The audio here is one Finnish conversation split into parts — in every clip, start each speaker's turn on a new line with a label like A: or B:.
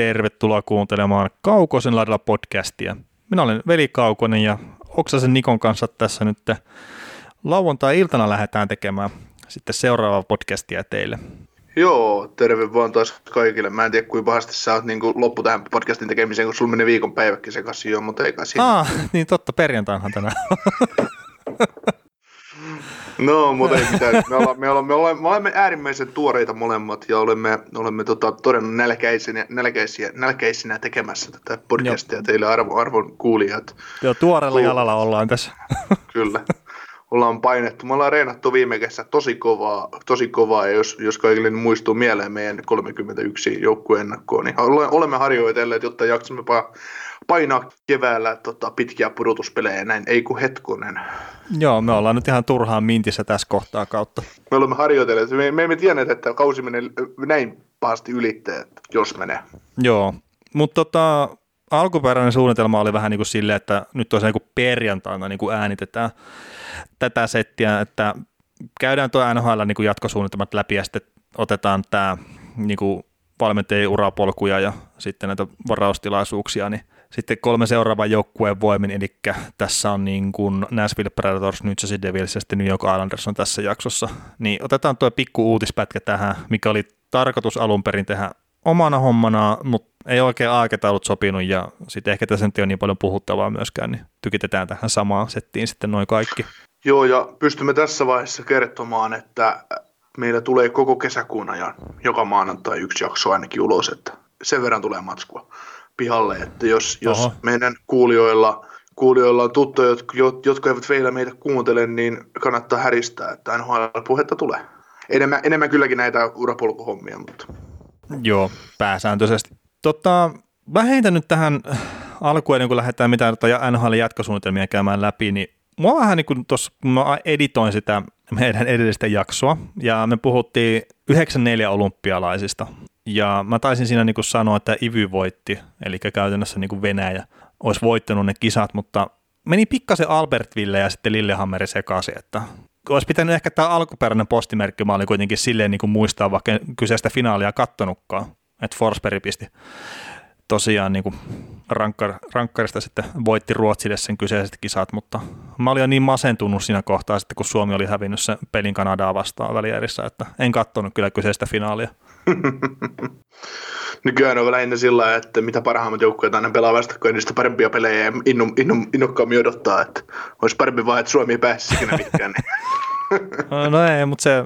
A: tervetuloa kuuntelemaan Kaukosen laidalla podcastia. Minä olen Veli Kaukonen ja Oksasen Nikon kanssa tässä nyt lauantai-iltana lähdetään tekemään sitten seuraavaa podcastia teille.
B: Joo, terve vaan taas kaikille. Mä en tiedä, kuinka pahasti sä oot niin loppu tähän podcastin tekemiseen, kun sulla meni viikonpäiväkin sekaisin jo, mutta eikä siinä.
A: Ah, niin totta, perjantainhan tänään.
B: No, mutta ei mitään. Me, ollaan, me, ollaan, me, ollaan, me olemme äärimmäisen tuoreita molemmat ja olemme, olemme tota, todella nälkäisinä, nälkäisiä, nälkäisinä tekemässä tätä podcastia Joo. teille arvo, arvon kuulijat.
A: Joo, tuoreella jalalla ollaan tässä.
B: Kyllä. Ollaan painettu. Me ollaan reenattu viime kesä tosi kovaa, tosi kovaa ja jos, jos kaikille muistuu mieleen meidän 31 joukkueen ennakkoon, niin olemme harjoitelleet, jotta jaksamme painaa keväällä tota, pitkiä pudotuspelejä näin, ei kun hetkonen.
A: Joo, me ollaan nyt ihan turhaan mintissä tässä kohtaa kautta.
B: Me olemme harjoitelleet, me, me emme tienneet, että kausi menee näin pahasti ylittää, jos menee.
A: Joo, mutta tota, alkuperäinen suunnitelma oli vähän niin kuin silleen, että nyt tosiaan niin perjantaina niin kuin äänitetään tätä settiä, että käydään tuo NHL niin kuin jatkosuunnitelmat läpi ja sitten otetaan tämä niin kuin valmentajien urapolkuja ja sitten näitä varaustilaisuuksia, niin sitten kolme seuraavan joukkueen voimin, eli tässä on niin kuin Nashville Predators, New Jersey Devils ja sitten New York Islanders on tässä jaksossa. Niin otetaan tuo pikku uutispätkä tähän, mikä oli tarkoitus alun perin tehdä omana hommana, mutta ei oikein aikataulut sopinut ja sitten ehkä tässä ei ole niin paljon puhuttavaa myöskään, niin tykitetään tähän samaan settiin sitten noin kaikki.
B: Joo, ja pystymme tässä vaiheessa kertomaan, että meillä tulee koko kesäkuun ajan joka maanantai yksi jakso ainakin ulos, että sen verran tulee matskua pihalle, että jos, jos meidän kuulijoilla, kuulijoilla on tuttuja, jotka eivät vielä meitä kuuntele, niin kannattaa häristää, että NHL-puhetta tulee. Enemmän, enemmän kylläkin näitä urapolkuhommia, mutta...
A: Joo, pääsääntöisesti. Tota, mä heitän nyt tähän alkuun, kun lähdetään mitään tota NHL-jatkosuunnitelmia käymään läpi, niin mua vähän niin kuin tuossa, kun mä editoin sitä meidän edellistä jaksoa, ja me puhuttiin 94 olympialaisista, ja mä taisin siinä niin kuin sanoa, että Ivy voitti, eli käytännössä niin kuin Venäjä olisi voittanut ne kisat, mutta meni pikkasen Albertville ja sitten Lillehammeri sekaisin, että olisi pitänyt ehkä tämä alkuperäinen postimerkki, mä olin kuitenkin silleen niin kuin muistaa, vaikka kyseistä finaalia kattonutkaan, että Forsberg pisti tosiaan niin kuin rankkar, rankkarista sitten voitti Ruotsille sen kyseiset kisat, mutta mä olin jo niin masentunut siinä kohtaa sitten, kun Suomi oli hävinnyt sen pelin Kanadaa vastaan välierissä, että en kattonut kyllä kyseistä finaalia.
B: Nykyään on lähinnä sillä että mitä parhaimmat joukkueet aina pelaa vastakkain, sitä parempia pelejä ja inno, inno, innokkaammin odottaa, että olisi parempi vaan, että Suomi ei pääsisi mitkään.
A: no, no ei, mutta se,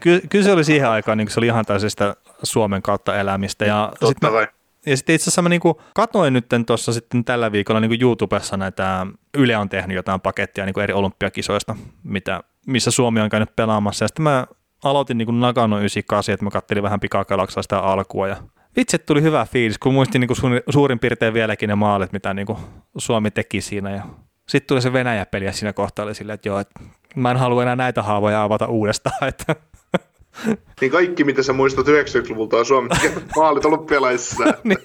A: ky, kyllä se oli siihen aikaan, niin se oli ihan täysistä Suomen kautta elämistä. Ja
B: Totta sit.
A: Ja sitten itse asiassa mä niinku katoin nyt tuossa sitten tällä viikolla niinku YouTubessa näitä, Yle on tehnyt jotain pakettia niinku eri olympiakisoista, mitä, missä Suomi on käynyt pelaamassa. Ja sitten mä aloitin niinku Nagano 98, että mä kattelin vähän pikakalaksaa sitä alkua ja vitsi, tuli hyvä fiilis, kun muistin niinku suurin piirtein vieläkin ne maalit, mitä niinku Suomi teki siinä ja sitten tuli se Venäjä-peli ja siinä kohtaa oli silleen, että joo, että mä en halua enää näitä haavoja avata uudestaan, että
B: niin kaikki, mitä sä muistat 90-luvulta on Suomen maalit olympialaisissa. niin.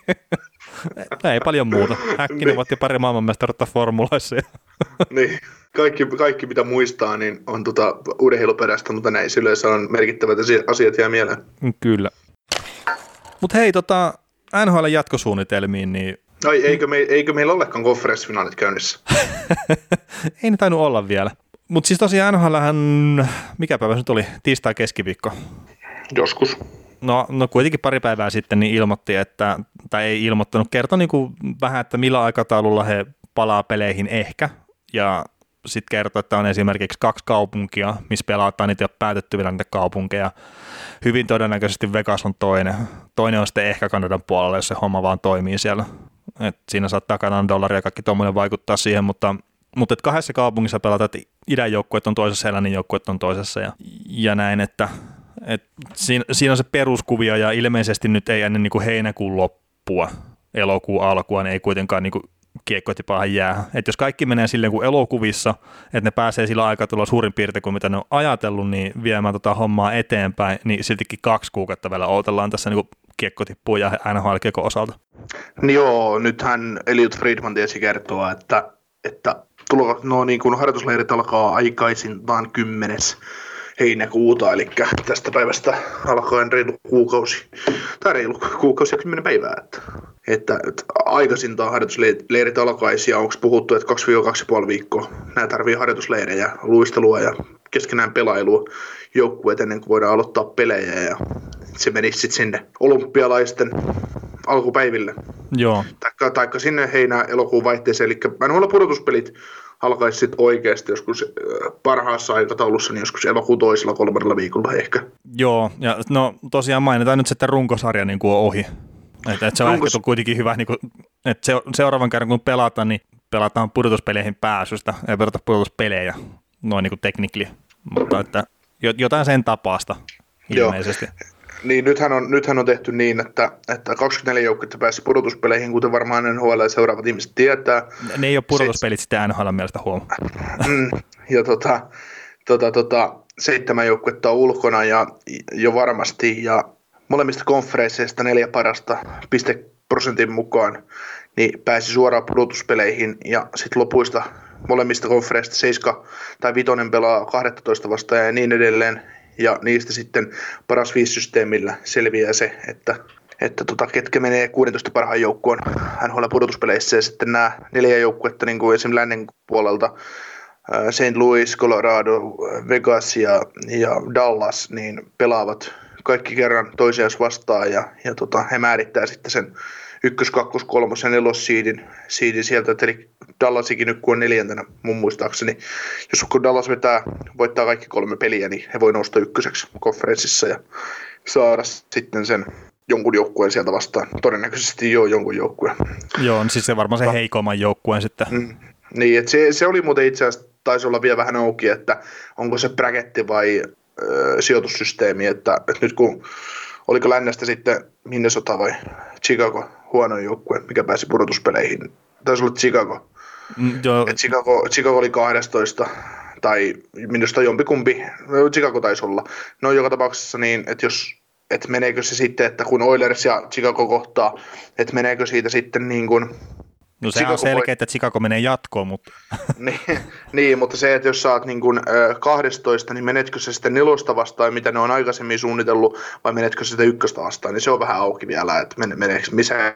A: Ei paljon muuta. Häkkinen niin. voitti pari maailmanmestaruutta formuloissa.
B: niin. Kaikki, kaikki, mitä muistaa, niin on tota urheiluperäistä, mutta näin yleensä on merkittävät asiat jää mieleen.
A: Kyllä. Mutta hei, tota, NHL jatkosuunnitelmiin, niin
B: Ai, eikö, me, eikö meillä olekaan konferenssifinaalit käynnissä?
A: Ei ne tainnut olla vielä. Mutta siis tosiaan NHLhän, mikä päivä se nyt oli, tiistai keskiviikko?
B: Joskus.
A: No, no kuitenkin pari päivää sitten niin ilmoitti, että, tai ei ilmoittanut, kertoi niin kuin vähän, että millä aikataululla he palaa peleihin ehkä, ja sitten kertoi, että on esimerkiksi kaksi kaupunkia, missä pelataan, niitä ei ole päätetty vielä niitä kaupunkeja. Hyvin todennäköisesti Vegas on toinen. Toinen on sitten ehkä Kanadan puolella, jos se homma vaan toimii siellä. Et siinä saattaa Kanadan dollaria ja kaikki tuommoinen vaikuttaa siihen, mutta mutta kahdessa kaupungissa pelataan, että idän joukkueet on toisessa lännen joukkueet on toisessa ja, ja näin, että et siinä, siinä, on se peruskuvio ja ilmeisesti nyt ei ennen niin kuin heinäkuun loppua, elokuun alkua, niin ei kuitenkaan niin kuin kiekkotipaahan jää. Et jos kaikki menee silleen kuin elokuvissa, että ne pääsee sillä aikataululla suurin piirtein kuin mitä ne on ajatellut, niin viemään tota hommaa eteenpäin, niin siltikin kaksi kuukautta vielä odotellaan tässä niin kiekko tippuu ja nhl osalta.
B: Niin joo, nythän Elliot Friedman tiesi kertoa, että, että tulo, no niin kuin harjoitusleirit alkaa aikaisintaan kymmenes heinäkuuta, eli tästä päivästä alkaen reilu kuukausi, tai reilu kuukausi ja kymmenen päivää. Että, että, että aikaisintaan harjoitusleirit alkaisi ja onko puhuttu, että 2-2,5 viikkoa nämä tarvii harjoitusleirejä, luistelua ja keskenään pelailua joukkueet ennen kuin voidaan aloittaa pelejä ja se menisi sitten sinne olympialaisten alkupäiville.
A: Joo.
B: Taikka, taikka sinne heinä-elokuun vaihteeseen, eli NHL pudotuspelit alkaisi sitten oikeasti joskus parhaassa aikataulussa, niin joskus elokuun toisella kolmannella viikolla ehkä.
A: Joo, ja no tosiaan mainitaan nyt sitten runkosarja niin kuin on ohi. Että, että se on Runkos... ehkä kuitenkin hyvä, niin kuin, että se, seuraavan kerran kun pelataan, niin pelataan pudotuspeleihin pääsystä, ei pelata pudotuspelejä, noin niin kuin teknikli, mutta että jotain sen tapaasta ilmeisesti. Joo.
B: Niin, nythän on, nythän on tehty niin, että, että 24 joukkuetta pääsi pudotuspeleihin, kuten varmaan NHL ja seuraavat ihmiset tietää.
A: Ne ei ole pudotuspelit Seit... sitä NHL mielestä huomaa.
B: Mm, ja tota, tota, tota, seitsemän joukkuetta on ulkona ja jo varmasti, ja molemmista konferensseista neljä parasta pisteprosentin mukaan niin pääsi suoraan pudotuspeleihin ja sitten lopuista molemmista konferensseista 7 tai 5 pelaa 12 vastaan ja niin edelleen ja niistä sitten paras viisi-systeemillä selviää se, että, että tota, ketkä menee 16 parhaan joukkoon NHL pudotuspeleissä ja sitten nämä neljä joukkuetta niin kuin esimerkiksi lännen puolelta St. Louis, Colorado, Vegas ja, ja Dallas niin pelaavat kaikki kerran toisiaan vastaan ja, ja tota, he määrittää sitten sen ykkös, kakkos, kolmos ja nelos siidin, siidin sieltä, eli Dallasikin nyt kun on neljäntenä mun muistaakseni. Jos kun Dallas vetää, voittaa kaikki kolme peliä, niin he voi nousta ykköseksi konferenssissa ja saada sitten sen jonkun joukkueen sieltä vastaan. Todennäköisesti jo jonkun joukkueen.
A: Joo, siis se varmaan se heikomman joukkueen sitten. Mm,
B: niin, että se, se oli muuten itse asiassa, taisi olla vielä vähän auki, että onko se braketti vai ö, sijoitussysteemi, että, että nyt kun oliko lännestä sitten Minnesota vai Chicago huono joukkue, mikä pääsi pudotuspeleihin. Taisi olla Chicago. Mm, joo. Et Chicago, Chicago oli 12 tai minusta jompikumpi, no, Chicago taisi olla. No joka tapauksessa niin, että jos että meneekö se sitten, että kun Oilers ja Chicago kohtaa, että meneekö siitä sitten niin kuin
A: No se on selkeä, voi... että Chicago menee jatkoon, mutta...
B: niin, niin, mutta se, että jos sä oot niin kuin, äh, 12, niin menetkö se sitten nelosta vastaan, mitä ne on aikaisemmin suunnitellut, vai menetkö se sitä ykköstä vastaan, niin se on vähän auki vielä, että men, meneekö, missä,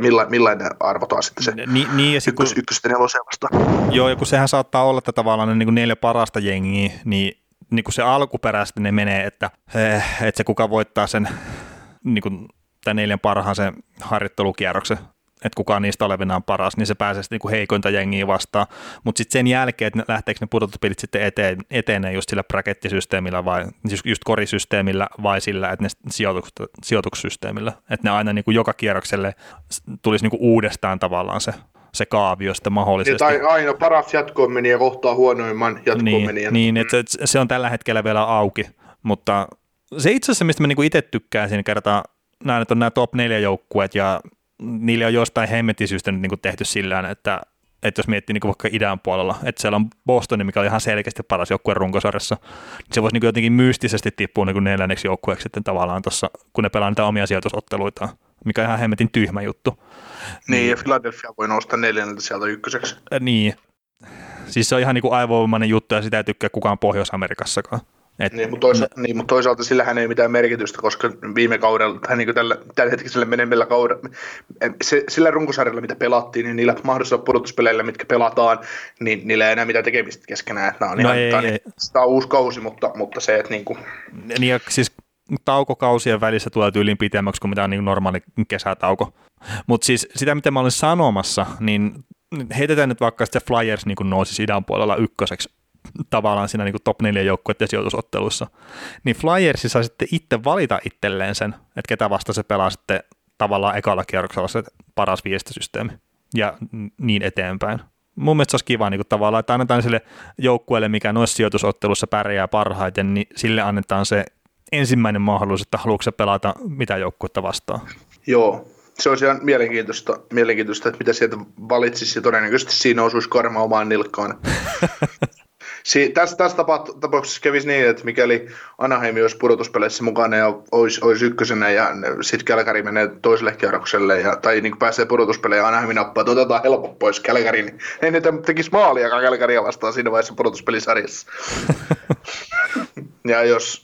B: milla, millainen arvotaan sitten se
A: Ni, niin, ja
B: ykkös,
A: kun,
B: ykköstä neloseen vastaan.
A: Joo, ja kun sehän saattaa olla, että tavallaan ne niin kuin neljä parasta jengiä, niin, niin kuin se alkuperäisesti ne menee, että, eh, että se kuka voittaa sen niin kuin, tämän neljän parhaan sen harjoittelukierroksen, että kuka niistä olevinaan paras, niin se pääsee sitten niinku heikointa jengiä vastaan. Mutta sitten sen jälkeen, että lähteekö ne pudotuspelit sitten eteen, etenee just sillä brakettisysteemillä vai just, just korisysteemillä vai sillä, että ne sijoitussysteemillä. Että ne aina niin kuin joka kierrokselle tulisi niin kuin uudestaan tavallaan se se kaavio sitten mahdollisesti.
B: Niin, tai aina paras jatkoon meni ja kohtaa huonoimman jatkoon
A: niin,
B: meni.
A: Niin, että se on tällä hetkellä vielä auki, mutta se itse asiassa, mistä mä niinku itse tykkäisin kertaa, näen, että on nämä top 4 joukkueet ja niille on jostain hemmetin syystä nyt niin kuin tehty sillä että, että jos miettii niin vaikka idän puolella, että siellä on Boston, mikä on ihan selkeästi paras joukkue runkosarjassa, niin se voisi niin jotenkin mystisesti tippua niin neljänneksi joukkueeksi sitten tavallaan tuossa, kun ne pelaa niitä omia sijoitusotteluita, mikä on ihan hemmetin tyhmä juttu.
B: Niin, ja Philadelphia voi nousta neljänneltä sieltä ykköseksi.
A: Niin. Siis se on ihan niin kuin aivoimainen juttu, ja sitä ei tykkää kukaan Pohjois-Amerikassakaan.
B: Et, niin, mutta toisaalta, niin, mutta toisaalta sillähän ei mitään merkitystä, koska viime kaudella, tai niin tällä, tällä hetkisellä menemällä kaudella, se, sillä runkosarjalla, mitä pelattiin, niin niillä mahdollisilla pudotuspeleillä, mitkä pelataan, niin niillä ei enää mitään tekemistä keskenään. Että on no ihan, ei, tämä, ei. Tämä on uusi kausi, mutta, mutta se, että niin kuin...
A: Niin, ja siis taukokausien välissä tulee tyyliin pitemmäksi kuin mitä on niin normaali kesätauko. Mutta siis sitä, mitä mä olin sanomassa, niin heitetään nyt vaikka se Flyers niin nousi idän puolella ykköseksi tavallaan siinä niin kuin top 4 joukkueiden sijoitusotteluissa, niin Flyersi saa sitten itse valita itselleen sen, että ketä vasta se pelaa sitten tavallaan ekalla kierroksella se paras viestisysteemi ja niin eteenpäin. Mun mielestä se olisi kiva niin kuin tavallaan, että annetaan sille joukkueelle, mikä noissa sijoitusottelussa pärjää parhaiten, niin sille annetaan se ensimmäinen mahdollisuus, että haluatko se pelata mitä joukkuetta vastaan.
B: Joo, se olisi ihan mielenkiintoista, mielenkiintoista, että mitä sieltä valitsisi ja todennäköisesti siinä osuisi karma omaan nilkkaan. si- tässä, tässä tapauksessa kävisi niin, että mikäli Anaheim olisi pudotuspeleissä mukana ja olisi, olisi ykkösenä ja sitten Kälkäri menee toiselle kierrokselle ja, tai niin pääsee pudotuspeleihin ja Anaheim nappaa, että otetaan helppo pois Kälkäri, niin ei niitä tekisi maalia Kälkäriä vastaan siinä vaiheessa pudotuspelisarjassa. Ja jos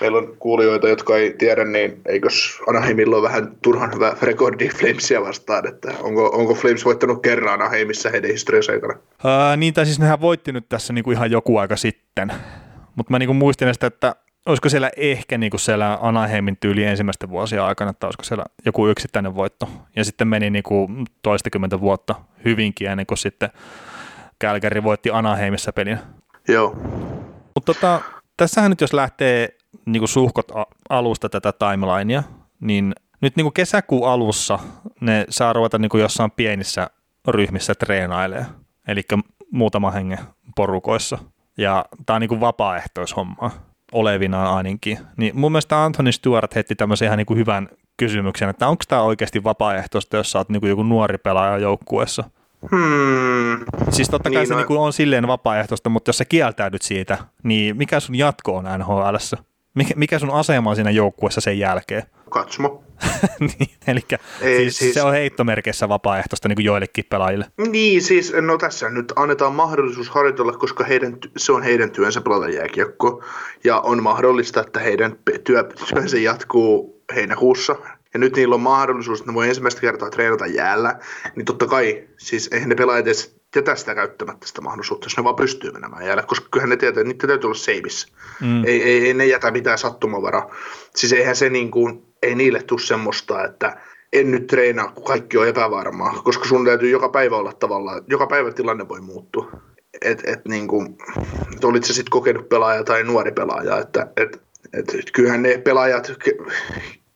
B: meillä on kuulijoita, jotka ei tiedä, niin eikös Anaheimilla ole vähän turhan hyvä rekordi Flamesia vastaan, että onko, onko Flames voittanut kerran Anaheimissa heidän historiansa aikana?
A: Ää, niin, tai siis nehän voitti nyt tässä niin kuin ihan joku aika sitten, mutta mä niin kuin muistin sitä, että olisiko siellä ehkä niin kuin siellä Anaheimin tyyli ensimmäisten vuosien aikana, että olisiko siellä joku yksittäinen voitto, ja sitten meni niin kuin toistakymmentä vuotta hyvinkin ennen kuin sitten Kälkäri voitti Anaheimissa pelin.
B: Joo.
A: Mutta tota, tässähän nyt jos lähtee niin kuin suhkot alusta tätä timelinea, niin nyt niin kuin kesäkuun alussa ne saa ruveta niin kuin jossain pienissä ryhmissä treenailee, eli muutama hengen porukoissa. Ja tämä on niin kuin vapaaehtoishommaa olevinaan ainakin. Niin mun mielestä Anthony Stewart heitti tämmöisen ihan niin kuin hyvän kysymyksen, että onko tämä oikeasti vapaaehtoista, jos sä oot niin kuin joku nuori pelaaja joukkueessa –
B: Hmm.
A: Siis totta kai niin, se no... niin on silleen vapaaehtoista, mutta jos sä kieltäydyt siitä, niin mikä sun jatko on nhl Mikä, mikä sun asema on siinä joukkueessa sen jälkeen?
B: Katsomo.
A: niin, eli siis, siis, se on heittomerkeissä vapaaehtoista niin kuin joillekin pelaajille.
B: Niin, siis no tässä nyt annetaan mahdollisuus harjoitella, koska heidän, se on heidän työnsä pelata jääkiekko. Ja on mahdollista, että heidän työ, työnsä jatkuu heinäkuussa ja nyt niillä on mahdollisuus, että ne voi ensimmäistä kertaa treenata jäällä, niin totta kai, siis eihän ne pelaajat edes jätä sitä käyttämättä sitä mahdollisuutta, jos ne vaan pystyy menemään jäällä, koska kyllähän ne tietää, että niitä täytyy olla seivissä. Mm. Ei, ei, ei, ne jätä mitään sattumavaraa. Siis eihän se niin kuin, ei niille tule semmoista, että en nyt treenaa, kun kaikki on epävarmaa, koska sun täytyy joka päivä olla tavallaan, joka päivä tilanne voi muuttua. Et, et niin kuin, et olit se sitten kokenut pelaaja tai nuori pelaaja, että et, et, kyllähän ne pelaajat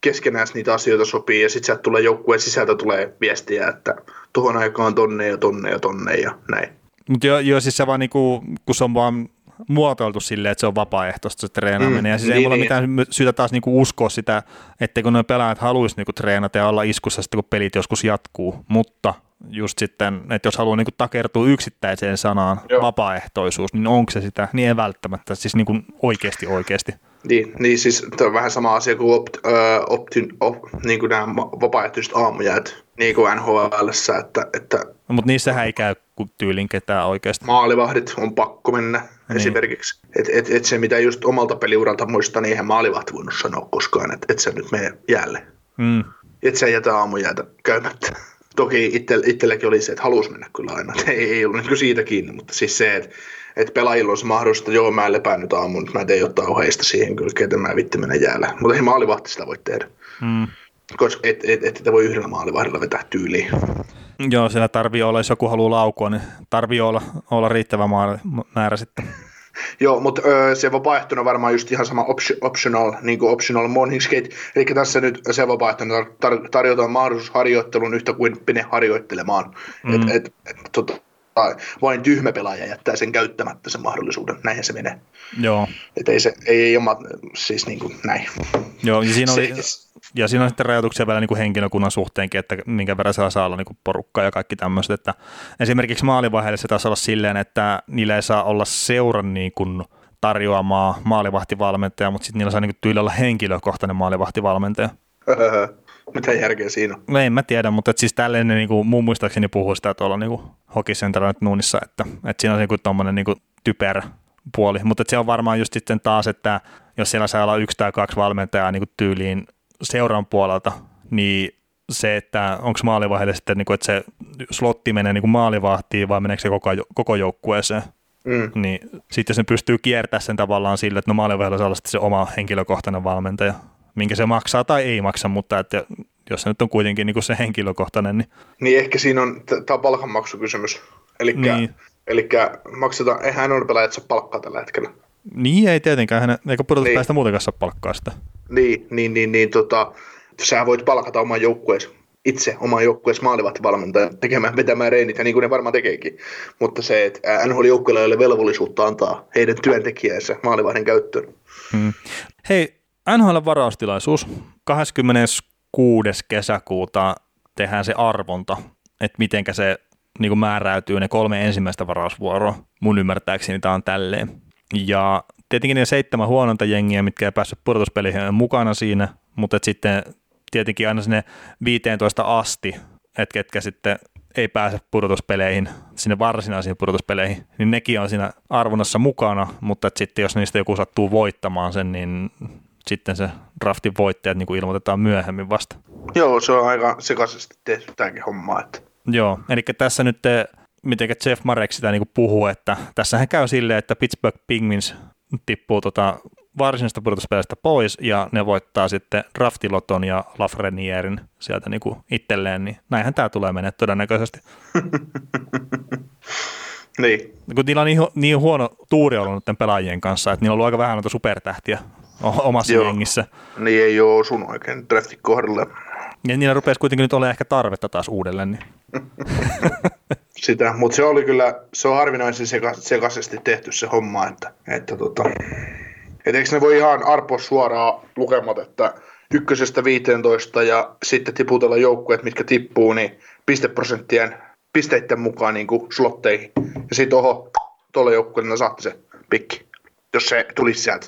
B: keskenään niitä asioita sopii ja sitten sieltä tulee joukkueen sisältä tulee viestiä, että tuohon aikaan tonne ja tonne ja tonne ja näin.
A: Mutta joo, jo, siis se vaan niinku, kun se on vaan muotoiltu silleen, että se on vapaaehtoista se treenaaminen. Mm, ja siis niin, ei mulla niin. mitään syytä taas niinku uskoa sitä, että kun nuo pelaajat haluaisi niinku treenata ja olla iskussa sitten, kun pelit joskus jatkuu. Mutta just sitten, että jos haluaa niinku takertua yksittäiseen sanaan Joo. vapaaehtoisuus, niin onko se sitä? Niin ei välttämättä, siis niinku oikeasti oikeasti.
B: Niin, niin siis tämä on vähän sama asia kuin, opt, ö, optin, op, niin kuin nämä vapaaehtoiset aamujäät niin kuin nhl että, että
A: no, mutta niissähän ei käy tyylin ketään oikeasti.
B: Maalivahdit on pakko mennä niin. esimerkiksi. Että et, et se mitä just omalta peliuralta muista, niin eihän maalivahti voinut sanoa koskaan, että et sä nyt mene jäälle. Mm. Että sä jätä aamujäätä käymättä. Toki itse, itselläkin oli se, että halusi mennä kyllä aina. Ei, ei ollut niin siitä kiinni, mutta siis se, että että pelaajilla se mahdollista, joo, mä lepään nyt aamun, mä teen jotain oheista siihen kyllä, että mä vitti mennä jäällä. Mutta ei maalivahti sitä voi tehdä. Mm. Koska et, et, et, et voi yhdellä maalivahdilla vetää tyyliin.
A: Joo, siellä tarvii olla, jos joku haluaa laukua, niin tarvii olla, olla riittävä määrä sitten.
B: Joo, mutta öö, se vapaaehtoinen varmaan just ihan sama optional, niin kuin optional morning skate. Eli tässä nyt se vapaaehtoinen tar- tarjotaan mahdollisuus harjoittelun yhtä kuin mene harjoittelemaan. Mm. Et, et, et, tota, tai vain tyhmä pelaaja jättää sen käyttämättä sen mahdollisuuden. Näinhän se menee.
A: Joo.
B: Et ei se, ei, ei ole, siis niin kuin näin.
A: Joo, ja siinä, oli, se, ja siinä on sitten rajoituksia vielä niin kuin henkilökunnan suhteenkin, että minkä verran siellä saa olla niin kuin porukkaa ja kaikki tämmöiset. Että esimerkiksi maalivaiheelle se taisi olla silleen, että niillä ei saa olla seuran niin kuin tarjoamaa maalivahtivalmentaja, mutta sitten niillä saa niin kuin tyyli olla henkilökohtainen maalivahtivalmentaja.
B: Mitä järkeä siinä on?
A: No en mä tiedä, mutta siis tälleen niin kuin, mun muistaakseni puhuu sitä tuolla niin Hokicentralla nyt Nuunissa, että, että siinä on niin tuommoinen niin typerä puoli, mutta se on varmaan just sitten taas, että jos siellä saa olla yksi tai kaksi valmentajaa niin tyyliin seuran puolelta, niin se, että onko maalivahille sitten, niin kuin, että se slotti menee niin kuin maalivahtiin vai meneekö se koko, koko joukkueeseen, mm. niin sitten se pystyy kiertämään sen tavallaan sillä, että no maalivahdilla saa olla sitten se oma henkilökohtainen valmentaja, minkä se maksaa tai ei maksa, mutta että jos se nyt on kuitenkin niin kuin se henkilökohtainen. Niin,
B: niin ehkä siinä on, tämä palkanmaksukysymys. Eli niin. maksetaan, eihän on pelaajat saa palkkaa tällä hetkellä.
A: Niin, ei tietenkään, hän, eikä pudotuspäästä niin. muutenkaan saa palkkaa sitä.
B: Niin, niin, niin, niin tota, sä voit palkata oman joukkueesi itse oman joukkueesi maalivahtivalmentajan tekemään, vetämään reinit, ja niin kuin ne varmaan tekeekin. Mutta se, että NHL-joukkueella ei ole velvollisuutta antaa heidän työntekijänsä maalivahdin käyttöön. Hmm.
A: Hei, NHL-varaustilaisuus 26. kesäkuuta tehdään se arvonta, että mitenkä se niin kuin määräytyy ne kolme ensimmäistä varausvuoroa. Mun ymmärtääkseni tämä on tälleen. Ja tietenkin ne seitsemän huononta jengiä, mitkä ei päässyt pudotuspeleihin mukana siinä, mutta sitten tietenkin aina sinne 15 asti, että ketkä sitten ei pääse pudotuspeleihin, sinne varsinaisiin pudotuspeleihin, niin nekin on siinä arvonnassa mukana, mutta sitten jos niistä joku sattuu voittamaan sen, niin sitten se draftin voittajat niin kuin ilmoitetaan myöhemmin vasta.
B: Joo, se on aika sekaisesti tehty tämäkin homma. Että.
A: Joo, eli tässä nyt te, miten Jeff Marek sitä niin kuin puhuu, että tässähän käy silleen, että Pittsburgh Penguins tippuu tota varsinaisesta pudotuspeleistä pois ja ne voittaa sitten draftiloton ja Lafrenierin sieltä niin kuin itselleen, niin näinhän tämä tulee menee todennäköisesti.
B: niin.
A: Kun niillä on niin, niin huono tuuri ollut pelaajien kanssa, että niillä on ollut aika vähän noita supertähtiä omassa Joo. jengissä.
B: Niin ei ole osunut oikein draftin kohdalle.
A: Ja niillä rupesi kuitenkin nyt olemaan ehkä tarvetta taas uudelleen. Niin.
B: Sitä, mutta se oli kyllä, se on harvinaisen seka, sekaisesti tehty se homma, että, että tota, et eikö ne voi ihan arpoa suoraan lukemat, että ykkösestä 15 ja sitten tiputella joukkueet, mitkä tippuu, niin pisteprosenttien pisteiden mukaan niin kuin slotteihin. Ja sitten oho, tuolla joukkueella saatte se pikki, jos se tulisi sieltä,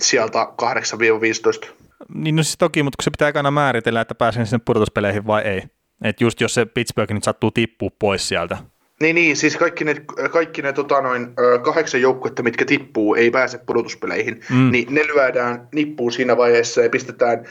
B: sieltä 8-15.
A: Niin no siis toki, mutta kun se pitää aina määritellä, että pääsen sinne pudotuspeleihin vai ei. Että just jos se Pittsburgh nyt sattuu tippua pois sieltä,
B: niin, niin siis kaikki ne, kaikki ne tota noin, kahdeksan joukkuetta, mitkä tippuu, ei pääse pudotuspeleihin, mm. niin ne lyödään nippuun siinä vaiheessa ja pistetään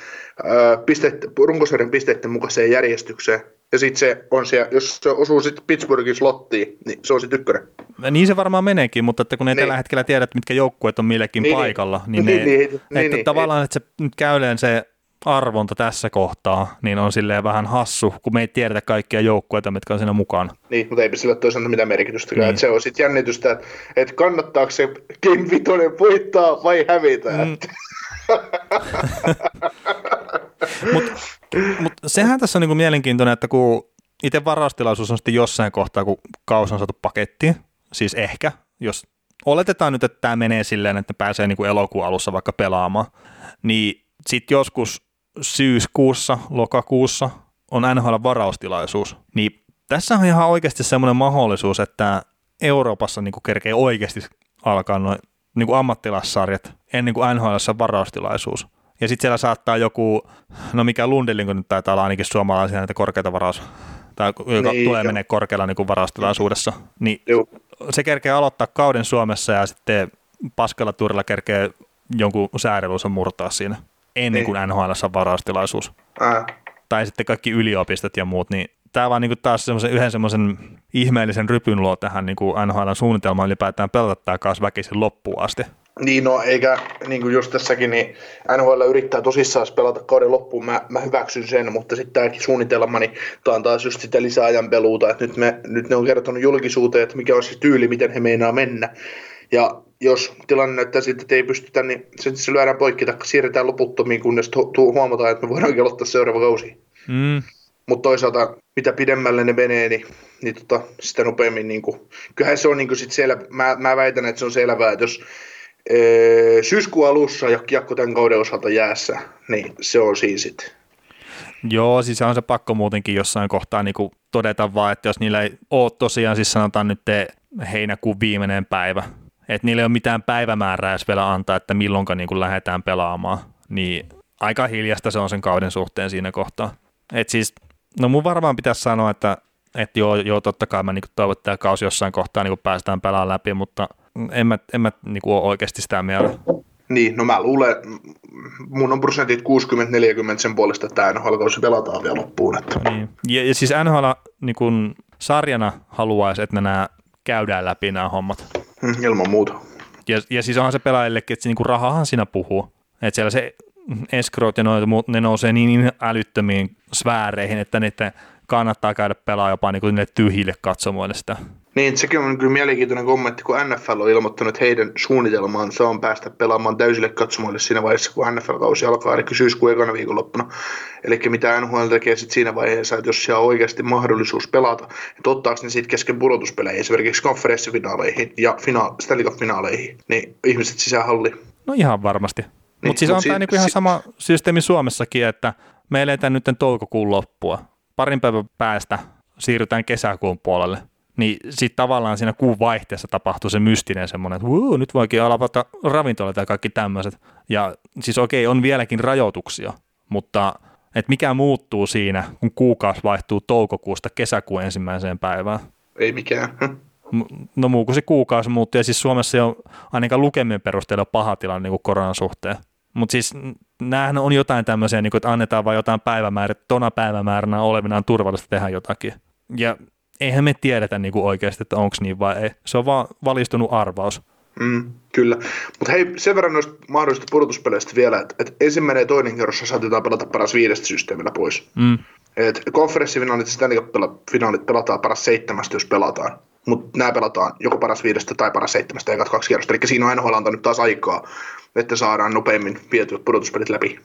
B: pisteet, runkosarjan pisteiden mukaiseen järjestykseen. Ja sitten se on siellä, jos se osuu sitten Pittsburghin slottiin, niin se on sitten ykkönen.
A: Niin se varmaan meneekin, mutta että kun ei niin. tällä hetkellä tiedä, mitkä joukkueet on millekin niin, niin. paikalla, niin, niin, ne, niin, niin, että niin, tavallaan, että se nyt käyleen se arvonta tässä kohtaa, niin on silleen vähän hassu, kun me ei tiedetä kaikkia joukkueita, mitkä on siinä mukana.
B: Niin, mutta eipä sillä toisaalta mitään merkitystä. Niin. Että se on sitten jännitystä, että, että kannattaako se Game Vitoinen voittaa vai hävitä. Mm.
A: Mutta mut sehän tässä on niinku mielenkiintoinen, että kun itse varastilaisuus on sitten jossain kohtaa, kun kaus on saatu pakettiin, siis ehkä, jos oletetaan nyt, että tämä menee silleen, että ne pääsee niinku elokuun alussa vaikka pelaamaan, niin sitten joskus syyskuussa, lokakuussa on NHL-varaustilaisuus, niin tässä on ihan oikeasti semmoinen mahdollisuus, että Euroopassa niin kerkee oikeasti alkaa noin niin kuin ammattilassarjat ennen kuin NHL varaustilaisuus. Ja sitten siellä saattaa joku, no mikä Lundelin, kun nyt taitaa olla ainakin suomalaisia näitä korkeita varaus, tai joka niin, tulee menee korkealla niin kuin varaustilaisuudessa, niin Joo. se kerkee aloittaa kauden Suomessa ja sitten paskalla turilla kerkee jonkun säädellysä murtaa siinä ennen niin. kuin NHL on varaustilaisuus. Ää. Tai sitten kaikki yliopistot ja muut, niin tämä vaan niin taas semmoisen, yhden semmoisen ihmeellisen rypyn luo tähän niin NHL suunnitelmaan ylipäätään pelata tämä kaas väkisin loppuun asti.
B: Niin no, eikä niin kuin just tässäkin, niin NHL yrittää tosissaan pelata kauden loppuun, mä, mä hyväksyn sen, mutta sitten tämäkin suunnitelma, niin tämä on taas just sitä lisäajan peluuta, että nyt, me, nyt ne on kertonut julkisuuteen, että mikä on se tyyli, miten he meinaa mennä. Ja jos tilanne näyttää siltä, että ei pystytä, niin se, se lyödään poikki tai siirretään loputtomiin, kunnes tu- huomataan, että me voidaan aloittaa seuraava kausi. Mm. Mutta toisaalta, mitä pidemmälle ne menee, niin, niin tota, sitä nopeammin, niin kuin, kyllähän se on niin kuin sit selvä, mä, mä väitän, että se on selvää, että jos ee, syyskuun alussa jakko tämän kauden osalta jäässä, niin se on siinä sitten.
A: Joo, siis on se pakko muutenkin jossain kohtaa niin kuin todeta vaan, että jos niillä ei ole tosiaan, siis sanotaan nyt heinäkuun viimeinen päivä, että niillä ei ole mitään päivämäärää edes vielä antaa, että milloinka niin kuin lähdetään pelaamaan, niin aika hiljasta se on sen kauden suhteen siinä kohtaa. Et siis, no mun varmaan pitäisi sanoa, että, että joo, joo, totta kai mä niin toivon, että tämä kausi jossain kohtaa niin päästään pelaamaan läpi, mutta en mä, en mä niin kuin ole oikeasti sitä mieltä.
B: Niin, no mä luulen, mun on prosentit 60-40 sen puolesta, että NHL-kausi pelataan vielä loppuun. Että.
A: Niin. Ja, ja siis NHL niin kun sarjana haluaisi, että nämä käydään läpi nämä hommat.
B: Mm, ilman muuta.
A: Ja, ja siis onhan se pelaajillekin, että se niinku rahahan siinä puhuu. Että siellä se escrowt ja noita muut, ne nousee niin älyttömiin sfääreihin, että niiden kannattaa käydä pelaa jopa niin kuin tyhjille katsomoille sitä.
B: Niin, sekin on kyllä mielenkiintoinen kommentti, kun NFL on ilmoittanut, että heidän se on päästä pelaamaan täysille katsomoille siinä vaiheessa, kun NFL-kausi alkaa, eli syyskuun ekana viikonloppuna. Eli mitä NHL tekee sitten siinä vaiheessa, että jos siellä on oikeasti mahdollisuus pelata, että ottaako ne sitten kesken pudotuspeleihin, esimerkiksi konferenssifinaaleihin ja fina- Stanley Cup-finaaleihin, niin ihmiset sisähalli.
A: No ihan varmasti. Niin, mutta siis mut on si- tämä niinku ihan si- sama systeemi Suomessakin, että me eletään nyt toukokuun loppua. Parin päivän päästä siirrytään kesäkuun puolelle niin sitten tavallaan siinä kuun vaihteessa tapahtuu se mystinen semmoinen, että Wuu, nyt voikin alapata ravintolat ja kaikki tämmöiset. Ja siis okei, on vieläkin rajoituksia, mutta Että mikä muuttuu siinä, kun kuukausi vaihtuu toukokuusta kesäkuun ensimmäiseen päivään?
B: Ei mikään.
A: No muu kuin se kuukausi muuttuu, ja siis Suomessa on ainakaan lukemien perusteella paha tilanne niin koronan suhteen. Mutta siis näähän on jotain tämmöisiä, niin kuin, että annetaan vain jotain päivämäärää, tona päivämääränä olevinaan turvallista tehdä jotakin. Ja eihän me tiedetä niin kuin oikeasti, että onko niin vai ei. Se on vaan valistunut arvaus.
B: Mm, kyllä. Mutta hei, sen verran noista mahdollisista pudotuspeleistä vielä, että, että ensimmäinen ja toinen kerrossa saatetaan pelata paras viidestä systeemillä pois.
A: Mm.
B: Et konferenssifinaalit ja Stanley Cup-finaalit pelataan paras seitsemästä, jos pelataan. Mutta nämä pelataan joko paras viidestä tai paras seitsemästä ekat kaksi kierrosta. Eli siinä on NHL antanut taas aikaa, että saadaan nopeammin vietyä pudotuspelit läpi.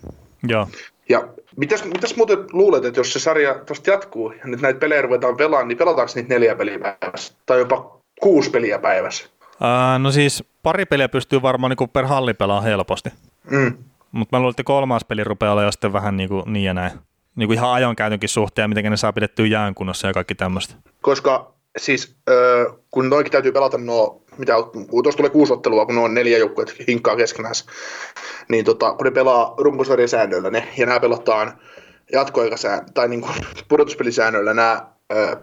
A: Joo.
B: Ja mitäs, mitäs muuten luulet, että jos se sarja tuosta jatkuu ja nyt näitä pelejä ruvetaan pelaamaan, niin pelataanko niitä neljä peliä päivässä? Tai jopa kuusi peliä päivässä?
A: Ää, no siis pari peliä pystyy varmaan niin per halli pelaamaan helposti.
B: Mm.
A: Mutta mä luulen, että kolmas peli rupeaa olemaan sitten vähän niin, kuin niin ja näin. Niin kuin ihan ajonkäytönkin suhteen, miten ne saa pidettyä jäänkunnossa ja kaikki tämmöistä.
B: Koska siis kun noinkin täytyy pelata nuo, mitä, tuossa tulee kuusi ottelua, kun on neljä joukkuetta hinkkaa keskenään, niin tota, kun ne pelaa rumpusarjan säännöillä ne, ja nämä pelataan jatkoaikasään, tai niin kuin pudotuspelisäännöillä nämä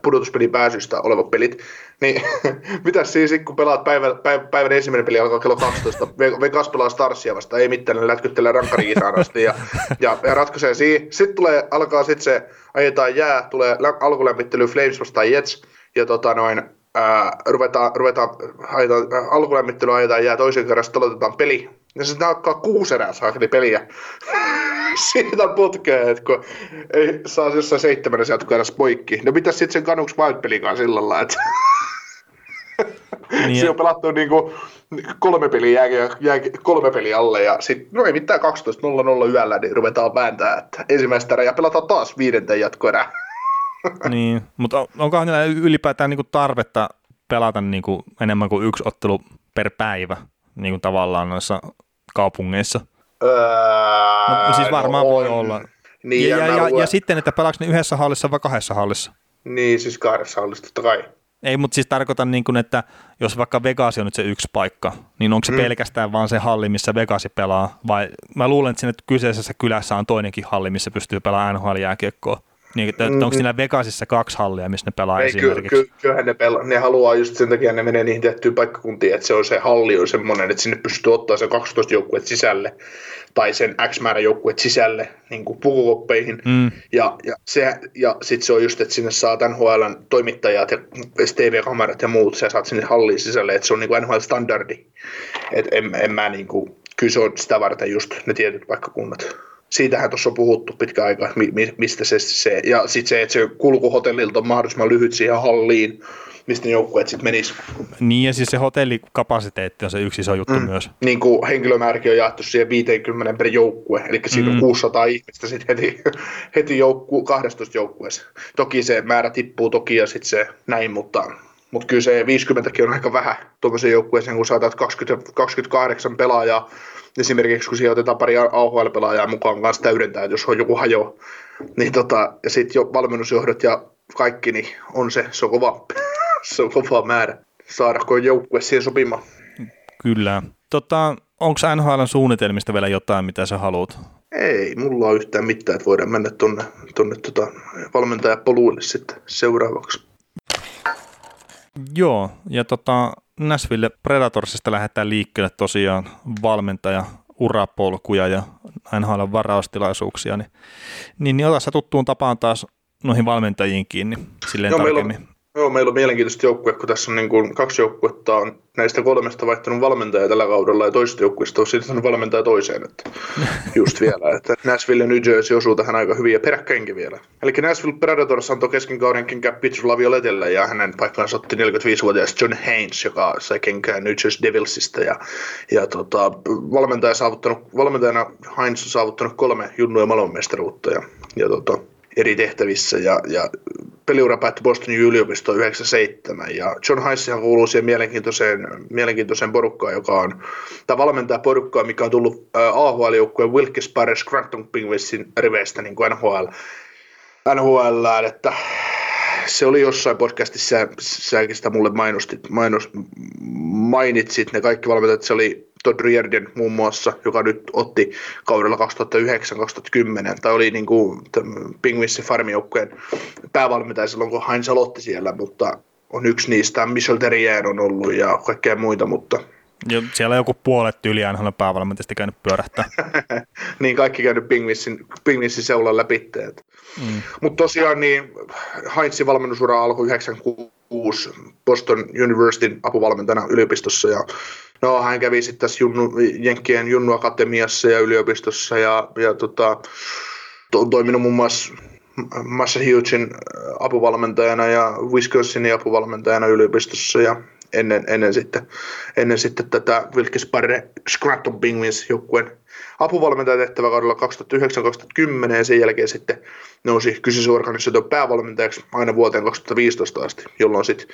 B: pudotuspelin pääsystä olevat pelit, niin mitä siis kun pelaat päivän, päivän, päivän ensimmäinen peli alkaa kello 12, Vegas pelaa Starsia vasta, ei mitään, ne lätkyttelee rankkari asti ja, ja, ja ratkaisee siihen. Sitten tulee, alkaa sitten se, ajetaan jää, tulee alkulämmittely Flames vastaan Jets, ja tota noin, ää, ruvetaan, ruvetaan ajetaan, alkulämmittely ajetaan jää toisen kerran, sitten aloitetaan peli. Ja sitten alkaa kuusi erää saakeli peliä. Siitä putkeen, että kun ei saa jossain seitsemännessä jatkoerässä poikki. No mitäs sitten sen kanuks Wild-pelikaan sillä lailla, että niin. Siinä on pelattu niinku kolme peliä, jää, jää, kolme peliä alle ja sitten no ei mitään 12.00 yöllä, niin ruvetaan vääntää, että ensimmäistä erää ja pelataan taas viidenten jatkoerää.
A: niin, mutta onkohan niillä ylipäätään niinku tarvetta pelata niinku enemmän kuin yksi ottelu per päivä niinku tavallaan noissa kaupungeissa?
B: Öö,
A: no, siis varmaan no voi olla.
B: Niin,
A: ja, ja, ja, ja, sitten, että pelaako ne yhdessä hallissa vai kahdessa hallissa?
B: Niin, siis kahdessa hallissa, totta kai.
A: Ei, mutta siis tarkoitan, niin kuin, että jos vaikka Vegas on nyt se yksi paikka, niin onko se mm. pelkästään vaan se halli, missä Vegasi pelaa, vai mä luulen, että siinä kyseisessä kylässä on toinenkin halli, missä pystyy pelaamaan NHL-jääkiekkoa. Niin, että mm. onko siinä Vegasissa kaksi hallia, missä ne pelaa Ei, esimerkiksi? Ky-
B: ky- kyllähän ne, pelaa. ne haluaa just sen takia, ne menee niihin tiettyihin paikkakuntiin, että se on se halli on semmoinen, että sinne pystyy ottaa se 12 joukkuet sisälle tai sen X määrä joukkuet sisälle niin kuin pukukoppeihin. Mm. Ja, ja, se, ja sitten se on just, että sinne saa NHLn toimittajat ja TV-kamerat ja muut, sä saat sinne halliin sisälle, että se on niin kuin NHL-standardi. Että en, en mä niin kuin, kyllä se on sitä varten just ne tietyt paikkakunnat siitähän tuossa on puhuttu pitkä aika, mistä se, se ja sitten se, että se kulku hotellilta on mahdollisimman lyhyt siihen halliin, mistä ne joukkueet sitten menis.
A: Niin ja siis se hotellikapasiteetti on se yksi iso juttu mm. myös.
B: Niin kuin henkilömääräkin on jaettu siihen 50 per joukkue, eli siinä mm. on 600 ihmistä sitten heti, heti joukku, 12 joukkueessa. Toki se määrä tippuu toki ja sitten se näin, mutta, mutta kyllä se 50 on aika vähän tuommoisen joukkueeseen, kun saatat 20, 28 pelaajaa esimerkiksi kun siihen otetaan pari AHL-pelaajaa mukaan kanssa täydentää, että jos on joku hajo, niin tota, ja sitten jo valmennusjohdot ja kaikki, niin on se, se on kova, se on kova määrä saada kun joukkue siihen sopimaan.
A: Kyllä. Tota, onko NHL suunnitelmista vielä jotain, mitä sä haluat?
B: Ei, mulla on yhtään mitään, että voidaan mennä tuonne tonne tota valmentajapoluille sitten seuraavaksi.
A: Joo, ja tota, Nashville Predatorsista lähdetään liikkeelle tosiaan valmentaja urapolkuja ja NHL varaustilaisuuksia, niin, niin, niin ota sä tuttuun tapaan taas noihin valmentajiin kiinni silleen Joo, tarkemmin.
B: Meillä on, Joo, meillä on mielenkiintoista joukkue, kun tässä on niin kuin kaksi joukkuetta on näistä kolmesta vaihtanut valmentajaa tällä kaudella ja toisesta joukkueesta on sitten valmentaja toiseen. Että just vielä, että Nashville ja New Jersey osuu tähän aika hyvin ja peräkkäinkin vielä. Eli Nashville Predators antoi kesken kaudenkin Pitcher Lavioletelle ja hänen paikkansa otti 45-vuotias John Haynes, joka sai kenkään New Jersey Devilsista ja, ja tota, valmentaja saavuttanut, valmentajana Heinz on saavuttanut kolme junnuja maailmanmestaruutta ja, ja tota, eri tehtävissä ja, ja peliura päättyi Bostonin yliopistoon 97 ja John Heissihan kuuluu siihen mielenkiintoiseen, mielenkiintoiseen porukkaan, joka on, tai valmentaa porukkaa, mikä on tullut AHL-joukkueen Wilkes Barre Scranton Penguinsin riveistä niin kuin NHL, NHL, että se oli jossain podcastissa, säkin sitä mulle mainos, mainitsit ne kaikki valmentajat, se oli Todd Riordan muun muassa, joka nyt otti kaudella 2009-2010, tai oli niin kuin Pingvissin farmijoukkueen päävalmentaja silloin, kun Heinz aloitti siellä, mutta on yksi niistä, Michel Terrier on ollut ja kaikkea muita, mutta
A: jo, siellä on joku puolet yli NHL päävalmentajista käynyt pyörähtää.
B: niin, kaikki käynyt Pingvissin, Pingvissin seulan läpi. Mm. Mutta tosiaan niin Heinzin valmennusura alkoi 96 Boston Universityn apuvalmentajana yliopistossa ja no, hän kävi sitten tässä Junnu, Jenkkien Junnu Akatemiassa ja yliopistossa ja, ja tota, on toiminut muun muassa Massachusettsin apuvalmentajana ja Wisconsinin apuvalmentajana yliopistossa ja ennen, ennen, sitten, ennen sitten tätä Wilkes Barre Scranton Penguins joukkueen apuvalmentajatehtävä kaudella 2009-2010 ja sen jälkeen sitten nousi kyseisen organisaation päävalmentajaksi aina vuoteen 2015 asti, jolloin sitten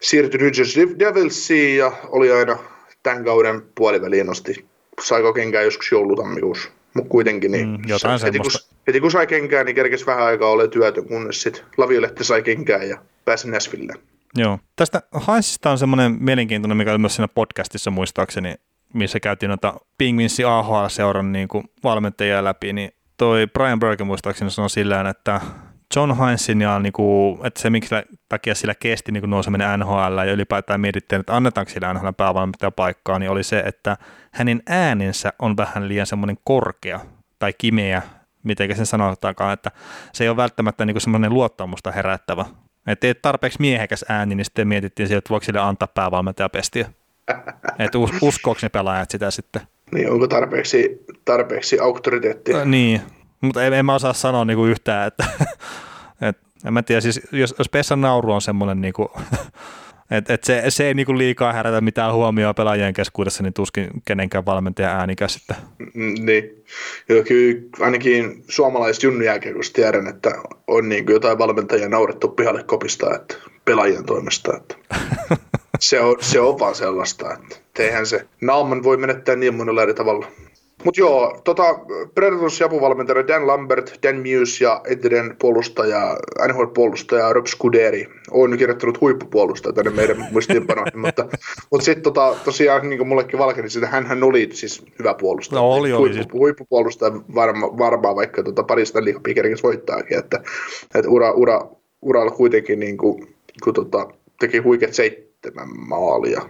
B: siirtyi New Jersey Devilsiin ja oli aina tämän kauden puoliväliin nosti, saiko kenkään joskus joulutammikuussa, mutta kuitenkin niin mm,
A: jotain
B: heti, kun, heti kun sai kenkään, niin kerkesi vähän aikaa ole työtön, kunnes sitten Laviolehti sai kenkään ja pääsi Näsvilleen.
A: Joo. Tästä Hansista on semmoinen mielenkiintoinen, mikä oli myös siinä podcastissa muistaakseni, missä käytiin noita Pingvinsi AHL-seuran niin kuin valmentajia läpi, niin toi Brian Burke muistaakseni sanoi sillä että John Heinsin ja niin kuin, että se miksi takia sillä kesti niin nouseminen NHL ja ylipäätään mietittiin, että annetaanko sillä NHL paikkaa, niin oli se, että hänen äänensä on vähän liian semmoinen korkea tai kimeä, miten sen sanotaankaan, että se ei ole välttämättä niin semmoinen luottamusta herättävä että teet tarpeeksi miehekäs ääni, niin sitten mietittiin sieltä, että voiko sille antaa päävalmentajapestiä. että us, uskoako ne pelaajat sitä sitten.
B: Niin, onko tarpeeksi, tarpeeksi auktoriteettia?
A: Äh, niin, mutta en, en mä osaa sanoa niinku yhtään, että et, en mä tiedä, siis jos, jos Pessan nauru on semmoinen niinku, et, et se, se ei niinku liikaa herätä mitään huomioon pelaajien keskuudessa, niin tuskin kenenkään valmentaja äänikäs sitten.
B: Mm, niin, Joo, kyllä ainakin suomalaiset junnujääkiekosta tiedän, että on niinku jotain valmentajia naurettu pihalle kopista että pelaajien toimesta. Että se, on, se on vaan sellaista, että eihän se naaman voi menettää niin monella eri tavalla. Mutta joo, tota, Predators apuvalmentaja Dan Lambert, Dan Muse ja entinen puolustaja, NHL-puolustaja Rob Scuderi on kirjoittanut huippupuolustaja tänne meidän muistiinpanoihin, mutta, mutta sitten tota, tosiaan niin kuin mullekin valkeni sitä, hän oli siis hyvä puolustaja.
A: No oli, oli
B: Huippu, siis. Huippupuolustaja varma, varmaan vaikka tota, parista liikapiikerikin voittaakin, että, että ura, ura, uralla kuitenkin niin kuin, kun, tota, teki huikeat seitsemän maalia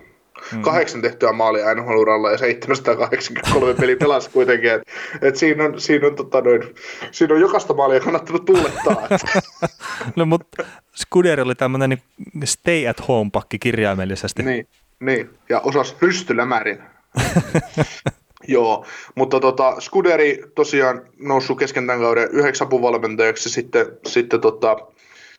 B: Mm. Kahdeksan tehtyä maalia NHL-uralla ja 783 peli pelasi kuitenkin. Et, et siinä, on, siinä, on, tota noin, siinä on jokaista maalia kannattanut tuulettaa.
A: no mutta Scuderi oli tämmöinen niin stay at home pakki kirjaimellisesti.
B: Niin, niin. ja osas rystylämärin. Joo, mutta tota, Scuderi tosiaan noussut kesken tämän kauden yhdeksän apuvalmentajaksi sitten, sitten tota,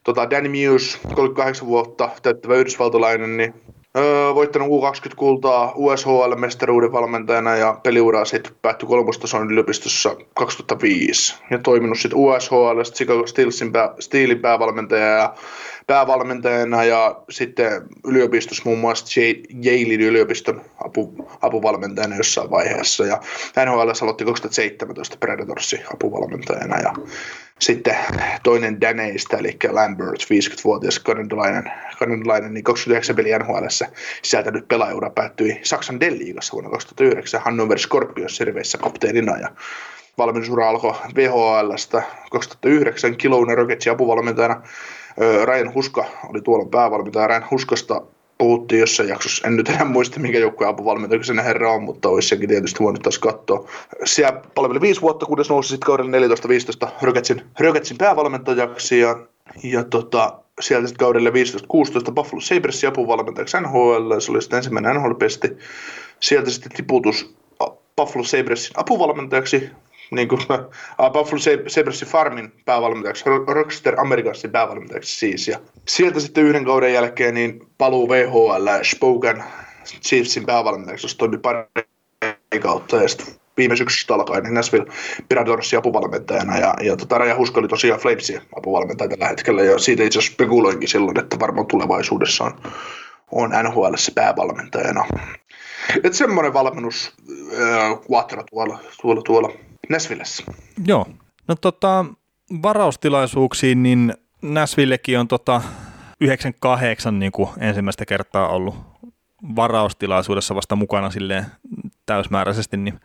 B: tota Danny Muse, 38 vuotta täyttävä yhdysvaltalainen, niin Öö, voittanut U20-kultaa USHL-mestaruuden valmentajana ja peliura sitten päättyi kolmostason yliopistossa 2005. Ja toiminut sitten USHL, Chicago Steelsin pää, Steelin päävalmentaja ja päävalmentajana ja sitten yliopistossa muun muassa Yalein yliopiston apu, apuvalmentajana jossain vaiheessa. Ja NHL aloitti 2017 Predatorsin apuvalmentajana ja sitten toinen Daneista, eli Lambert, 50-vuotias kanadalainen, kanadalainen niin 29 peli NHL sisältänyt pelaajuura päättyi Saksan Deliigassa vuonna 2009 Hannover Scorpions serveissä kapteenina ja valmennusura alkoi VHLstä 2009 Kilouna Rocketsin apuvalmentajana. Ryan Huska oli tuolla päävalmentaja. Ryan Huskasta puhuttiin jossain jaksossa, en nyt enää muista minkä joukkueen apuvalmentaja sen herra on, mutta olisi senkin tietysti voinut taas katsoa. Siellä palveli viisi vuotta, kunnes nousi sitten kaudella 14-15 Rocketsin, Rocketsin päävalmentajaksi ja, ja tota, sieltä sitten kaudelle 15-16 Buffalo Sabresin apuvalmentajaksi NHL, se oli sitten ensimmäinen NHL-pesti. Sieltä sitten tiputus Buffalo Sabresin apuvalmentajaksi niin kuin, uh, Buffalo Sabresin Farmin päävalmentajaksi, Rockstar Americansin päävalmentajaksi siis. Ja sieltä sitten yhden kauden jälkeen niin paluu VHL Spoken Chiefsin päävalmentajaksi, jossa toimi pari kautta ja sitten viime syksystä alkaen niin Nashville Predatorsin apuvalmentajana ja, ja tota, Raja Huska oli tosiaan Flamesin apuvalmentaja tällä hetkellä ja siitä itse asiassa spekuloinkin silloin, että varmaan tulevaisuudessa on, on NHL päävalmentajana. Että semmoinen valmennus äh, tuolla, tuolla, tuolla Näsvillessä.
A: Joo. No tota, varaustilaisuuksiin, niin Näsvillekin on tota 98 niin kuin ensimmäistä kertaa ollut varaustilaisuudessa vasta mukana silleen täysmääräisesti, niin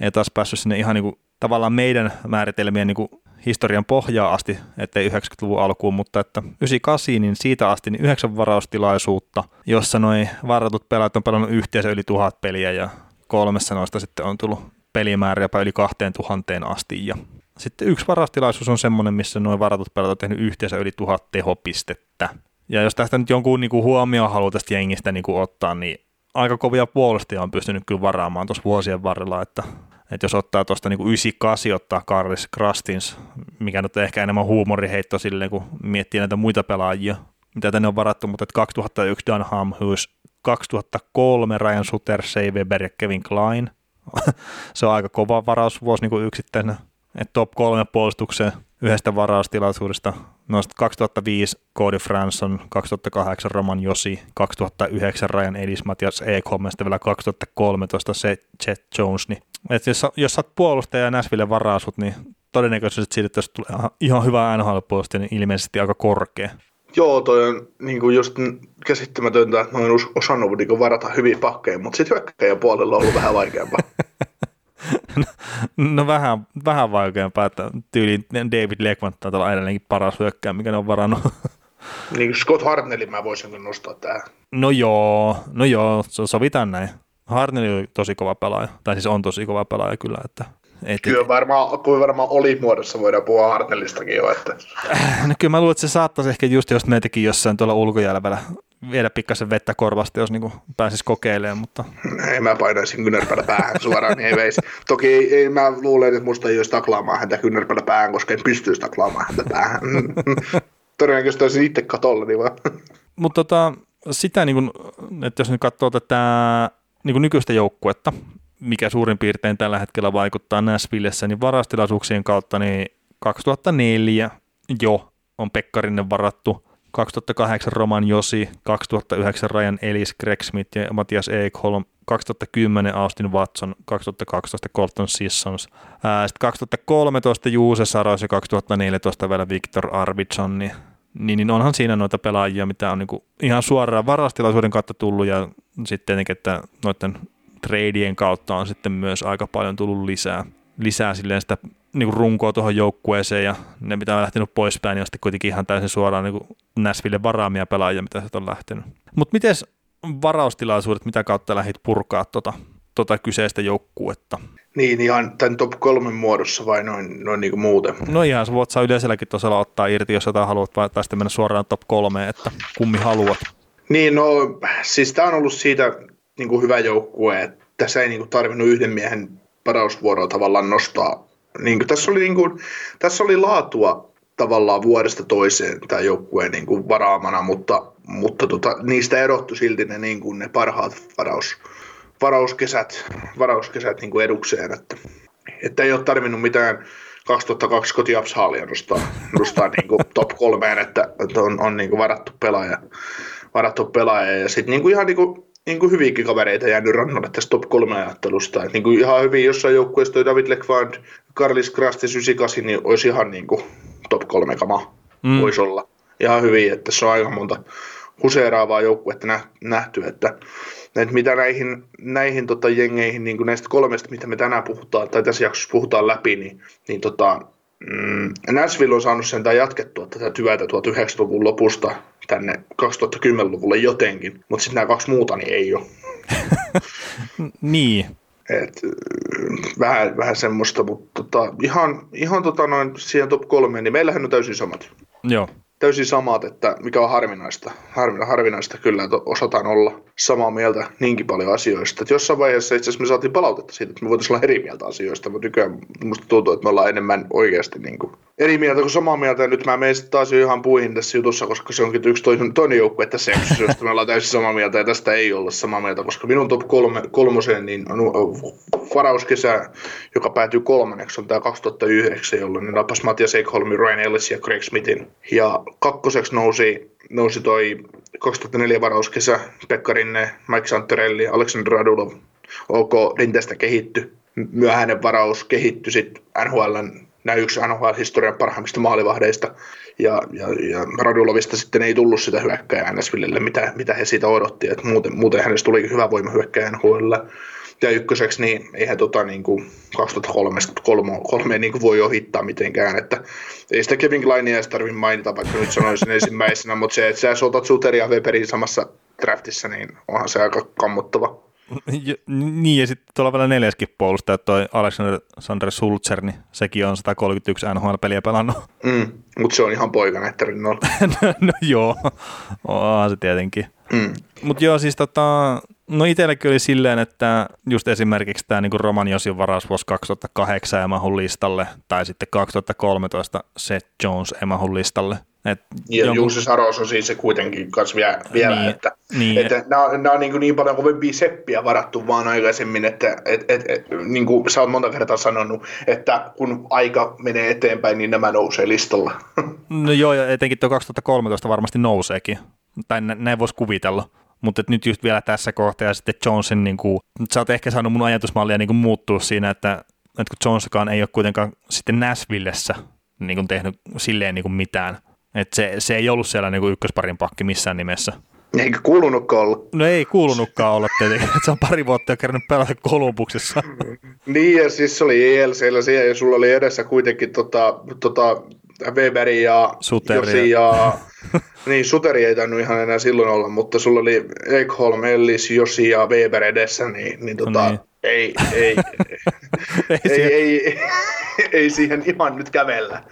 A: ei taas päässyt sinne ihan niin kuin, tavallaan meidän määritelmien niin kuin historian pohjaa asti, ettei 90-luvun alkuun, mutta että 98, niin siitä asti niin yhdeksän varaustilaisuutta, jossa noin varatut pelaajat on pelannut yhteensä yli tuhat peliä ja kolmessa noista sitten on tullut pelimäärä jopa yli kahteen tuhanteen asti ja sitten yksi varastilaisuus on semmoinen, missä noin varatut pelaajat on tehnyt yhteensä yli tuhat tehopistettä. Ja jos tästä nyt jonkun niin kuin huomioon haluaa tästä jengistä niin kuin ottaa, niin aika kovia puolustajia on pystynyt kyllä varaamaan tuossa vuosien varrella, että, että jos ottaa tuosta niin 98 ottaa Carlis Krastins, mikä nyt on ehkä enemmän huumoriheitto silleen, kun miettii näitä muita pelaajia, mitä tänne on varattu, mutta että 2001 Dan Hamhus, 2003 Ryan Suter, Shea Weber ja Kevin Klein. se on aika kova varausvuosi niin yksittäisenä että top kolme puolustukseen yhdestä varaustilaisuudesta. Noista 2005 Cody Franson, 2008 Roman Josi, 2009 Ryan Edis, Matias Ekholm ja vielä 2013 se Chet Jones. Niin, että jos, jos olet puolustaja ja Näsville varaasut, niin todennäköisesti siitä, että jos tulee ihan hyvä nhl niin ilmeisesti aika korkea.
B: Joo, toi on niin kuin just käsittämätöntä, että noin osannut niin varata hyviä pakkeja, mutta sitten hyökkäjän puolella on ollut vähän vaikeampaa.
A: no vähän, vähän vaikeampaa, että tyyli David Legman taitaa olla edelleenkin paras hyökkää, mikä ne on varannut.
B: niin Scott Hartnellin mä voisin kyllä nostaa tähän.
A: No joo, no joo, sovitaan näin. Hartnell oli tosi kova pelaaja, tai siis on tosi kova pelaaja kyllä, että
B: et, kyllä varmaan, kuin varmaan oli muodossa voidaan puhua Hartnellistakin jo. Että.
A: No kyllä mä luulen, että se saattaisi ehkä just, jos meitäkin jossain tuolla ulkojäällä viedä pikkasen vettä korvasta, jos niin pääsisi kokeilemaan. Mutta...
B: Ei mä painaisin kynnärpäällä päähän suoraan, niin ei veisi. Toki ei, ei, mä luulen, että musta ei olisi taklaamaan häntä kynnärpäällä päähän, koska en pystyisi taklaamaan häntä päähän. Todennäköisesti olisin itse katolla, niin vaan.
A: Mutta tota, sitä, niin kun, että jos nyt katsoo tätä niin nykyistä joukkuetta, mikä suurin piirtein tällä hetkellä vaikuttaa Nashvillessä, niin varastilaisuuksien kautta niin 2004 jo on Pekkarinen varattu, 2008 Roman Josi, 2009 Ryan Ellis, Greg Smith ja Matias Ekholm, 2010 Austin Watson, 2012 Colton Sissons, sitten 2013 Juuse Saros ja 2014 vielä Victor Arvidsson, niin, niin, niin onhan siinä noita pelaajia, mitä on niinku ihan suoraan varastilaisuuden kautta tullut ja sitten tietenkin, että noiden treidien kautta on sitten myös aika paljon tullut lisää, lisää silleen sitä niin kuin runkoa tuohon joukkueeseen ja ne mitä on lähtenyt poispäin, niin on sitten kuitenkin ihan täysin suoraan niin Näsville varaamia pelaajia, mitä se on lähtenyt. Mutta miten varaustilaisuudet, mitä kautta lähdit purkaa tuota, tuota kyseistä joukkuetta?
B: Niin, ihan tämän top kolmen muodossa vai noin, noin niin kuin muuten?
A: No ihan, sä voit saa yleiselläkin tosiaan ottaa irti, jos jotain haluat, vai sitten mennä suoraan top kolmeen, että kummi haluat.
B: Niin, no siis tämä on ollut siitä niin kuin hyvä joukkue, että tässä ei niin kuin tarvinnut yhden miehen parausvuoroa tavallaan nostaa. Niin kuin, tässä, oli, niin kuin, tässä oli laatua tavallaan vuodesta toiseen tämä joukkue niin kuin varaamana, mutta, mutta tota, niistä erottu silti ne, niin kuin ne parhaat varaus, varauskesät, varauskesät niin kuin edukseen. Että, että ei ole tarvinnut mitään 2002 kotiapshaalia nostaa, nostaa niin kuin top kolmeen, että, että on, on niin kuin varattu pelaaja, varattu pelaaja. Ja sitten niin kuin ihan niin kuin niin kuin hyviäkin kavereita jäänyt rannalle tästä top 3 ajattelusta. Et niin kuin ihan hyvin jossain joukkueessa toi David Lekvand, Karlis Krastis 98, niin olisi ihan niin kuin top 3 kama mm. voisi olla. Ihan hyvin, että se on aika monta huseeraavaa joukkuetta nähty, että, että mitä näihin, näihin tota jengeihin, niin kuin näistä kolmesta, mitä me tänään puhutaan, tai tässä jaksossa puhutaan läpi, niin, niin tota, mm, Nashville on saanut sen jatkettua tätä työtä 1900-luvun lopusta tänne 2010-luvulle jotenkin, mutta sitten nämä kaksi muuta niin ei ole.
A: niin.
B: Et, vähän, vähän semmoista, mutta tota, ihan, ihan tota noin siihen top kolmeen, niin meillähän on täysin samat.
A: Joo
B: täysin samat, että mikä on harvinaista. Harvinaista, harvinaista kyllä, että osataan olla samaa mieltä niinkin paljon asioista. Että jossain vaiheessa itse asiassa me saatiin palautetta siitä, että me voitaisiin olla eri mieltä asioista, mutta nykyään musta tuntuu, että me ollaan enemmän oikeasti niin kuin eri mieltä kuin samaa mieltä. Ja nyt mä menen taas jo ihan puihin tässä jutussa, koska se onkin yksi toinen, toinen joukkue tässä jaksossa, josta me ollaan täysin samaa mieltä ja tästä ei olla samaa mieltä, koska minun top kolme, kolmoseen niin on varauskesä, joka päätyy kolmanneksi, on tämä 2009, jolloin ne napas Matias Ekholmi, Ryan Ellis ja Craig Smithin. Ja kakkoseksi nousi, nousi toi 2004 varauskesä, Pekka Rinne, Mike Santorelli, Aleksandr Radulov, OK Rinteestä kehitty. Myöhäinen varaus kehittyi sitten NHLn näin yksi NHL-historian parhaimmista maalivahdeista. Ja, ja, ja Radulovista sitten ei tullut sitä hyökkäjää NSVille, mitä, mitä he siitä odotti. Muuten, muuten hänestä tuli hyvä voima hyökkäjä NHL. Ja ykköseksi, niin eihän tota niin kuin 2003 kolme, kolme niin kuin voi ohittaa mitenkään, että ei sitä Kevin Kleinia edes tarvitse mainita, vaikka nyt sanoisin ensimmäisenä, mutta se, että sä sotat Suterin ja Weberin samassa draftissa, niin onhan se aika kammottava.
A: Niin, ja sitten tuolla vielä neljäskin puolustaja, toi Alexander Sulzer, niin sekin on 131 NHL-peliä pelannut.
B: Mm, mutta se on ihan poikana, että
A: no, no joo, onhan se tietenkin. Mm. Mutta joo, siis tota, no itselläkin oli silleen, että just esimerkiksi tämä niinku Roman Josin varaus vuosi 2008 Emahun listalle, tai sitten 2013 Seth Jones Emahun listalle.
B: Et ja jonkun... Juuse Saros on siis se kuitenkin kanssa vielä, vielä niin, että, niin. että nämä, on, nämä on niin, niin paljon kovempia seppiä varattu vaan aikaisemmin, että et, et, et, niin kuin sä oot monta kertaa sanonut, että kun aika menee eteenpäin, niin nämä nousee listalla.
A: No joo, ja etenkin tuo 2013 varmasti nouseekin, tai näin voisi kuvitella. Mutta nyt just vielä tässä kohtaa ja sitten Johnson, niin kuin, sä oot ehkä saanut mun ajatusmallia niin kuin muuttua siinä, että, että kun Johnsonkaan ei ole kuitenkaan sitten Nashvillessä niin kuin tehnyt silleen niin kuin mitään, että se, se ei ollut siellä niin kuin ykkösparin pakki missään nimessä.
B: Eikä kuulunutkaan olla.
A: No ei kuulunutkaan olla tietenkin, että se on pari vuotta jo kerännyt pelata Kolumbuksessa.
B: niin ja siis se oli ELCllä siellä ja sulla oli edessä kuitenkin tota, tota Weberi ja
A: Suteri.
B: Josi ja... niin, Suteri ei tainnut ihan enää silloin olla, mutta sulla oli Ekholm, Ellis, Josi ja Weber edessä, niin, niin tota, niin. ei, ei, ei, ei, ei, ei, ei, siihen ihan nyt kävellä.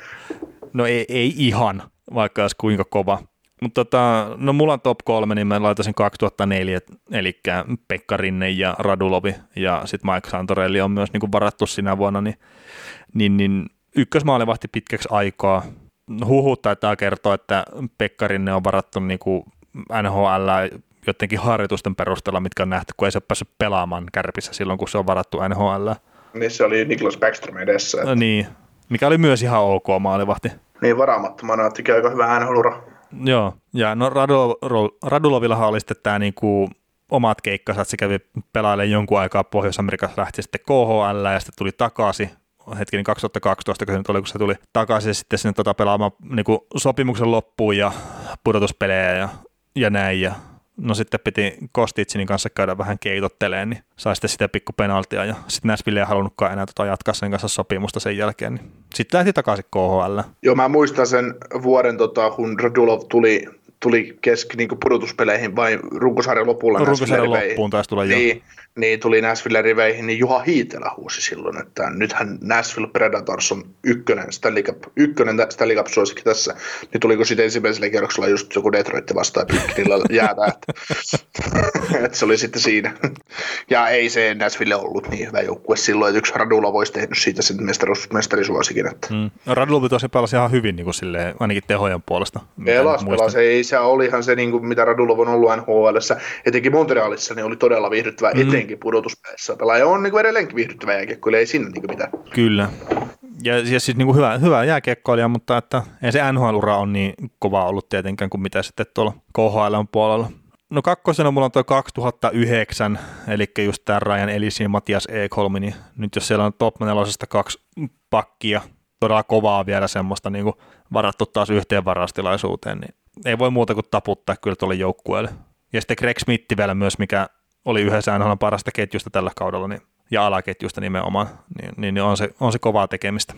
A: No ei, ei ihan, vaikka olisi kuinka kova. Mutta tota, no mulla on top kolme, niin mä laitaisin 2004, eli Pekka Rinne ja Radulovi, ja sitten Mike Santorelli on myös niin kuin varattu sinä vuonna, niin, niin, niin ykkösmaalivahti pitkäksi aikaa. Huhut taitaa kertoa, että Pekkarinne on varattu niin kuin NHL jotenkin harjoitusten perusteella, mitkä on nähty, kun ei se ole päässyt pelaamaan kärpissä silloin, kun se on varattu NHL.
B: Niin se oli Niklas Backstrom edessä.
A: Että... No niin, mikä oli myös ihan ok maalivahti.
B: Niin varamattomana, teki aika hyvä nhl
A: Joo, ja no Radulovillahan oli sitten tämä niinku omat keikkansa, että se kävi pelailemaan jonkun aikaa Pohjois-Amerikassa, lähti sitten KHL ja sitten tuli takaisin hetki, niin 2012, kun se, oli, kun se tuli takaisin sitten sinne tota pelaamaan niin kuin sopimuksen loppuun ja pudotuspelejä ja, ja näin. Ja no sitten piti Kostitsinin kanssa käydä vähän keitotteleen, niin sai sitten sitä pikku penaltia ja sitten Näsville ei halunnutkaan enää tota jatkaa sen kanssa sopimusta sen jälkeen. Niin sitten lähti takaisin KHL.
B: Joo, mä muistan sen vuoden, tota, kun Radulov tuli tuli keski niin pudotuspeleihin vai runkosarjan lopulla.
A: No, runkosarjan loppuun taisi tulla
B: niin, jo. Niin, tuli Nashville riveihin, niin Juha Hiitelä huusi silloin, että nythän Nashville Predators on ykkönen Stanley Cup, ykkönen Stanley Cup suosikki tässä. Niin tuliko sitten ensimmäisellä kierroksella just joku Detroit vastaan Pykkinillä jäätä, että, että, se oli sitten siinä. Ja ei se Nashville ollut niin hyvä joukkue silloin, että yksi Radula voisi tehnyt siitä sitten mestaris, mestarisuosikin. Että. Mm.
A: No, Radula tosi pelasi ihan hyvin niin kuin silleen, ainakin tehojen puolesta.
B: Pelas, pelas, ei se olihan se, niin kuin, mitä Radulov on ollut NHL, etenkin Montrealissa, niin oli todella viihdyttävä, mm. etenkin pudotuspäässä. Pelaaja on niin kuin edelleenkin viihdyttävä jääkiekko, ei sinne niin kuin mitään.
A: Kyllä. Ja, siis niin kuin hyvä, hyvä jääkiekkoilija, mutta että ei se NHL-ura on niin kova ollut tietenkään kuin mitä sitten tuolla KHL puolella. No kakkosena mulla on tuo 2009, eli just tämä Ryan Ellis ja Matias Ekholm, niin nyt jos siellä on top 4 kaksi pakkia, todella kovaa vielä semmoista niin kuin varattu taas yhteen varastilaisuuteen, niin ei voi muuta kuin taputtaa kyllä tuolle joukkueelle. Ja sitten Greg Smith vielä myös, mikä oli yhdessä NHL parasta ketjusta tällä kaudella, niin, ja alaketjusta nimenomaan, niin, niin, niin on, se, on se kovaa tekemistä.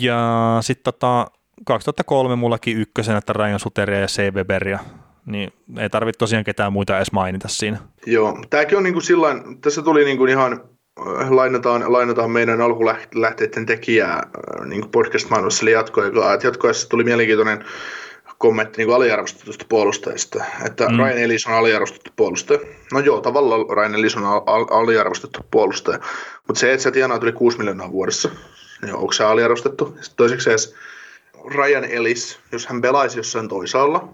A: Ja sitten tota, 2003 mullakin ykkösenä, että Ryan Suteria ja C. Weberia, niin ei tarvitse tosiaan ketään muita edes mainita siinä.
B: Joo, tämäkin on niin kuin sillain, tässä tuli niin kuin ihan äh, lainataan, lainataan meidän alkulähteiden tekijää äh, niin podcast-maailmassa, eli jatkoaikaa. Jatkoajassa tuli mielenkiintoinen kommentti niin aliarvostetusta puolustajista, että mm. Ryan Ellis on aliarvostettu puolustaja. No joo, tavallaan Ryan Ellis on al- aliarvostettu puolustaja, mutta se, että sä tienaat yli 6 miljoonaa vuodessa, niin onko se aliarvostettu? Sitten toiseksi edes Ryan Ellis, jos hän pelaisi jossain toisaalla,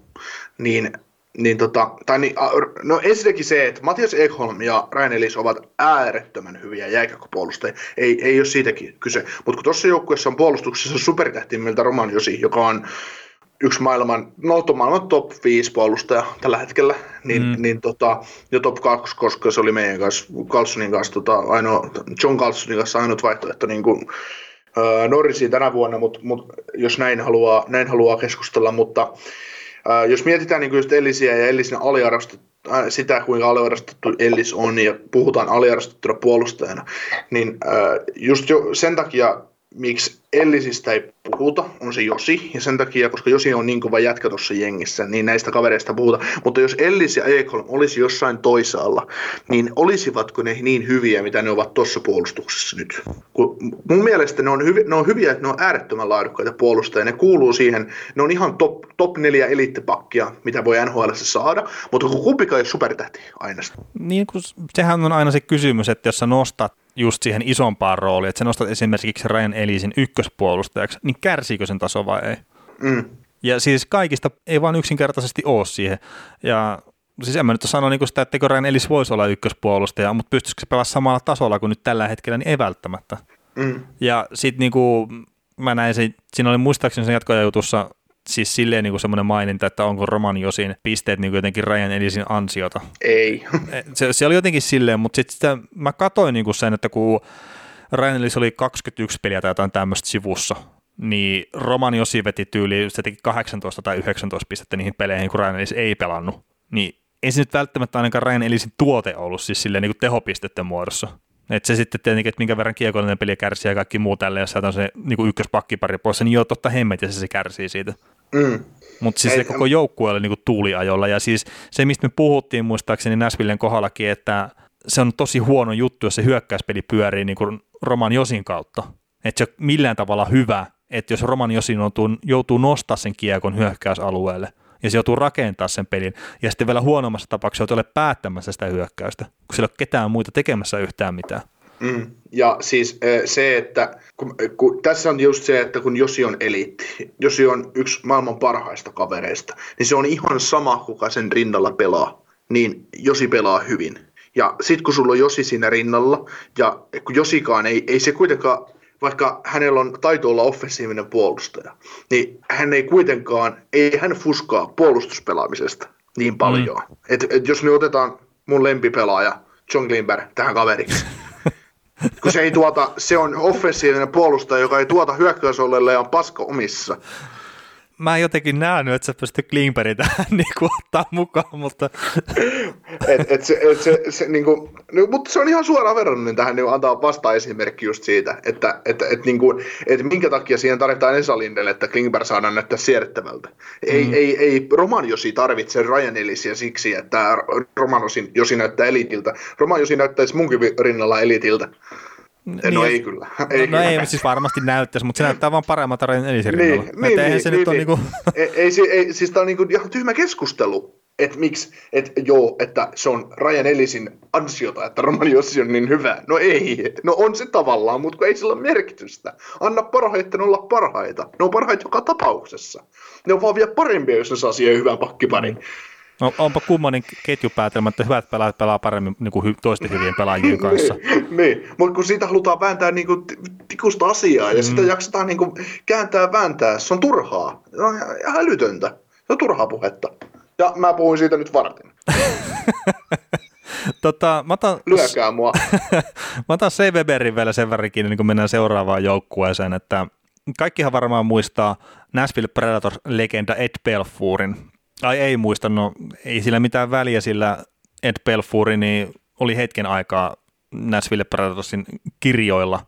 B: niin niin tota, tai niin, no ensinnäkin se, että Matias Ekholm ja Ryan Ellis ovat äärettömän hyviä jääkäkköpuolustajia. Ei, ei ole siitäkin kyse. Mutta kun tuossa joukkueessa on puolustuksessa supertähti meiltä Roman Josi, joka on yksi maailman, no maailman top 5 puolustaja tällä hetkellä, niin, mm. niin tota, jo top 2, koska se oli meidän kanssa, Carlsonin kanssa, tota, ainoa, John Carlsonin kanssa ainut vaihtoehto niin kuin, äh, Norrisiin tänä vuonna, mutta mut, jos näin haluaa, näin haluaa keskustella, mutta äh, jos mietitään niin just Ellisiä ja Ellisin sitä, kuinka aliarvostettu Ellis on ja puhutaan aliarvostettuna puolustajana, niin just jo sen takia miksi Ellisistä ei puhuta, on se Josi, ja sen takia, koska Josi on niin kova jätkä tuossa jengissä, niin näistä kavereista puhuta. Mutta jos Ellis ja Ekholm olisi jossain toisaalla, niin olisivatko ne niin hyviä, mitä ne ovat tuossa puolustuksessa nyt? Kun mun mielestä ne on, hyvi, ne on hyviä, että ne on äärettömän laadukkaita puolustajia, ne kuuluu siihen, ne on ihan top, top neljä eliittipakkia, mitä voi NHL saada, mutta kun kumpikaan ei ole supertähti aina.
A: Niin, kun sehän on aina se kysymys, että jos sä nostat just siihen isompaan rooliin, että sä nostat esimerkiksi Ryan Elisin ykköspuolustajaksi, niin kärsiikö sen taso vai ei? Mm. Ja siis kaikista ei vaan yksinkertaisesti ole siihen. Ja siis en mä nyt sano niin sitä, että Ryan Ellis voisi olla ykköspuolustaja, mutta pystyisikö se pelaamaan samalla tasolla kuin nyt tällä hetkellä, niin ei välttämättä. Mm. Ja sitten niin kuin, mä näin se, siinä oli muistaakseni sen jatkoajajutussa siis silleen niin kuin semmoinen maininta, että onko Roman Josin pisteet niin kuin jotenkin Ryan Ellisin ansiota.
B: Ei.
A: Se, se oli jotenkin silleen, mutta sitten sitä, mä katoin niin kuin sen, että kun Ryan Ellis oli 21 peliä tai jotain tämmöistä sivussa, niin Roman Josi veti tyyli, se teki 18 tai 19 pistettä niihin peleihin, kun Ryan Ellis ei pelannut. Niin ei se nyt välttämättä ainakaan Ryan Ellisin tuote ollut siis silleen niin kuin tehopisteiden muodossa. Että se sitten tietenkin, että minkä verran kiekollinen peli kärsii ja kaikki muu tälle, jos on se niin ykköspakkipari pois, niin joo, totta hemmet, ja se, se kärsii siitä. Mm. Mutta siis Ei, se koko joukkue oli niinku tuuliajolla ja siis se, mistä me puhuttiin muistaakseni Näsvillen kohdallakin, että se on tosi huono juttu, jos se hyökkäyspeli pyörii niinku Roman Josin kautta. Että se on millään tavalla hyvä, että jos Roman Josin joutuu, joutuu nostaa sen kiekon hyökkäysalueelle ja se joutuu rakentaa sen pelin ja sitten vielä huonommassa tapauksessa joutuu ole päättämässä sitä hyökkäystä, kun sillä ei ole ketään muita tekemässä yhtään mitään.
B: Mm. Ja siis se, että kun, kun, tässä on just se, että kun Josi on eliitti, Josi on yksi maailman parhaista kavereista, niin se on ihan sama, kuka sen rinnalla pelaa, niin Josi pelaa hyvin. Ja sitten kun sulla on Josi siinä rinnalla, ja kun Josikaan ei, ei se kuitenkaan, vaikka hänellä on taito olla offensiivinen puolustaja, niin hän ei kuitenkaan, ei hän fuskaa puolustuspelaamisesta niin paljon. Mm. Et, et jos me otetaan mun lempipelaaja John Glimber tähän kaveriksi, kun se ei tuota, se on offensiivinen puolustaja, joka ei tuota hyökkäysolelle ja on paska omissa
A: mä en jotenkin nähnyt, että sä pystyt Klingbergin tähän niin kuin, ottaa mukaan, mutta...
B: et, et se, et se, se, niin kuin, no, mutta se on ihan suoraan verrannollinen tähän niin antaa vasta-esimerkki just siitä, että, että, että, niin kuin, että minkä takia siihen tarvitaan Esa Lindelle, että Klingberg saadaan näyttää siedettävältä. Ei, mm. ei, ei Roman Josi tarvitse Ryan Ellisia siksi, että Roman Josi näyttää elitiltä. Roman Josi näyttäisi munkin rinnalla elitiltä. Niin, no ei kyllä.
A: Ei no, kyllä. no ei, siis varmasti näyttäisi, mutta se näyttää vaan paremmalta Ryan Ellisin niin, rinnalla. Niin, niin, se niin, nyt niin. Niinku-
B: ei, ei, ei, siis tämä on niinku ihan tyhmä keskustelu, että miksi, että joo, että se on Ryan Ellisin ansiota, että Roman Jossi on niin hyvä. No ei, no on se tavallaan, mutta ei sillä ole merkitystä. Anna parhaiten olla parhaita. Ne on parhaita joka tapauksessa. Ne on vaan vielä parempia, jos ne saa siihen hyvän pakkiparin. Mm.
A: No, onpa kummonen ketjupäätelmä, että hyvät pelaajat pelaa paremmin niin kuin toisten hyvien pelaajien kanssa.
B: niin, niin. mutta kun siitä halutaan vääntää niin kuin tikusta asiaa ja mm. sitä jaksetaan niin kuin kääntää vääntää, se on turhaa. Se on ihan älytöntä. Se on turhaa puhetta. Ja mä puhuin siitä nyt varten.
A: tota, mä otan,
B: Lyökää mua.
A: mä otan. Weberin vielä sen verran niin kun mennään seuraavaan joukkueeseen, että kaikkihan varmaan muistaa Nashville Predators-legenda Ed Belfourin Ai ei muista, no ei sillä mitään väliä, sillä Ed Belfuri niin oli hetken aikaa Nashville Predatorsin kirjoilla.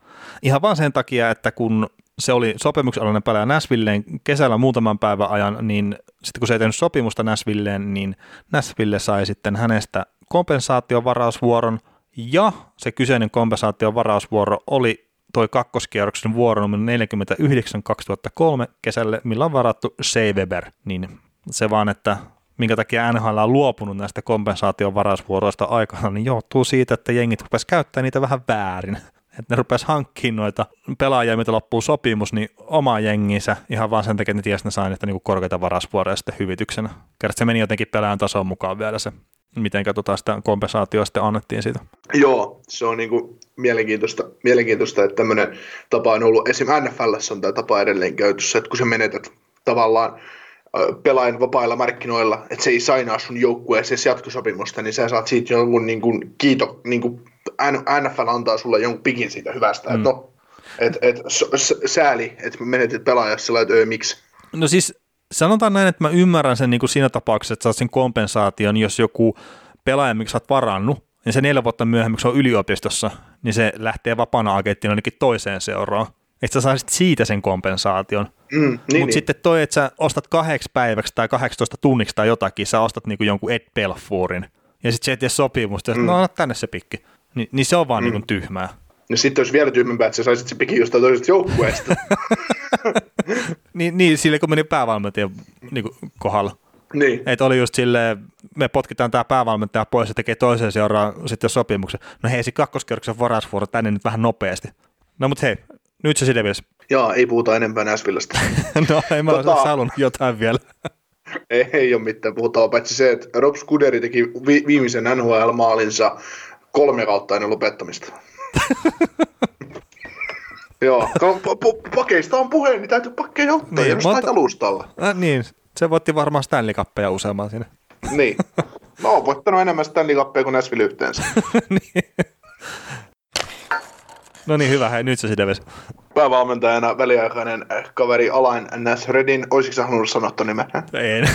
A: Ihan vaan sen takia, että kun se oli sopimuksen alainen pelaaja Nashvilleen kesällä muutaman päivän ajan, niin sitten kun se ei tehnyt sopimusta Nashvilleen, niin Nashville sai sitten hänestä kompensaation varausvuoron, ja se kyseinen kompensaation varausvuoro oli toi kakkoskierroksen vuoro numero 49 2003 kesälle, millä on varattu C. Weber, niin se vaan, että minkä takia NHL on luopunut näistä kompensaation varausvuoroista aikana, niin johtuu siitä, että jengit rupes käyttää niitä vähän väärin. Että ne rupes hankkimaan noita pelaajia, mitä loppuu sopimus, niin oma jenginsä ihan vaan sen takia, että ne tiesi, että ne sai niitä niin korkeita varausvuoroja sitten hyvityksenä. Kerran se meni jotenkin pelaajan tason mukaan vielä se, miten tota sitä kompensaatioa sitten annettiin siitä.
B: Joo, se on niin kuin mielenkiintoista, mielenkiintoista, että tämmöinen tapa on ollut, esim. NFL on tämä tapa edelleen käytössä, että kun sä menetät tavallaan pelaajan vapailla markkinoilla, että se ei sainaa sun joukkueeseen jatkosopimusta, niin sä saat siitä jonkun niin kuin, kiito, niin kuin NFL antaa sulle jonkun pikin siitä hyvästä, mm. että no, et, et, sääli, että menetit pelaajassa sillä että miksi.
A: No siis sanotaan näin, että mä ymmärrän sen niin kuin siinä tapauksessa, että saat sen kompensaation, jos joku pelaaja, mikä sä oot varannut, niin se neljä vuotta myöhemmin, kun se on yliopistossa, niin se lähtee vapaana agenttina jonnekin toiseen seuraan. Että sä saisit siitä sen kompensaation.
B: Mm, niin,
A: Mutta
B: niin.
A: sitten toi, että sä ostat kahdeksi päiväksi tai 18 tunniksi tai jotakin, sä ostat niinku jonkun Ed Belfourin, ja sitten se ei tee sopimusta, ja mm. no anna tänne se pikki. Ni, niin se on vaan mm. niinku tyhmää.
B: Ja sitten olisi vielä tyhmempää, että sä saisit se pikin jostain toisesta joukkueesta.
A: niin, niin sille kun meni päävalmentajan niinku, kohdalla.
B: niin.
A: Että oli just silleen, me potkitaan tämä päävalmentaja pois ja tekee toiseen seuraan sitten sopimuksen. No hei, se kakkoskerroksen varausvuoro tänne nyt vähän nopeasti. No mut hei, nyt se Devils.
B: Jaa, ei puhuta enempää Näsvillestä.
A: no ei mä Tota- halunnut jotain vielä.
B: ei, ei ole mitään puhuttavaa, paitsi se, että Rob Scuderi teki vi- viimeisen NHL-maalinsa kolme kautta ennen lopettamista. Joo, pakeista on puhe, niin täytyy pakkeja ottaa
A: Niin,
B: jostain
A: monta-
B: alustalla.
A: Äh, niin, se voitti varmaan Stanley Cupia useamman siinä.
B: Niin. Mä oon voittanut enemmän Stanley Cupia kuin Nashville yhteensä.
A: niin. No niin, hyvä. Hei, nyt se Devils.
B: Päävalmentajana väliaikainen kaveri Alain Nasreddin. Olisitko sä halunnut sanoa ton nimen?
A: En.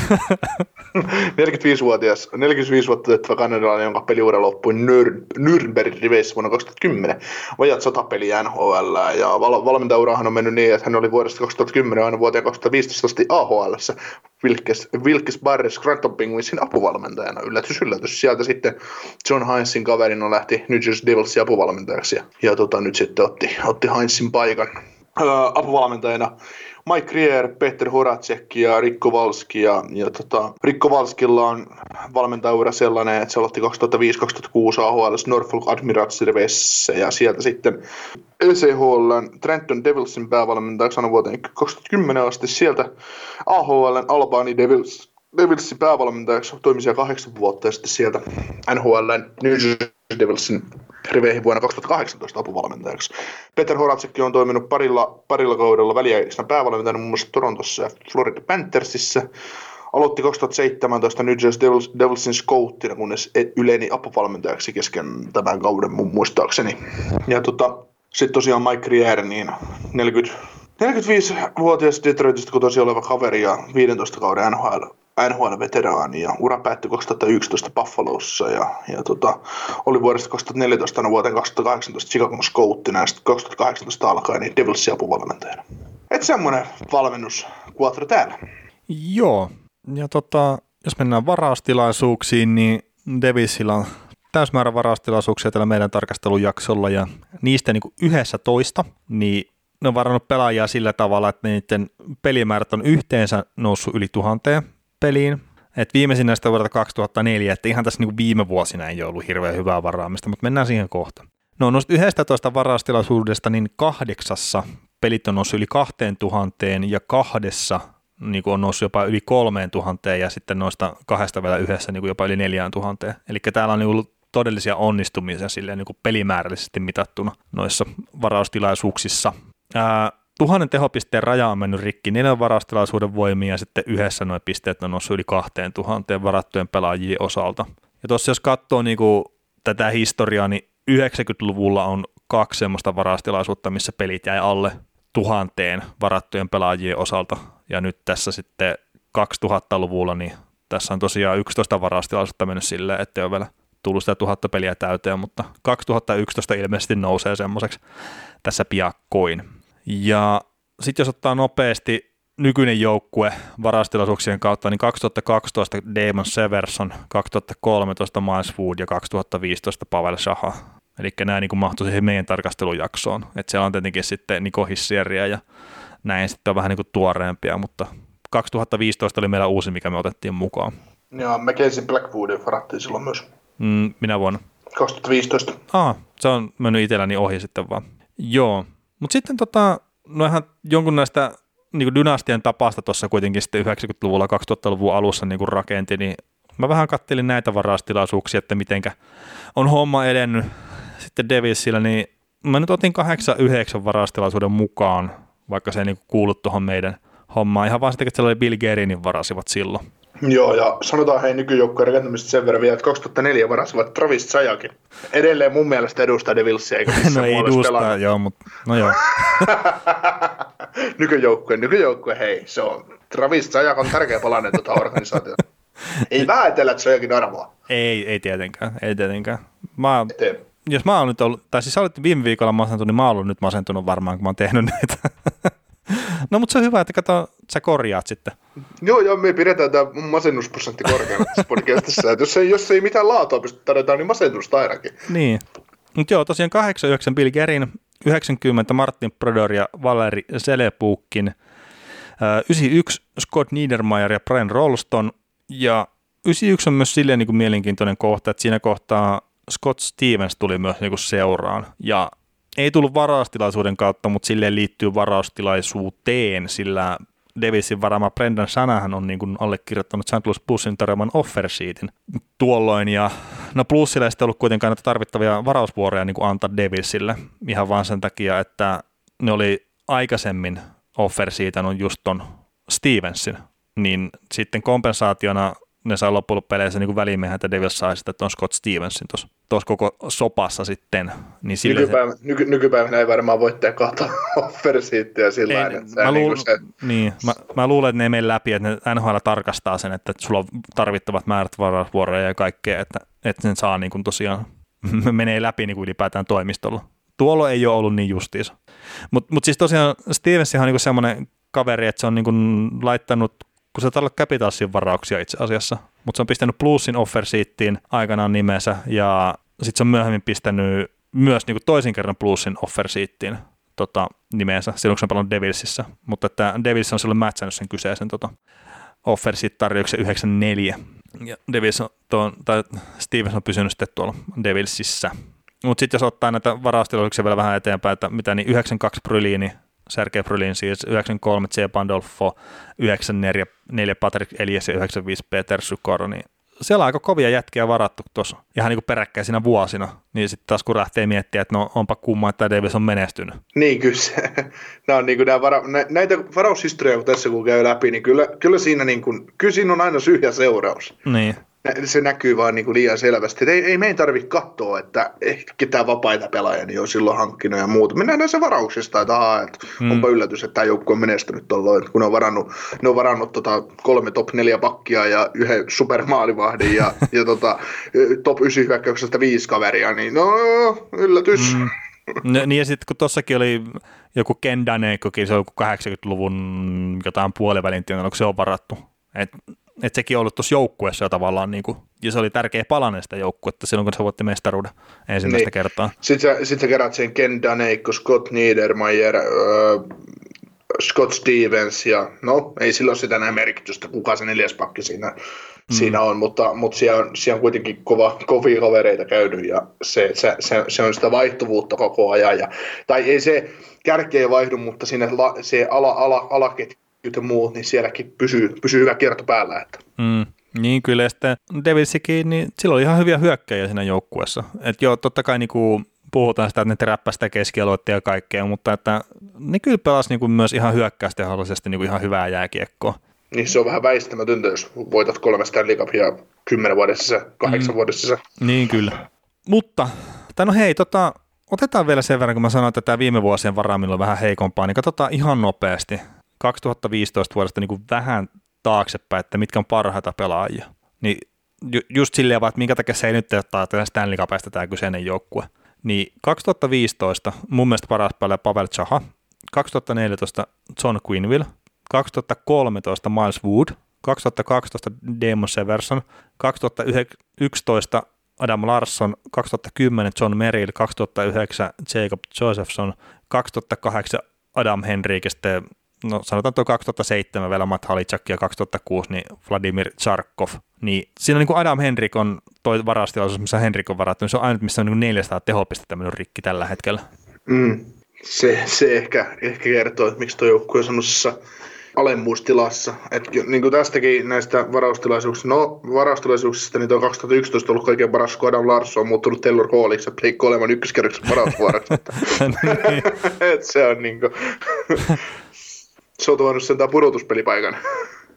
B: 45-vuotias, 45 vuotta täyttävä kanadalainen, jonka peliura loppui Nür- Nürnbergin riveissä vuonna 2010. Vajat sata peliä NHL ja val- valmentajaurahan on mennyt niin, että hän oli vuodesta 2010 aina vuoteen 2015 asti AHL. Wilkes, Wilkes Barres Scranton Penguinsin apuvalmentajana. Yllätys, yllätys. Sieltä sitten John Heinzin kaverina lähti New Jersey Devilsin apuvalmentajaksi ja, ja tota, nyt sitten otti, otti Heinzin paikan apuvalmentajana. Mike Rier, Peter Horacek ja Rikko Valski. Ja, ja tota, Rikko Valskilla on valmentajaura sellainen, että se aloitti 2005-2006 AHL Norfolk Admirals ja sieltä sitten ECHL Trenton Devilsin päävalmentajaksi aina vuoteen 2010 asti. Sieltä AHL Albany Devils, Devilsin päävalmentajaksi toimi kahdeksan vuotta ja sitten sieltä NHL New Jersey Devilsin riveihin vuonna 2018 apuvalmentajaksi. Peter Horacek on toiminut parilla, parilla kaudella väliaikaisena päävalmentajana muun muassa Torontossa ja Florida Panthersissa. Aloitti 2017 New Jersey Devils, Devilsin scouttina, kunnes e- yleni apuvalmentajaksi kesken tämän kauden mun muistaakseni. Ja tota, sitten tosiaan Mike Rier, niin 40, 45-vuotias Detroitista kotoisin oleva kaveri ja 15 kauden NHL, NHL-veteraani ja ura päättyi 2011 Buffalossa ja, ja tota, oli vuodesta 2014 aina vuoteen 2018 Chicagon Scouttina ja sitten 2018 alkaen niin Devilsin apuvalmentajana. Et semmonen valmennus Quattro täällä.
A: Joo, ja tota, jos mennään varaustilaisuuksiin, niin Devilsillä on täysmäärä varaustilaisuuksia tällä meidän tarkastelujaksolla ja niistä niin yhdessä toista, niin ne on varannut pelaajia sillä tavalla, että niiden pelimäärät on yhteensä noussut yli tuhanteen peliin. Et viimeisin näistä vuodelta 2004, että ihan tässä niin viime vuosina ei ollut hirveän hyvää varaamista, mutta mennään siihen kohta. No noista 11 varaustilaisuudesta, niin kahdeksassa pelit on noussut yli 2000 ja kahdessa niin on noussut jopa yli 3000 ja sitten noista kahdesta vielä yhdessä niin jopa yli 4000. Eli täällä on ollut todellisia onnistumisia silleen niin pelimäärällisesti mitattuna noissa varaustilaisuuksissa. Ää, tuhannen tehopisteen raja on mennyt rikki neljän varaustilaisuuden voimia ja sitten yhdessä nuo pisteet on noussut yli 2000 varattujen pelaajien osalta. Ja tuossa jos katsoo niin kuin tätä historiaa, niin 90-luvulla on kaksi semmoista varaustilaisuutta, missä pelit jäi alle tuhanteen varattujen pelaajien osalta. Ja nyt tässä sitten 2000-luvulla, niin tässä on tosiaan 11 varaustilaisuutta mennyt silleen, että on vielä tullut sitä tuhatta peliä täyteen, mutta 2011 ilmeisesti nousee semmoiseksi tässä piakkoin. Ja sitten jos ottaa nopeasti nykyinen joukkue varastilaisuuksien kautta, niin 2012 Damon Severson, 2013 Miles Wood ja 2015 Pavel Shaha. Eli nämä niin mahtuu siihen meidän tarkastelujaksoon. Että siellä on tietenkin sitten Niko Hissieriä ja näin sitten on vähän niin kuin tuoreempia, mutta 2015 oli meillä uusi, mikä me otettiin mukaan.
B: Ja Mackenzie Blackwoodin varattiin silloin myös.
A: Mm, minä vuonna?
B: 2015.
A: Ah, se on mennyt itselläni ohi sitten vaan. Joo, mutta sitten tota, no ihan jonkun näistä niin dynastian tapasta tuossa kuitenkin sitten 90-luvulla, 2000-luvun alussa niin rakenti, niin mä vähän kattelin näitä varastilaisuuksia, että mitenkä on homma edennyt sitten Devilsillä, niin mä nyt otin 8-9 varastilaisuuden mukaan, vaikka se ei niin kuulu tuohon meidän hommaan, ihan vaan sitten, että siellä oli Bill Gerinin varasivat silloin.
B: Joo, ja sanotaan hei nykyjoukkojen rakentamista sen verran vielä, että 2004 varasivat Travis Sajakin. Edelleen mun mielestä edustaa Devilsia, eikä
A: No ei edustaa, joo, mutta no joo.
B: nykyjoukkue, nykyjoukkue, hei, se on Travis Sajak on tärkeä palanen tuota organisaatiota. ei vähätellä, että se on jokin arvoa.
A: Ei, ei tietenkään, ei tietenkään. Mä, jos mä oon nyt ollut, tai siis sä olit viime viikolla masentunut, niin mä oon ollut nyt masentunut varmaan, kun mä oon tehnyt näitä. No mutta se on hyvä, että kato, sä korjaat sitten.
B: Joo, joo, me pidetään tämä masennusprosentti korkeana podcastissa. jos ei, jos ei mitään laatua pysty tarjotaan, niin masennusta ainakin.
A: Niin. Mutta joo, tosiaan 89 Bill Gerin, 90 Martin Prodor ja Valeri Selepuukkin, 91 Scott Niedermayer ja Brian Rolston, ja 91 on myös silleen niin kuin mielenkiintoinen kohta, että siinä kohtaa Scott Stevens tuli myös niin kuin seuraan, ja ei tullut varaustilaisuuden kautta, mutta silleen liittyy varaustilaisuuteen, sillä Davisin varama Brendan Sanahan on niin kuin allekirjoittanut St. Louis Bluesin tarjoaman offer sheetin tuolloin, ja no Bluesilla ei sitten ollut kuitenkaan näitä tarvittavia varausvuoroja niin kuin antaa Davisille, ihan vaan sen takia, että ne oli aikaisemmin offer on just ton Stevensin, niin sitten kompensaationa ne saa loppupeleissä niin välimiehän, että Devils sai sitä tuon Scott Stevensin tuossa koko sopassa sitten. Niin
B: sillä Nykypäivä, se... nyky, nykypäivänä ei varmaan voi tehdä kahta offersiittiä sillä tavalla, että
A: mä, luul, niin se... niin, mä, mä, luulen, että ne ei mene läpi, että ne NHL tarkastaa sen, että sulla on tarvittavat määrät varausvuoroja ja kaikkea, että, että sen saa niin kuin tosiaan menee läpi niin kuin ylipäätään toimistolla. Tuolla ei ole ollut niin justiisa. Mutta mut siis tosiaan Stevens on niin semmoinen kaveri, että se on niin kuin laittanut kun se on Capitalsin varauksia itse asiassa, mutta se on pistänyt Plusin offer sheettiin aikanaan nimensä ja sitten se on myöhemmin pistänyt myös niin kuin toisen kerran Plusin offer sheettiin tota, nimensä, silloin kun se on palannut Devilsissä, mutta että Devils on silloin mätsännyt sen kyseisen tota, offer sheet tarjouksen 94 ja Devils on, tuon, tai Stevens on pysynyt sitten tuolla Devilsissä. Mutta sitten jos ottaa näitä varaustilaisuuksia vielä vähän eteenpäin, että mitä niin 92 Bryliini Sergei Brylin siis 93 C. Pandolfo, 94 Patrick Elias ja 95 Peter Sukoro, niin siellä on aika kovia jätkiä varattu tuossa ihan niin peräkkäisinä vuosina, niin sitten taas kun lähtee miettimään, että no onpa kumma, että Davis on menestynyt.
B: Niin kyllä se, nämä on niin kuin nämä vara, näitä varaushistoriaa kun tässä kun käy läpi, niin kyllä, kyllä siinä niin kuin, kyllä siinä on aina syy ja seuraus.
A: Niin
B: se näkyy vaan niin kuin liian selvästi. Et ei, ei meidän tarvitse katsoa, että ehkä ketään vapaita pelaajia niin on silloin hankkinut ja muuta. Me nähdään se varauksesta, että, aha, että hmm. onpa yllätys, että tämä joukkue on menestynyt tuolloin, kun ne on varannut, ne on varannut tota kolme top neljä pakkia ja yhden supermaalivahdin ja, ja tota, top 9 hyökkäyksestä viisi kaveria, niin no yllätys. Hmm.
A: No, niin ja sitten kun tuossakin oli joku Ken Danekokin, se on joku 80-luvun jotain puolivälin onko se on varattu. Et että sekin on ollut tuossa joukkueessa jo tavallaan, niin kuin, ja se oli tärkeä palanen sitä joukkuetta silloin, kun se voitti mestaruuden ensimmäistä niin. kertaa.
B: Sitten sä, sit sä kerät sen Ken Daneikko, Scott Niedermayer, äh, Scott Stevens, ja no, ei sillä ole sitä näin merkitystä, kuka se neljäs pakki siinä, mm. siinä on, mutta, mutta siellä, on, siellä on kuitenkin kova, kovia kavereita käynyt, ja se, se, se, se on sitä vaihtuvuutta koko ajan, ja, tai ei se kärkeä vaihdu, mutta siinä la, se ala, ala, alaketju ja muut, niin sielläkin pysyy, pysyy hyvä kierto päällä. Että.
A: Mm, niin kyllä, ja sitten Devilsikin, niin sillä oli ihan hyviä hyökkäjiä siinä joukkueessa. Että joo, totta kai niin kuin puhutaan sitä, että ne teräppää sitä keskialuetta ja kaikkea, mutta että ne kyllä pelasi niin kuin myös ihan hyökkäystehallisesti niin kuin ihan hyvää jääkiekkoa.
B: Niin se on vähän väistämätöntä, jos voitat kolme Stanley Cupia kymmenen vuodessa, kahdeksan mm. vuodessa.
A: Niin kyllä. Mutta, tai no hei, tota, otetaan vielä sen verran, kun mä sanoin, että tämä viime vuosien varaamilla on vähän heikompaa, niin katsotaan ihan nopeasti 2015 vuodesta niin kuin vähän taaksepäin, että mitkä on parhaita pelaajia. Niin ju- just silleen vaan, että minkä takia se ei nyt ottaa Stanley Cupista tämä kyseinen joukkue. Niin 2015 mun mielestä paras pelaaja Pavel Chaha, 2014 John Quinville, 2013 Miles Wood, 2012 Damon Severson, 2011 Adam Larsson, 2010 John Merrill, 2009 Jacob Josephson, 2008 Adam sitten no sanotaan tuo 2007 vielä Matt Halicak ja 2006 niin Vladimir Charkov, niin siinä niin kuin Adam Henrik on toi varastilaisuus, missä Henrik on varattu, niin se on ainut, missä on niin 400 tehopistettä mennyt rikki tällä hetkellä.
B: Mm. Se, se ehkä, ehkä kertoo, että miksi tuo joukkue on semmoisessa alemmuustilassa. Et, niin kuin tästäkin näistä varaustilaisuuksista, no varaustilaisuuksista, niin tuo 2011 on ollut kaikkein paras, kun Adam Larsson on muuttunut Taylor Halliksi ja Blake olevan ykköskerroksen varausvuoroksi. Niin. se on niin kuin, se on tuonut sen pudotuspelipaikan.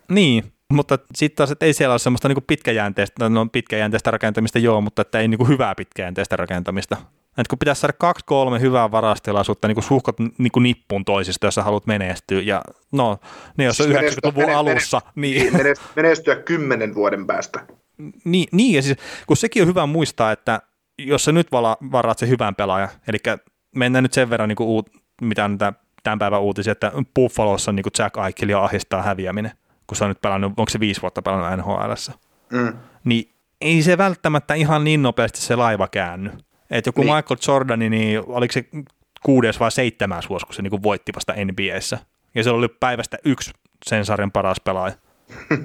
A: Niin, mutta sitten taas, että ei siellä ole semmoista niin pitkäjänteistä, no pitkäjänteistä rakentamista joo, mutta että ei niin hyvää pitkäjänteistä rakentamista. että kun pitäisi saada kaksi kolme hyvää varastilaisuutta niin suhkot niin kuin nippuun toisista, jos sä haluat menestyä. Ja no, ne jos siis on 90-luvun mene, alussa.
B: Niin. Menestyä kymmenen vuoden päästä.
A: Niin, niin, ja siis kun sekin on hyvä muistaa, että jos sä nyt varaat se hyvän pelaaja, eli mennään nyt sen verran, niin kuin uut, mitä on tämän päivän uutisia, että Buffalossa niin Jack Eichel ahdistaa häviäminen, kun se on nyt pelannut, onko se viisi vuotta pelannut NHL, mm. niin ei se välttämättä ihan niin nopeasti se laiva käänny. Että joku niin. Michael Jordani, niin oliko se kuudes vai seitsemäs vuosi, kun se niin voitti vasta NBAssä. Ja se oli päivästä yksi sen sarjan paras pelaaja.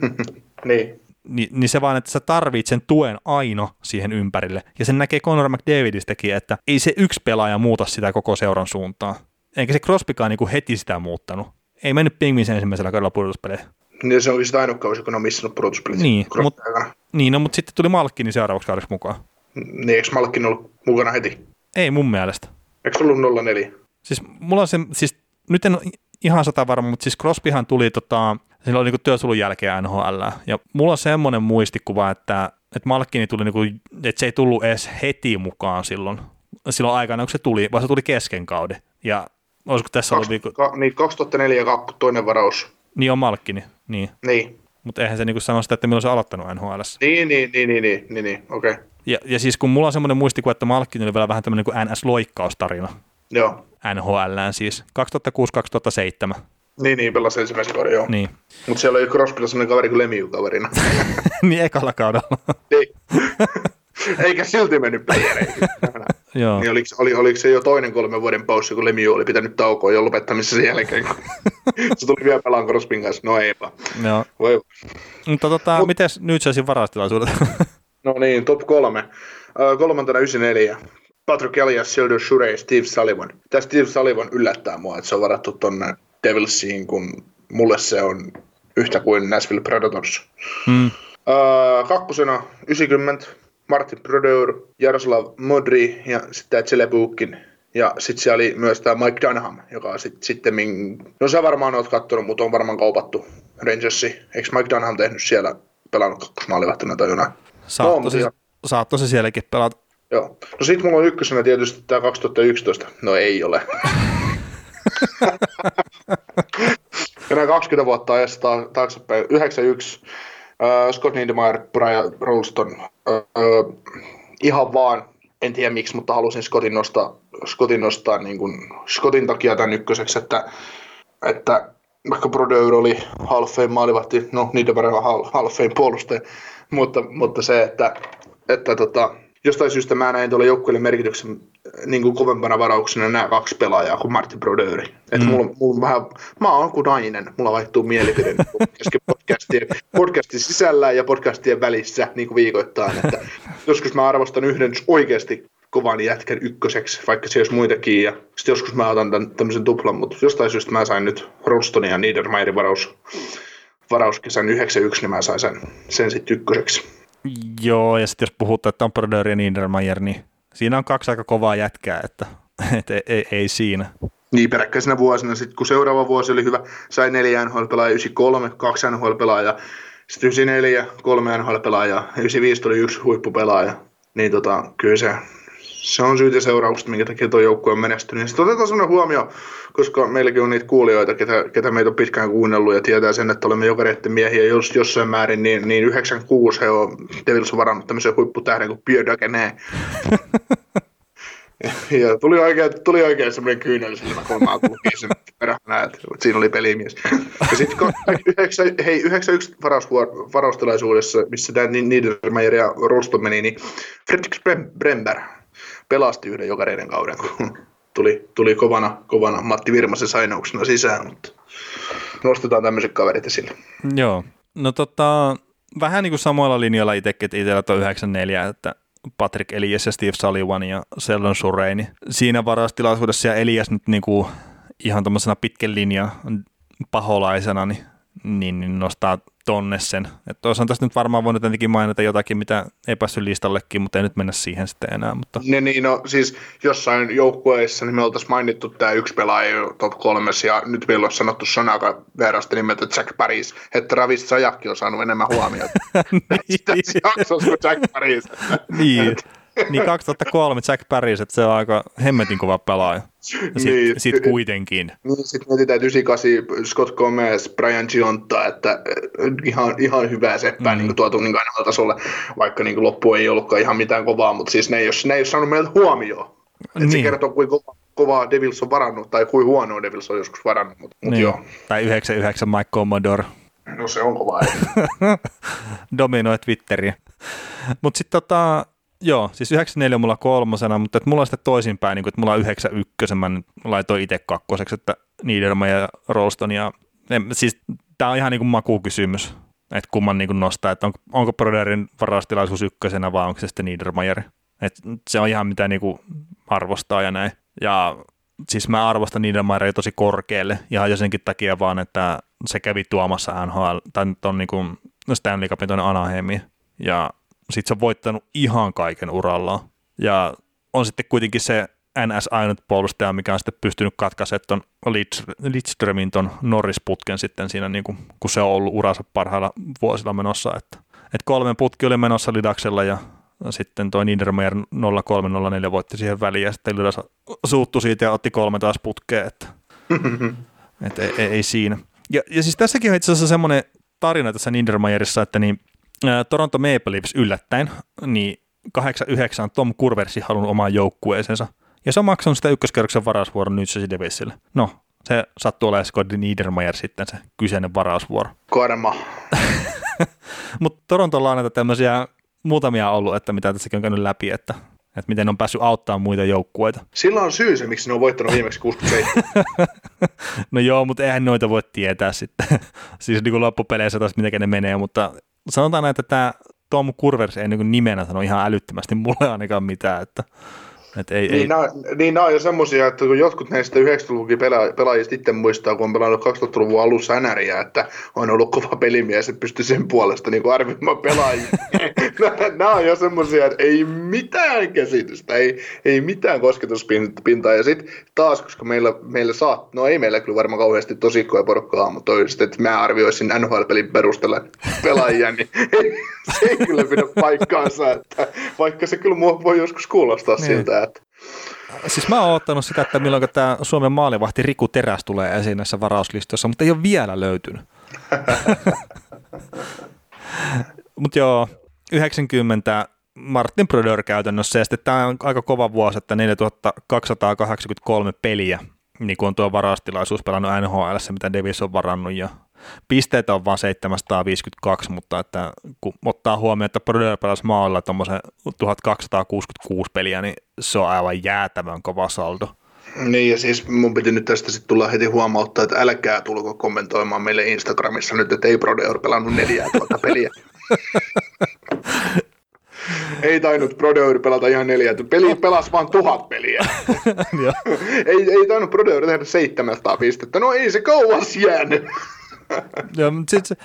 B: niin.
A: Ni, niin se vaan, että sä tarvit sen tuen aino siihen ympärille. Ja sen näkee Conor McDavidistäkin, että ei se yksi pelaaja muuta sitä koko seuran suuntaan. Eikä se Crosbykaan niin kuin heti sitä muuttanut. Ei mennyt Pingvins ensimmäisellä kaudella pudotuspeleihin.
B: Niin se oli sitä ainut kausi, kun on missannut pudotuspelit.
A: Niin, mut, niin no, mutta sitten tuli Malkkini seuraavaksi kaudeksi mukaan.
B: Niin, eikö Malkkin ollut mukana heti?
A: Ei mun mielestä.
B: Eikö ollut 04?
A: Siis mulla on se, siis nyt en ole ihan sata varma, mutta siis Crosbyhan tuli tota, silloin oli niin työsulun jälkeen NHL, ja mulla on semmoinen muistikuva, että, että Malkkini tuli, niin kuin, että se ei tullut edes heti mukaan silloin, silloin aikana, kun se tuli, vaan se tuli kesken kauden. Ja olisiko tässä
B: ollut... Viikko... Ka, niin, 2004 toinen varaus.
A: Niin on Malkkini, niin.
B: Niin.
A: Mutta eihän se niinku sano sitä, että milloin se on aloittanut NHL.
B: Niin, niin, niin, niin, niin, niin, niin. okei. Okay.
A: Ja, ja siis kun mulla on semmoinen muistikuva, että Malkkin oli vielä vähän tämmöinen kuin NS-loikkaustarina.
B: Joo.
A: NHLään siis, 2006-2007.
B: Niin, niin, pelasi ensimmäisen kauden, joo.
A: Niin.
B: Mutta siellä oli Crosbylla sellainen kaveri kuin Lemieux kaverina.
A: niin, ekalla kaudella.
B: niin. Eikä silti mennyt playereihin.
A: Joo.
B: Niin oliko, oli, oliko, se jo toinen kolmen vuoden paussi, kun Lemieux oli pitänyt taukoa jo lopettamissa sen jälkeen, kun se tuli vielä pelaan Crosbyn kanssa. No eipä.
A: Joo. Voi. Mutta tota, Mut, miten nyt saisin varastilaisuudet?
B: no niin, top kolme. Uh, kolmantena 94. Patrick Elias, Sheldon Shure, Steve Sullivan. Tämä Steve Sullivan yllättää mua, että se on varattu tonne Devilsiin, kun mulle se on yhtä kuin Nashville Predators. Hmm. Uh, kakkosena 90, Martin Brodeur, Jaroslav Modri ja sitten Celebukin. Ja sitten siellä oli myös tämä Mike Dunham, joka sit, sitten, no sä varmaan oot kattonut, mutta on varmaan kaupattu Rangersi. Eikö Mike Dunham tehnyt siellä pelannut kakkosmaalivahtina tai jonain?
A: Saatto, se, saatto se sielläkin pelata.
B: Joo. No sit mulla on ykkösenä tietysti tämä 2011. No ei ole. Enää 20 vuotta ajassa taaksepäin. 91 Uh, Scott Niedermayer, Brian Rolston, uh, ihan vaan, en tiedä miksi, mutta halusin Scottin nostaa, Scottin nostaa niin kuin, Scottin takia tämän ykköseksi, että, että vaikka Brodeur oli Hall Fame maalivahti, no Niedermayer on Hall of Fame puolustaja, mutta, mutta se, että, että tota, jostain syystä mä näin tuolla joukkueelle merkityksen äh, niin kuin kovempana varauksena nämä kaksi pelaajaa kuin Martin Brodeur. Mm. mulla, mulla vähän, mä oon kuin nainen, mulla vaihtuu mielipide podcastien, podcastin sisällä ja podcastien välissä niin kuin viikoittain. Että joskus mä arvostan yhden oikeasti kovan jätkän ykköseksi, vaikka se olisi muitakin. Ja sitten joskus mä otan tämän, tämmöisen tuplan, mutta jostain syystä mä sain nyt Rolstonin ja Niedermayerin varaus, varauskesän 91, niin mä sain sen, sen sitten ykköseksi.
A: Joo, ja sitten jos puhutaan, että on Brodeur ja Niedermayer, niin siinä on kaksi aika kovaa jätkää, että et, ei, ei, ei, siinä.
B: Niin, peräkkäisenä vuosina, sitten kun seuraava vuosi oli hyvä, sai neljä NHL-pelaajaa, 93, kaksi NHL-pelaajaa, sitten 94, kolme NHL-pelaajaa, 95 tuli yksi huippupelaaja, niin tota, kyllä se se on syytä seurauksesta, minkä takia tuo joukkue on menestynyt. Sitten otetaan sellainen huomio, koska meilläkin on niitä kuulijoita, ketä, ketä meitä on pitkään kuunnellut ja tietää sen, että olemme jokareiden miehiä jos, jossain määrin, niin, niin 96 he on Devils on varannut tämmöisen huipputähden kuin Pierre Dagenet. ja tuli oikein, tuli oikein semmoinen kyynelsilmä, kun mä lukin sen perään, että siinä oli pelimies. Ja sitten hei, 91 varaustilaisuudessa, missä tämä Niedermayer ja Roston meni, niin Fredrik Brember pelasti yhden jokareiden kauden, kun tuli, tuli kovana, kovana Matti Virmasen sainauksena sisään, mutta nostetaan tämmöiset kaverit esille.
A: Joo, no tota, vähän niin kuin samoilla linjoilla itsekin, että itsellä on 94, että Patrick Elias ja Steve Sullivan ja Sheldon Surrey, niin siinä varastilaisuudessa ja Elias nyt niin kuin ihan tuommoisena pitkän linjan paholaisena, niin, niin, niin nostaa tonne sen. Että on tässä nyt varmaan voinut jotenkin mainita jotakin, mitä ei päässyt listallekin, mutta ei nyt mennä siihen sitten enää. Mutta...
B: Ne, niin, no siis jossain joukkueessa niin me oltaisiin mainittu tämä yksi pelaaja top kolmes ja nyt meillä on sanottu sanaka verrasta nimeltä Jack Paris, että Travis Sajakki on saanut enemmän huomiota niin. tässä jaksossa kuin Jack Paris.
A: niin. Niin 2003 Jack Paris, että se on aika hemmetin kova pelaaja. Ja sit, niin, sit kuitenkin.
B: Niin, sitten mietitään 98 Scott Gomez, Brian Gionta, että äh, ihan, ihan hyvää seppää mm. niin tuotu niin tasolle, vaikka niin loppu ei ollutkaan ihan mitään kovaa, mutta siis ne ei ole, ne ei ole saanut meiltä huomioon. Niin. Se kertoo, kuinka kovaa Devils on varannut, tai kuin huonoa Devils on joskus varannut. Mutta, niin. joo.
A: Tai 99 Mike Commodore.
B: No se on kova.
A: Dominoi Twitteriä. Mutta sitten tota, joo, siis 94 mulla kolmosena, mutta että mulla on sitten toisinpäin, niin että mulla on 91, mä laitoin itse kakkoseksi, että Niederman ja Rolston ja en, siis tämä on ihan niin kuin makukysymys, että kumman niin kuin nostaa, että onko, onko Broderin varastilaisuus ykkösenä vai onko se sitten Niedermayer. että se on ihan mitä niin kuin arvostaa ja näin. Ja siis mä arvostan Niedermayeria tosi korkealle ihan jo senkin takia vaan, että se kävi tuomassa NHL, tai on niin kuin Stanley Cupin tuonne Anaheimiin. Ja sitten se on voittanut ihan kaiken urallaan. Ja on sitten kuitenkin se NS ainut puolustaja, mikä on sitten pystynyt katkaisemaan tuon Lidströmin tuon Norris-putken sitten siinä, niin kuin, kun se on ollut uransa parhailla vuosilla menossa. Että, että kolmen putki oli menossa Lidaksella ja sitten toi Niedermayer 0304 voitti siihen väliin ja sitten Lidas suuttu siitä ja otti kolme taas putkeen, että, ei, ei, ei, siinä. Ja, ja siis tässäkin on itse asiassa semmoinen tarina tässä Niedermayerissa, että niin Toronto Maple Leafs yllättäen, niin 89 Tom Kurversi halunnut omaan joukkueeseensa. Ja se on maksanut sitä ykköskerroksen varausvuoron nyt se Devisille. No, se sattuu olemaan Scott Niedermayer sitten se kyseinen varausvuoro.
B: Korma.
A: Mutta Torontolla on näitä tämmöisiä muutamia ollut, että mitä tässäkin on käynyt läpi, että, että miten on päässyt auttamaan muita joukkueita.
B: Sillä on syy se, miksi ne on voittanut viimeksi 67.
A: no joo, mutta eihän noita voi tietää sitten. siis niin kuin loppupeleissä taas miten ne menee, mutta sanotaan näin, että tämä Tom Kurvers ei niin nimenä sano ihan älyttömästi mulle ainakaan mitään, että et ei,
B: niin, ei. Nämä, niin nämä on jo semmoisia, että kun jotkut näistä 90-luvun pela- pelaajista itse muistaa, kun on pelannut 2000-luvun alussa NRiä, että on ollut kova pelimies, että pystyy sen puolesta niin arvioimaan pelaajia. nämä on jo semmoisia, että ei mitään käsitystä, ei, ei mitään kosketuspintaa. Ja sitten taas, koska meillä, meillä saa, no ei meillä kyllä varmaan kauheasti tosikkoja porukkaa, mutta toiset, että mä arvioisin NHL-pelin perusteella pelaajia, niin se ei kyllä pidä paikkaansa. Että vaikka se kyllä voi joskus kuulostaa niin. siltä,
A: Siis mä oon ottanut sitä, että milloin tämä Suomen maalivahti Riku Teräs tulee esiin näissä varauslistoissa, mutta ei ole vielä löytynyt. mutta joo, 90 Martin Brodeur käytännössä, ja sitten tämä on aika kova vuosi, että 4283 peliä, niin kuin on tuo varaustilaisuus pelannut NHL, mitä Davis on varannut, ja pisteitä on vain 752, mutta että kun ottaa huomioon, että Brodeur pelasi maalla tuommoisen 1266 peliä, niin se on aivan jäätävän kova saldo.
B: Niin, ja siis mun piti nyt tästä sitten tulla heti huomauttaa, että älkää tulko kommentoimaan meille Instagramissa nyt, että ei Brodeur pelannut neljää tuota peliä. ei tainnut Brodeur pelata ihan neljä. Peli pelasi vain tuhat peliä. ei, ei tainnut Brodeur tehdä 700 pistettä. No ei se kauas jäänyt.
A: Joo, mutta sit se,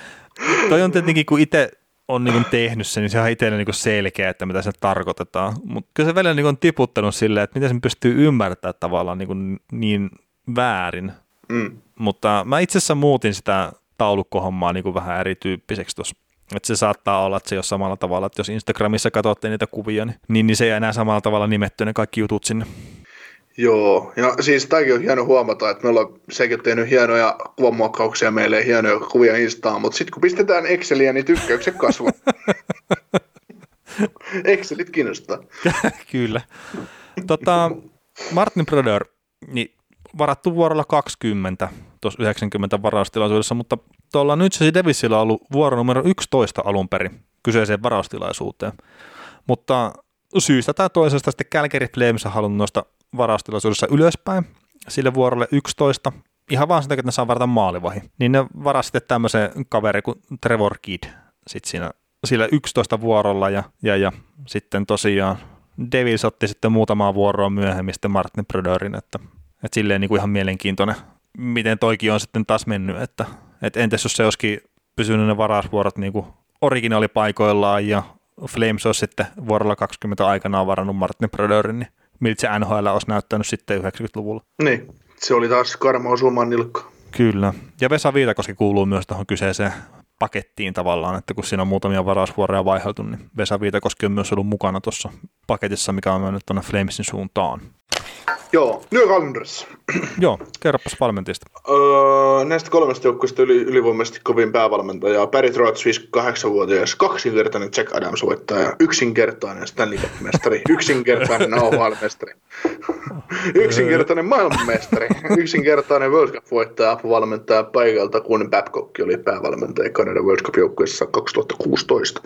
A: toi on tietenkin, kun itse on niin tehnyt sen, niin se on itselle niin selkeä, että mitä se tarkoitetaan. Mutta kyllä se välillä niin on tiputtanut silleen, että miten sen pystyy ymmärtämään tavallaan niin, niin väärin. Mm. Mutta mä itse asiassa muutin sitä taulukkohommaa niin vähän erityyppiseksi tuossa. Että se saattaa olla, että se ei ole samalla tavalla, että jos Instagramissa katsotte niitä kuvia, niin, niin se ei enää samalla tavalla nimetty ne kaikki jutut sinne.
B: Joo, ja siis tämäkin on hieno huomata, että me ollaan sekin tehnyt hienoja kuvamuokkauksia meille ja hienoja kuvia Instaan, mutta sitten kun pistetään Exceliä, niin tykkäykset kasvaa. Excelit kiinnostaa.
A: Kyllä. Tota, Martin Brodeur, niin varattu vuorolla 20 tuossa 90 varaustilaisuudessa, mutta tuolla nyt se Devisillä on ollut vuoro numero 11 alun perin kyseiseen varaustilaisuuteen. Mutta syystä tai toisesta sitten Calgary Flames on halunnut nostaa varaustilaisuudessa ylöspäin sille vuorolle 11, ihan vaan sen takia, että ne saa varata maalivahi. Niin ne varasi sitten tämmöisen kaveri kuin Trevor Kidd sit siinä, sillä 11 vuorolla ja, ja, ja sitten tosiaan Devils otti sitten muutamaa vuoroa myöhemmin sitten Martin Brodeurin, että, että silleen niin kuin ihan mielenkiintoinen, miten toikin on sitten taas mennyt, että, että entäs jos se olisikin pysynyt ne varausvuorot niin kuin originaalipaikoillaan ja Flames olisi sitten vuorolla 20 aikanaan varannut Martin Brodeurin, niin miltä se NHL olisi näyttänyt sitten 90-luvulla.
B: Niin, se oli taas karma osumaan nilkka.
A: Kyllä, ja Vesa Viitakoski kuuluu myös tuohon kyseiseen pakettiin tavallaan, että kun siinä on muutamia varausvuoroja vaiheltu, niin Vesa Viitakoski on myös ollut mukana tuossa paketissa, mikä on mennyt tuonne Flamesin suuntaan.
B: Joo, New Calendars.
A: Joo, kerropas valmentajista.
B: Öö, näistä kolmesta joukkueesta yli, ylivoimaisesti kovin päävalmentaja. Barry Trotz, 58-vuotias, kaksinkertainen Jack Adams voittaja, yksinkertainen Stanley Cup-mestari, yksinkertainen AHL-mestari, yksinkertainen maailmanmestari, yksinkertainen World Cup-voittaja, apuvalmentaja paikalta, kun Babcock oli päävalmentaja Kanadan World Cup-joukkueessa 2016.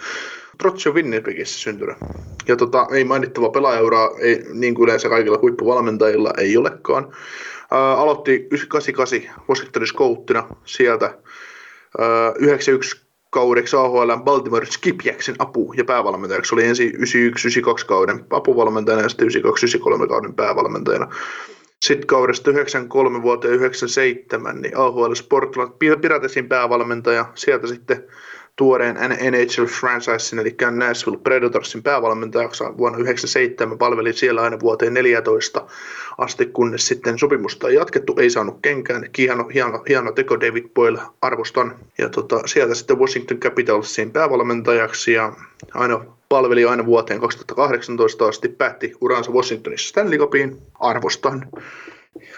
B: Trotsi on Winnipegissä syntynyt. Ja tota, ei mainittava pelaajaura, ei, niin kuin yleensä kaikilla huippuvalmentajilla ei olekaan. Ää, aloitti 88 Washingtonin skouttina sieltä. Ää, 91 kaudeksi AHL Baltimore Skipjacksin apu- ja päävalmentajaksi. Oli ensin 91-92 kauden apuvalmentajana ja sitten 92-93 kauden päävalmentajana. Sitten kaudesta 93 vuoteen 97, niin AHL Sportland Piratesin päävalmentaja. Sieltä sitten tuoreen NHL franchisein, eli Nashville Predatorsin päävalmentajaksi vuonna 1997 palveli siellä aina vuoteen 14 asti, kunnes sitten sopimusta ei jatkettu, ei saanut kenkään. Hieno, hieno, hieno teko David Boyle, arvostan. Ja tota, sieltä sitten Washington Capitalsin päävalmentajaksi ja aina palveli aina vuoteen 2018 asti, päätti uransa Washingtonissa Stanley Cupiin, arvostan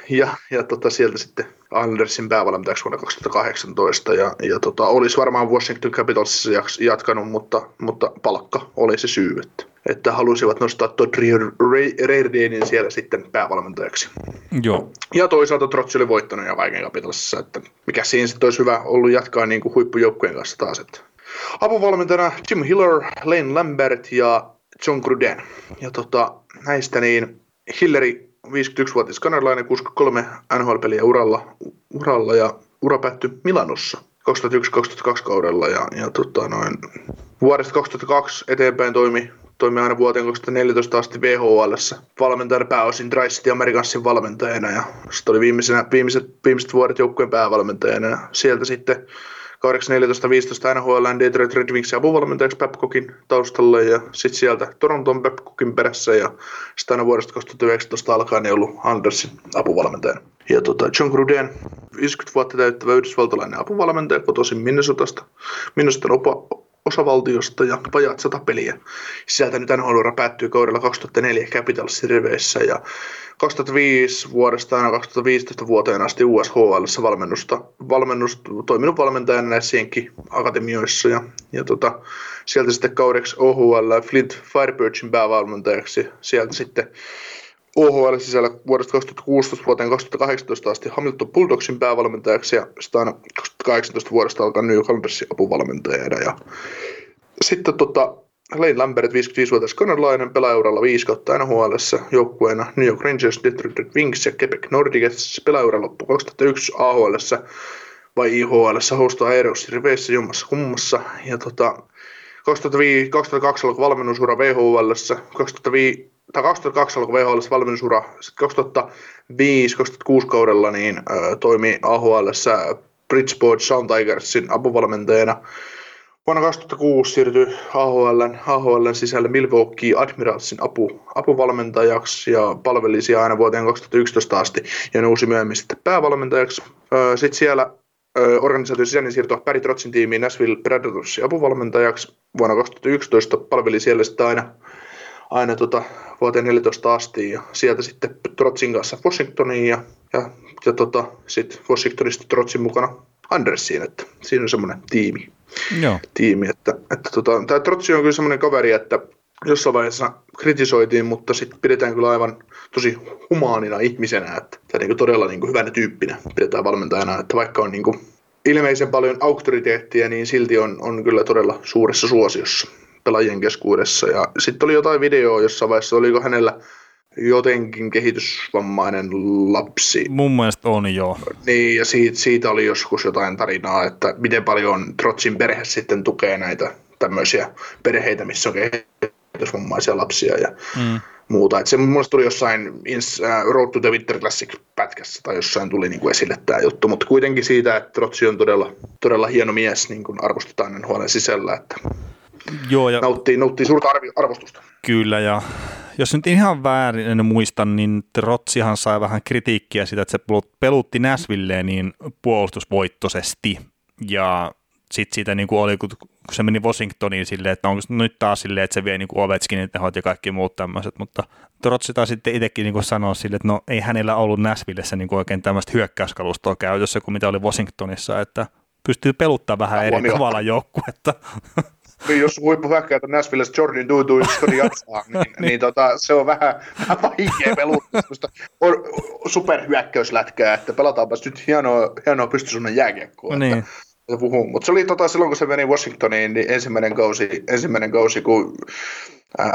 B: ja, ja tota, sieltä sitten Andersin päävalmentajaksi vuonna 2018 ja, ja tota, olisi varmaan Washington Capitalsissa jatkanut, mutta, mutta palkka oli se syy, että, että halusivat nostaa Todd Reirdenin siellä sitten päävalmentajaksi.
A: Joo.
B: Ja toisaalta Trotsi oli voittanut ja vaikein Capitalsissa, että mikä siinä sitten olisi hyvä ollut jatkaa niin kuin huippujoukkueen kanssa taas. Että. Apuvalmentajana Jim Hiller, Lane Lambert ja John Gruden. Ja tota, näistä niin Hilleri 51-vuotias kanadalainen, 63 NHL-peliä uralla, uralla ja ura päättyi Milanossa 2001-2002 kaudella ja, ja tota noin, vuodesta 2002 eteenpäin toimi, toimi aina vuoteen 2014 asti VHL valmentajana pääosin Tri Americansin valmentajana ja sitten oli viimeiset, viimeiset vuodet joukkueen päävalmentajana ja sieltä sitten 8.14.15 NHL Detroit Red Wingsin apuvalmentajaksi Babcockin taustalle ja sitten sieltä Toronton Babcockin perässä ja sitten aina vuodesta 2019 alkaen ei ollut Andersin apuvalmentajana. Ja tota, John Gruden, 50 vuotta täyttävä yhdysvaltalainen apuvalmentaja kotoisin Minnesotasta, Minnesotan osavaltiosta ja vajaat sata peliä. Sieltä nyt nhl päättyy kaudella 2004 Capitalsin riveissä ja 2005 vuodesta aina 2015 vuoteen asti USHL valmennusta, valmennus, toiminut valmentajana näissä akatemioissa ja, ja tota, sieltä sitten kaudeksi OHL Flint Firebirdsin päävalmentajaksi. Sieltä sitten OHL sisällä vuodesta 2016 vuoteen 2018 asti Hamilton Bulldogsin päävalmentajaksi ja sitten aina 2018 vuodesta alkaa New Calendarsin apuvalmentajana. Ja sitten tota, Lane Lambert, 55-vuotias kanadalainen, pelaajauralla 5 kautta nhl joukkueena New York Rangers, Detroit Wings ja Quebec Nordiques. Pelaajaura loppu 2001 AHL vai IHL, Hosto Aeros riveissä jommassa kummassa. Ja tota, 2005, 2002 alkoi valmennusura VHL, 2005, tai 2002 alkoi VHL valmennusura, sitten 2005-2006 kaudella niin, äh, toimi AHL Bridgeport Sound Tigersin apuvalmentajana. Vuonna 2006 siirtyi AHL, AHL sisälle Milwaukee Admiralsin apu, apuvalmentajaksi ja palveli siellä aina vuoteen 2011 asti ja nousi myöhemmin sitten päävalmentajaksi. Sitten siellä organisaation sisäinen siirto Barry Trotsin tiimiin Nashville Predatorsin apuvalmentajaksi vuonna 2011 palveli siellä sitten aina, aina tota, vuoteen 14 asti ja sieltä sitten Trotsin kanssa Washingtoniin ja, ja, ja tota, sitten Washingtonista Trotsin mukana Andersiin, että siinä on semmoinen tiimi.
A: Joo.
B: tiimi. Että, että tota, tämä Trotsi on kyllä semmoinen kaveri, että jossain vaiheessa kritisoitiin, mutta sitten pidetään kyllä aivan tosi humaanina ihmisenä, että tai niin kuin todella niin kuin hyvänä tyyppinä pidetään valmentajana, että vaikka on niin kuin ilmeisen paljon auktoriteettia, niin silti on, on kyllä todella suuressa suosiossa pelaajien keskuudessa. Ja sitten oli jotain videoa jossain vaiheessa, oliko hänellä jotenkin kehitysvammainen lapsi.
A: Mun mielestä on joo.
B: Niin, ja siitä, siitä oli joskus jotain tarinaa, että miten paljon Trotsin perhe sitten tukee näitä tämmöisiä perheitä, missä on kehitysvammaisia lapsia ja mm. muuta. Et se mun mielestä tuli jossain uh, Road to the Winter Classic-pätkässä tai jossain tuli niin kuin esille tämä juttu, mutta kuitenkin siitä, että Trotsi on todella, todella hieno mies, niin kuin arvostetaan huolen sisällä, että Joo, ja... nauttii, nauttii suurta arvostusta.
A: Kyllä, ja jos nyt ihan väärin en muista, niin Trotsihan sai vähän kritiikkiä sitä, että se pelutti Näsvilleen niin puolustusvoittoisesti. Ja sitten siitä niin kuin oli, kun se meni Washingtoniin silleen, että onko nyt taas silleen, että se vie niin Ovechkinin tehot ja kaikki muut tämmöiset, mutta Trotsi taas sitten itsekin niin sanoa sille, että no ei hänellä ollut Näsvillessä niin oikein tämmöistä hyökkäyskalustoa käytössä kuin mitä oli Washingtonissa, että pystyy peluttaa vähän eri tavalla joukkuetta.
B: Niin, jos huippuhyökkäjät Nashvillessä Jordan Dudu Scotty jaksaa, niin, niin. niin tota, se on vähän, vähän vaikea peluttaa superhyökkäyslätkää, että pelataanpa nyt hienoa, hienoa pystysuunnan jääkiekkoa. No Mutta se oli tota, silloin, kun se meni Washingtoniin, niin ensimmäinen kausi, ensimmäinen kausi kun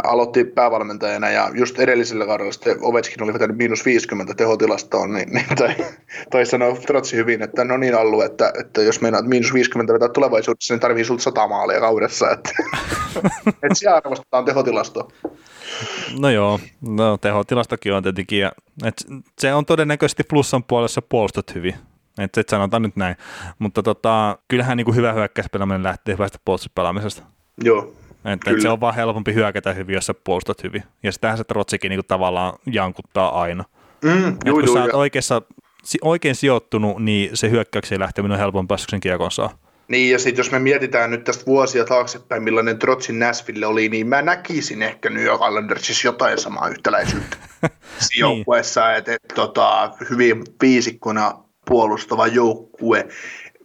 B: aloitti päävalmentajana ja just edellisellä kaudella sitten Ovechkin oli vetänyt miinus 50 tehotilastoon, niin, niin toi, toi sanoi Trotsi hyvin, että no niin Allu, että, että jos meinaat miinus 50 vetää tulevaisuudessa, niin tarvii sulta 100 maalia kaudessa, että, että siellä arvostetaan tehotilasto.
A: No joo, no tehotilastokin on tietenkin, ja, että se on todennäköisesti plussan puolessa puolustat hyvin, että et sanotaan nyt näin, mutta tota, kyllähän niin kuin hyvä hyökkäyspelaaminen lähtee hyvästä puolustuspelaamisesta.
B: Joo,
A: että, että se on vaan helpompi hyökätä hyvin, jos sä puolustat hyvin. Ja sitähän se Trotsikin niin tavallaan jankuttaa aina.
B: Mm, juu,
A: kun
B: juu,
A: sä oot oikeassa, oikein sijoittunut, niin se hyökkäykseen lähteminen on helpompaa, kun sen kiekon saa.
B: Niin, ja sitten jos me mietitään nyt tästä vuosia taaksepäin, millainen Trotsin Nashville oli, niin mä näkisin ehkä New York Islandersissa jotain samaa yhtäläisyyttä niin. joukkueessa, että et, tota, hyvin viisikkona puolustava joukkue,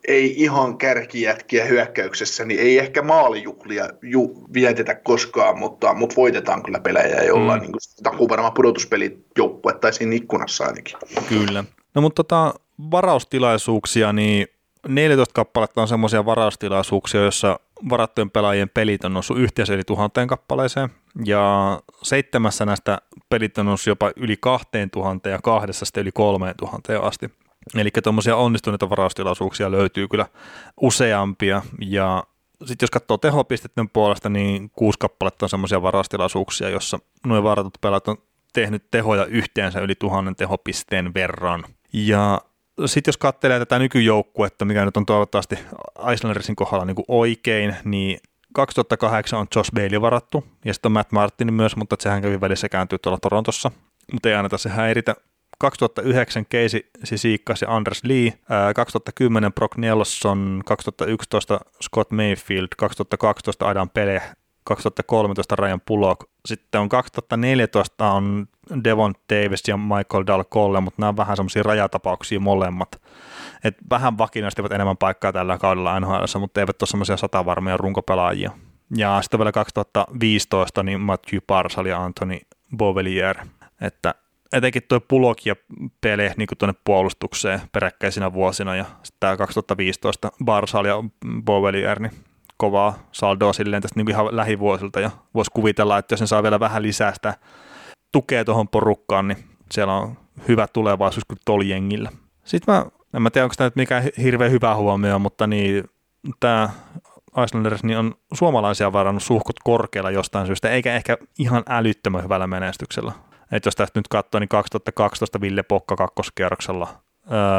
B: ei ihan kärkijätkiä hyökkäyksessä, niin ei ehkä maalijuhlia ju, vietetä koskaan, mutta, mutta voitetaan kyllä pelejä jollain mm. niin takuvarma pudotuspelijoukkue tai siinä ikkunassa ainakin.
A: Kyllä. No mutta tota, varaustilaisuuksia, niin 14 kappaletta on semmoisia varaustilaisuuksia, joissa varattujen pelaajien pelit on noussut yhteensä yli tuhanteen kappaleeseen, ja seitsemässä näistä pelit on noussut jopa yli kahteen tuhanteen ja kahdessa sitten yli kolmeen tuhanteen asti. Eli tuommoisia onnistuneita varaustilaisuuksia löytyy kyllä useampia, ja sitten jos katsoo tehopisteiden puolesta, niin kuusi kappaletta on semmoisia varaustilaisuuksia, jossa nuo varatut pelat on tehnyt tehoja yhteensä yli tuhannen tehopisteen verran. Ja sitten jos katselee tätä nykyjoukkuetta, mikä nyt on toivottavasti Islandersin kohdalla niin kuin oikein, niin 2008 on Josh Bailey varattu, ja sitten on Matt Martin myös, mutta sehän kävi välissä kääntyy tuolla Torontossa, mutta ei anneta se häiritä. 2009 Casey Sisikas ja Anders Lee, 2010 Brock Nelson, 2011 Scott Mayfield, 2012 Adam Pele, 2013 Ryan Pullock, sitten on 2014 on Devon Davis ja Michael Dahl Colle, mutta nämä on vähän semmoisia rajatapauksia molemmat. Et vähän vakinaistivat enemmän paikkaa tällä kaudella NHL, mutta eivät ole semmoisia satavarmia runkopelaajia. Ja sitten vielä 2015 niin Matthew Parsal ja Anthony Bovelier, että etenkin tuo Pulok ja Pele niin tuonne puolustukseen peräkkäisinä vuosina ja sitten tämä 2015 Barsal ja Bovelier, niin kovaa saldoa silleen tästä niin ihan lähivuosilta ja voisi kuvitella, että jos ne saa vielä vähän lisää sitä tukea tuohon porukkaan, niin siellä on hyvä tulevaisuus kuin tuolla jengillä. Sitten mä, en mä tiedä, onko tämä nyt mikään hirveän hyvä huomio, mutta niin tämä Islanders niin on suomalaisia varannut suhkot korkealla jostain syystä, eikä ehkä ihan älyttömän hyvällä menestyksellä. Että jos tästä nyt katsoo, niin 2012 Ville Pokka kakkoskierroksella,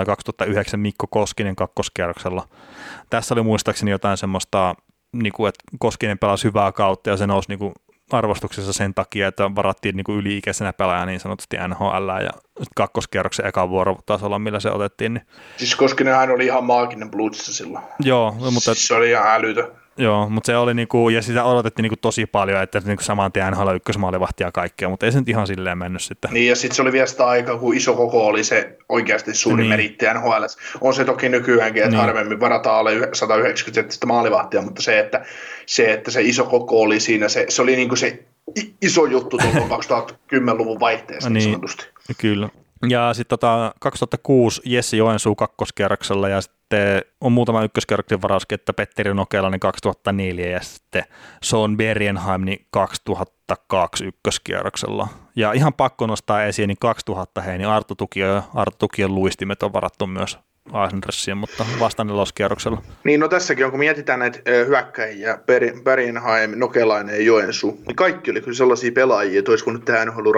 A: 2009 Mikko Koskinen kakkoskierroksella. Tässä oli muistaakseni jotain semmoista, niin kuin, että Koskinen pelasi hyvää kautta ja se nousi niin kuin arvostuksessa sen takia, että varattiin niin kuin yli-ikäisenä pelaaja niin sanotusti NHL ja kakkoskierroksen eka vuorotasolla, millä se otettiin. Niin...
B: Siis Koskinenhan oli ihan maaginen Bluesissa silloin.
A: Joo, mutta...
B: Siis se oli ihan älytö.
A: Joo, mutta se oli niinku, ja sitä odotettiin niinku tosi paljon, että niinku saman tien NHL ykkösmaalivahtia ja kaikkea, mutta ei se nyt ihan silleen mennyt sitten.
B: Niin, ja sitten se oli vielä sitä aikaa, kun iso koko oli se oikeasti suuri niin. meritti NHL. On se toki nykyäänkin, että niin. harvemmin varataan alle 190 maalivahtia, mutta se, että se, että se iso koko oli siinä, se, se oli niinku se iso juttu tuolla 2010-luvun vaihteessa niin, niin sanotusti.
A: Kyllä. Ja sitten tota, 2006 Jesse Joensuu kakkoskierroksella ja sitten on muutama ykköskierroksen varauskin, että Petteri Nokela niin 2004 ja sitten Sean Bergenheim niin 2002 ykköskierroksella. Ja ihan pakko nostaa esiin, niin 2000 hei, niin Arto Tukio ja Arto Tukion luistimet on varattu myös Eisendersiin, mutta vasta neloskierroksella.
B: Niin, no tässäkin on, kun mietitään näitä hyökkäjiä, Bergenheim, Nokelainen ja Joensuu, niin kaikki oli kyllä sellaisia pelaajia, että olisi voinut tehdä nhl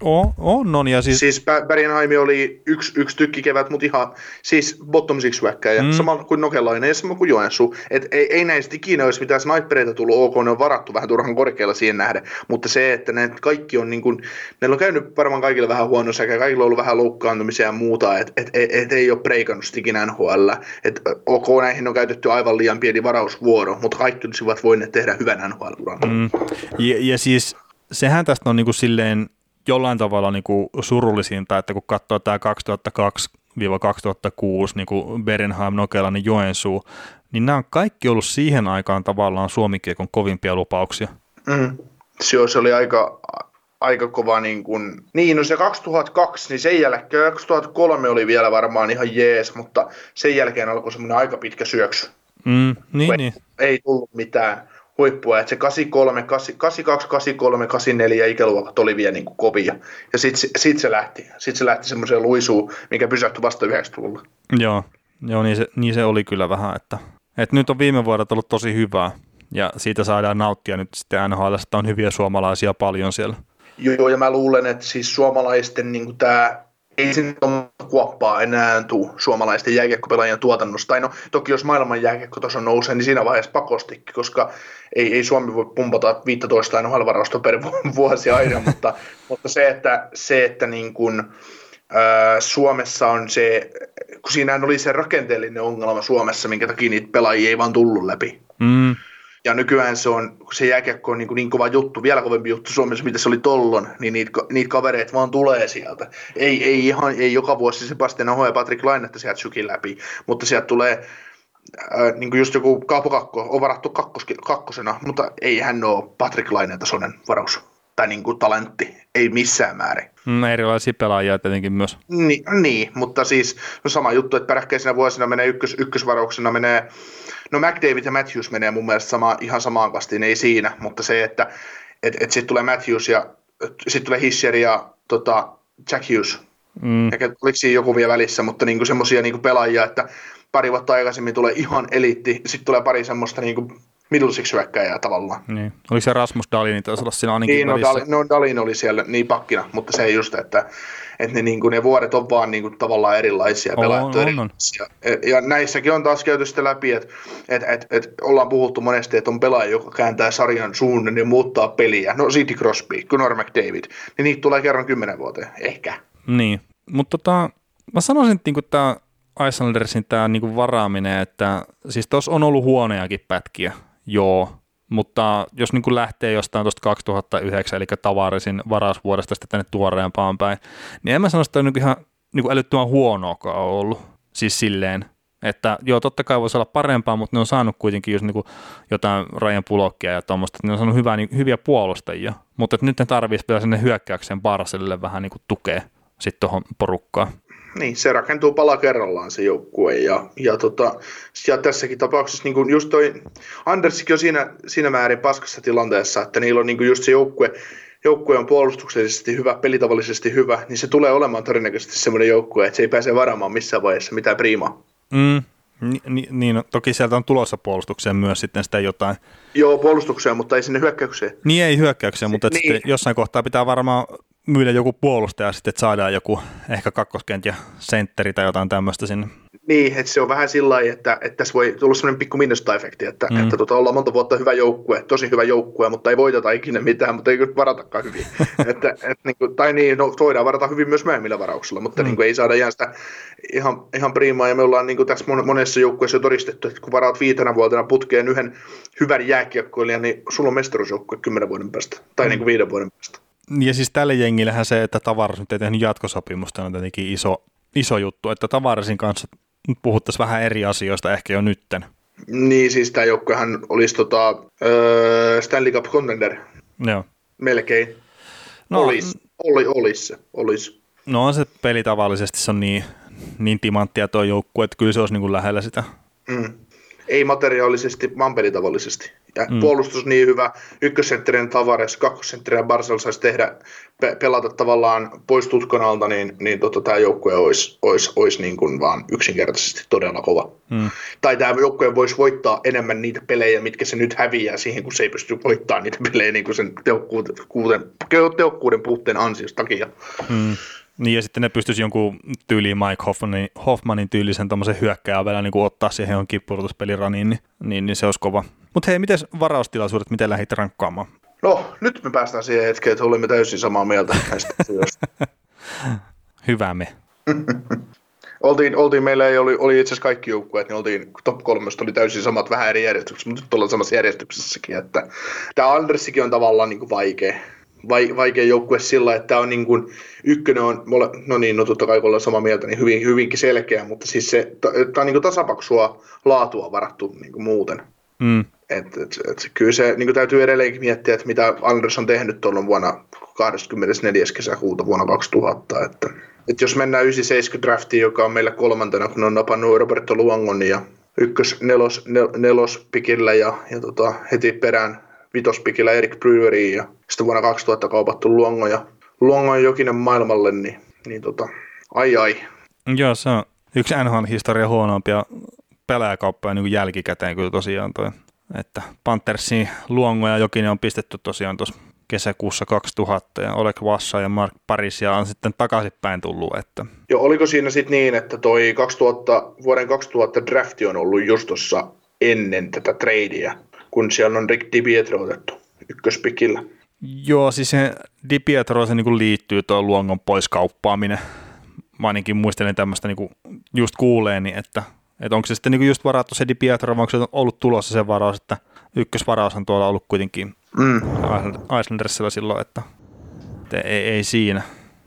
A: On, on, on ja siis...
B: Siis Bergenheim oli yksi, yksi tykkikevät, mutta ihan siis bottom six ja mm. sama kuin Nokelainen ja sama kuin Joensuu. Et ei, ei näistä ikinä olisi mitään snipereita tullut, ok, ne on varattu vähän turhan korkealla siihen nähden, mutta se, että ne kaikki on niin kuin, ne on käynyt varmaan kaikille vähän huono sekä kaikilla on ollut vähän loukkaantumisia ja muuta, että et, et, et, ei ole preikannut ikinä NHL. Et, ok, näihin on käytetty aivan liian pieni varausvuoro, mutta kaikki olisivat voineet tehdä hyvän NHL-uran. Mm.
A: Ja, ja siis sehän tästä on niin kuin silleen jollain tavalla niin kuin surullisinta, että kun katsoo tämä 2002-2006 niin kuin Berenheim, Nokela, niin Joensuu, niin nämä on kaikki ollut siihen aikaan tavallaan suomikiekon kovimpia lupauksia.
B: Mm. Se, oli aika, aika kova niin kuin, niin no se 2002, niin sen jälkeen 2003 oli vielä varmaan ihan jees, mutta sen jälkeen alkoi semmoinen aika pitkä syöksy.
A: Mm, niin,
B: ei,
A: niin.
B: ei tullut mitään huippua, että se 83, 82, 83, 84 ikäluokat oli vielä niin kuin kovia. Ja sitten sit se lähti, sit se lähti semmoiseen luisuun, mikä pysähtyi vasta 90-luvulla.
A: Joo, joo niin, se, niin se oli kyllä vähän, että, että nyt on viime vuodet ollut tosi hyvää ja siitä saadaan nauttia nyt sitten NHL, että on hyviä suomalaisia paljon siellä.
B: Joo, ja mä luulen, että siis suomalaisten niin tämä ei sinne kuoppaa enää tuu suomalaisten jääkiekkopelaajien tuotannosta. Tai no, toki jos maailman jääkiekkotaso nousee, niin siinä vaiheessa pakostikin, koska ei, ei Suomi voi pumpata 15 nhl per vuosi aina, mutta, mutta se, että, se, että niin kun, ää, Suomessa on se, kun siinä oli se rakenteellinen ongelma Suomessa, minkä takia niitä pelaajia ei vaan tullut läpi.
A: Mm.
B: Ja nykyään se on, kun se jääkiekko on niin, kuin niin kova juttu, vielä kovempi juttu Suomessa, mitä se oli tollon, niin niitä, niitä kavereita vaan tulee sieltä. Ei, ei, ihan, ei joka vuosi Sebastian Aho ja Patrick Lainetta sieltä sykin läpi, mutta sieltä tulee äh, niin kuin just joku Kaapo Kakko on varattu kakkos, kakkosena, mutta ei hän ole Patrick Laineen tasoinen varaus tai niin kuin talentti, ei missään määrin.
A: No erilaisia pelaajia tietenkin myös.
B: Ni, niin, mutta siis no sama juttu, että peräkkäisenä vuosina menee ykkös, ykkösvarauksena menee No McDavid ja Matthews menee mun mielestä sama, ihan samaan kastiin, ei siinä, mutta se, että et, et sitten tulee Matthews ja sitten tulee Hischer ja tota, Jack Hughes. Mm. Eikä oliko siinä joku vielä välissä, mutta niinku semmoisia niinku pelaajia, että pari vuotta aikaisemmin tulee ihan eliitti, sitten tulee pari semmoista niinku middle six tavallaan.
A: Niin. Oliko se Rasmus Dalin taisi olla siinä ainakin
B: Niin, no, Dalin, no Dalin oli siellä niin pakkina, mutta se ei just, että että ne, niin kuin, ne vuodet on vaan niin kuin, tavallaan erilaisia, on, pelaajat on, erilaisia. On. Ja näissäkin on taas käyty sitä läpi, että et, et, et, ollaan puhuttu monesti, että on pelaaja, joka kääntää sarjan suunnan ja muuttaa peliä. No Sidney Crosby, Conor McDavid, niin niitä tulee kerran kymmenen vuoteen, ehkä.
A: Niin, mutta tota, mä sanoisin, että niin tämä Icelandersin tämä niin varaaminen, että siis tuossa on ollut huonejakin pätkiä, joo, mutta jos niin kuin lähtee jostain tuosta 2009, eli tavarisin varausvuodesta sitten tänne tuoreempaan päin, niin en mä sano, että on niin ihan niin kuin älyttömän huonoakaan ollut. Siis silleen, että joo, totta kai voisi olla parempaa, mutta ne on saanut kuitenkin just niin kuin jotain rajan pulokkia ja tuommoista, ne on saanut hyvää, niin, hyviä puolustajia, mutta että nyt ne tarvitsisi vielä sinne hyökkäykseen Barcelille vähän niin kuin tukea sitten tuohon porukkaan
B: niin, se rakentuu pala kerrallaan se joukkue. Ja, ja, tota, ja tässäkin tapauksessa niin kuin just toi Andersikin on siinä, siinä määrin paskassa tilanteessa, että niillä on niin kuin just se joukkue, joukkue on puolustuksellisesti hyvä, pelitavallisesti hyvä, niin se tulee olemaan todennäköisesti semmoinen joukkue, että se ei pääse varaamaan missään vaiheessa mitään priimaa.
A: Mm, Ni, niin, no, toki sieltä on tulossa puolustukseen myös sitten sitä jotain.
B: Joo, puolustukseen, mutta ei sinne hyökkäykseen.
A: Niin, ei hyökkäykseen, mutta niin. sitten jossain kohtaa pitää varmaan myydä joku puolustaja sitten, että saadaan joku ehkä kakkoskentjä sentteri tai jotain tämmöistä sinne.
B: Niin, että se on vähän sillä lailla, että, että tässä voi tulla sellainen pikku minusta-efekti, että, mm. että tota, ollaan monta vuotta hyvä joukkue, tosi hyvä joukkue, mutta ei voiteta ikinä mitään, mutta ei varatakaan hyvin. että, et, niin kuin, tai niin, no, voidaan varata hyvin myös myöhemmillä varauksilla, mutta mm. niin kuin, ei saada ihan sitä ihan, ihan priimaa, ja me ollaan niin kuin tässä monessa joukkueessa jo todistettu, että kun varaat viitenä vuotena putkeen yhden hyvän jääkiekkoilijan, niin sulla on mestaruusjoukkue kymmenen vuoden päästä, tai mm. niin kuin viiden vuoden päästä.
A: Ja siis tälle jengillähän se, että Tavares nyt ei tehnyt jatkosopimusta, on tietenkin iso, iso juttu, että Tavaresin kanssa puhuttaisiin vähän eri asioista ehkä jo nytten.
B: Niin, siis tämä joukkuehan olisi tota, öö, Stanley Cup contender.
A: Joo.
B: Melkein. No, olisi, oli, olisi se, olisi.
A: No on se peli tavallisesti, se on niin, niin timanttia tuo joukkue, että kyllä se olisi niin kuin lähellä sitä.
B: Mm. Ei materiaalisesti, vaan pelitavallisesti. Ja mm. puolustus niin hyvä, ykkössentterinen Tavares, kakkossentterinen Barcel saisi tehdä, pe- pelata tavallaan pois tutkon alta, niin, niin tota, tämä joukkue olisi, olisi, olisi niin kuin vaan yksinkertaisesti todella kova. Mm. Tai tämä joukkue voisi voittaa enemmän niitä pelejä, mitkä se nyt häviää siihen, kun se ei pysty voittamaan niitä pelejä niin kuin sen tehokkuuden, tehokkuuden puutteen ansiosta takia. Mm.
A: Niin ja sitten ne pystyisi jonkun tyyliin Mike Hoffmanin, Hoffmanin tyylisen tuommoisen hyökkääjän vielä niin ottaa siihen johonkin pudotuspeliraniin, niin, niin, niin, se olisi kova. Mutta hei, miten varaustilaisuudet, miten lähdit rankkaamaan?
B: No, nyt me päästään siihen hetkeen, että olemme täysin samaa mieltä näistä asioista.
A: Hyvä me.
B: oltiin, oltiin, meillä ei oli, oli itse asiassa kaikki joukkueet, niin oltiin top kolmesta oli täysin samat vähän eri järjestyksessä, mutta nyt ollaan samassa järjestyksessäkin, että tämä Andersikin on tavallaan niin kuin vaikea, vaikea joukkue sillä, että tämä on niin kuin, ykkönen on, no niin, no totta kai kun ollaan samaa mieltä, niin hyvin, hyvinkin selkeä, mutta siis se, tämä on niin tasapaksua laatua varattu niin kuin muuten. Mm. Et, et, et, kyllä se niin kuin täytyy edelleenkin miettiä, että mitä Anders on tehnyt tuolla vuonna 24. kesäkuuta vuonna 2000, että, että jos mennään 97 draftiin, joka on meillä kolmantena, kun on napannut Roberto Luangon ja ykkös nelos, nel, nelospikillä ja, ja tota, heti perään vitospikillä Eric Brewery ja sitten vuonna 2000 kaupattu Luongo ja Luongo on jokinen maailmalle, niin, niin tota, ai ai.
A: Joo, se on yksi NHL-historian huonompia pelaajakauppoja niin jälkikäteen kyllä tosiaan toi. Että Panthersin Luongo ja Jokinen on pistetty tosiaan tuossa kesäkuussa 2000 ja Oleg Vassa ja Mark Parisia on sitten takaisinpäin tullut. Että.
B: Joo, oliko siinä sitten niin, että toi 2000, vuoden 2000 drafti on ollut just tuossa ennen tätä tradeia, kun siellä on Rick DiPietro otettu ykköspikillä?
A: Joo, siis se DiPietro se niin liittyy tuo luongon pois kauppaaminen. Mä ainakin muistelen tämmöistä niin just kuuleeni, että, että onko se sitten niin just varattu se DiPietro vai onko se ollut tulossa se varaus, että ykkösvaraus on tuolla ollut kuitenkin mm. Islandersilla silloin, että, että ei, ei, siinä.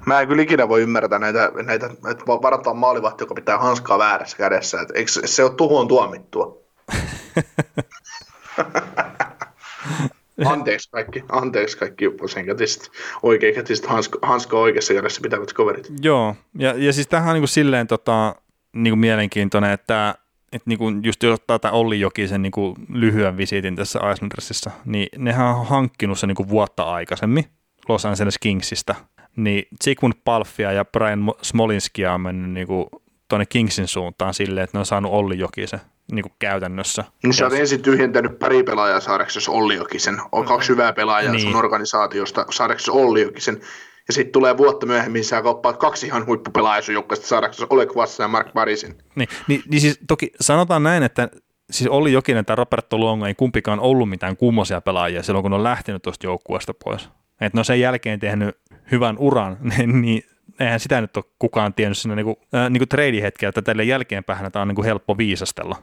B: Mä en kyllä ikinä voi ymmärtää näitä, näitä että varataan maalivahti, joka pitää hanskaa väärässä kädessä. Että eikö se ole tuhoon tuomittua? Anteeksi kaikki, anteeksi kaikki vasenkätiset, oikeakätiset hanska, hanska oikeassa kädessä pitävät coverit.
A: Joo, ja, ja siis tämähän on niin kuin silleen tota, niin kuin mielenkiintoinen, että, että kuin just jos ottaa tämä Olli Jokisen kuin lyhyen visiitin tässä Islandersissa, niin nehän on hankkinut niin kuin vuotta aikaisemmin Los Angeles Kingsista, niin Sigmund Palfia ja Brian Smolinskia on mennyt kuin tuonne Kingsin suuntaan silleen, että ne on saanut Olli Jokisen niin kuin käytännössä.
B: Niin sä oot ensin tyhjentänyt pari pelaajaa saadaksesi Olli Jokisen. On kaksi hyvää pelaajaa niin. sun organisaatiosta saadaksesi Olli Jokisen. Ja sitten tulee vuotta myöhemmin, sä kauppaat kaksi ihan huippupelaajaa sun joukkueesta saadaksesi Oleg Vassa ja Mark Parisin.
A: Niin, niin, niin siis toki sanotaan näin, että siis Olli Jokinen tai Roberto Luongo ei kumpikaan ollut mitään kummosia pelaajia silloin, kun on lähtenyt tuosta joukkueesta pois. Että ne on sen jälkeen tehnyt hyvän uran, niin eihän sitä nyt ole kukaan tiennyt siinä niinku, äh, niinku trade-hetkellä, että tälle jälkeenpäin tämä on niinku helppo viisastella.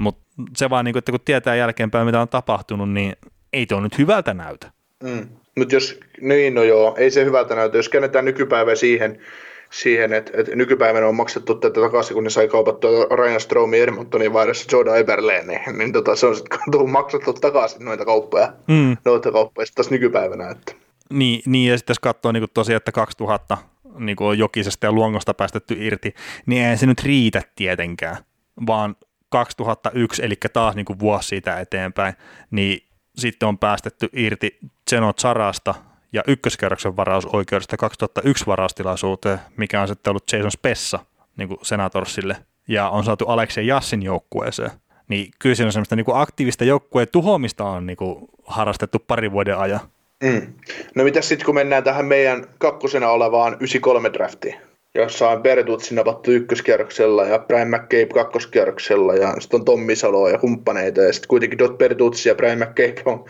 A: Mutta se vaan, niin kuin, että kun tietää jälkeenpäin, mitä on tapahtunut, niin ei tuo nyt hyvältä näytä.
B: Mm. Mutta jos, niin no joo, ei se hyvältä näytä. Jos käännetään nykypäivä siihen, siihen että, että nykypäivänä on maksettu tätä takaisin, kun ne sai kaupattua Ryan Stromi Edmontonin vaihdossa Jordan Eberleen, niin, niin tota, se on sitten maksettu takaisin noita kauppoja, mm. noita kauppoja taas nykypäivänä. Että.
A: Niin, niin, ja sitten jos katsoo niin tosiaan, että 2000 niin on Jokisesta ja Luongosta päästetty irti, niin ei se nyt riitä tietenkään, vaan 2001, eli taas niin kuin vuosi siitä eteenpäin, niin sitten on päästetty irti Zeno Zarasta ja ykköskerroksen varausoikeudesta 2001 varaustilaisuuteen, mikä on sitten ollut Jason Spessa niin kuin senatorsille, ja on saatu Aleksei Jassin joukkueeseen. Niin kyllä siinä on semmoista niin kuin aktiivista joukkueen tuhoamista on niin kuin harrastettu pari vuoden ajan.
B: Mm. No mitä sitten kun mennään tähän meidän kakkosena olevaan 93 draftiin? Jossa on Bertutsi napattu ykköskierroksella ja Brian McCabe kakkoskierroksella ja sitten on Tommi Salo ja kumppaneita ja sitten kuitenkin Dot Bertutsi ja Brian McCabe on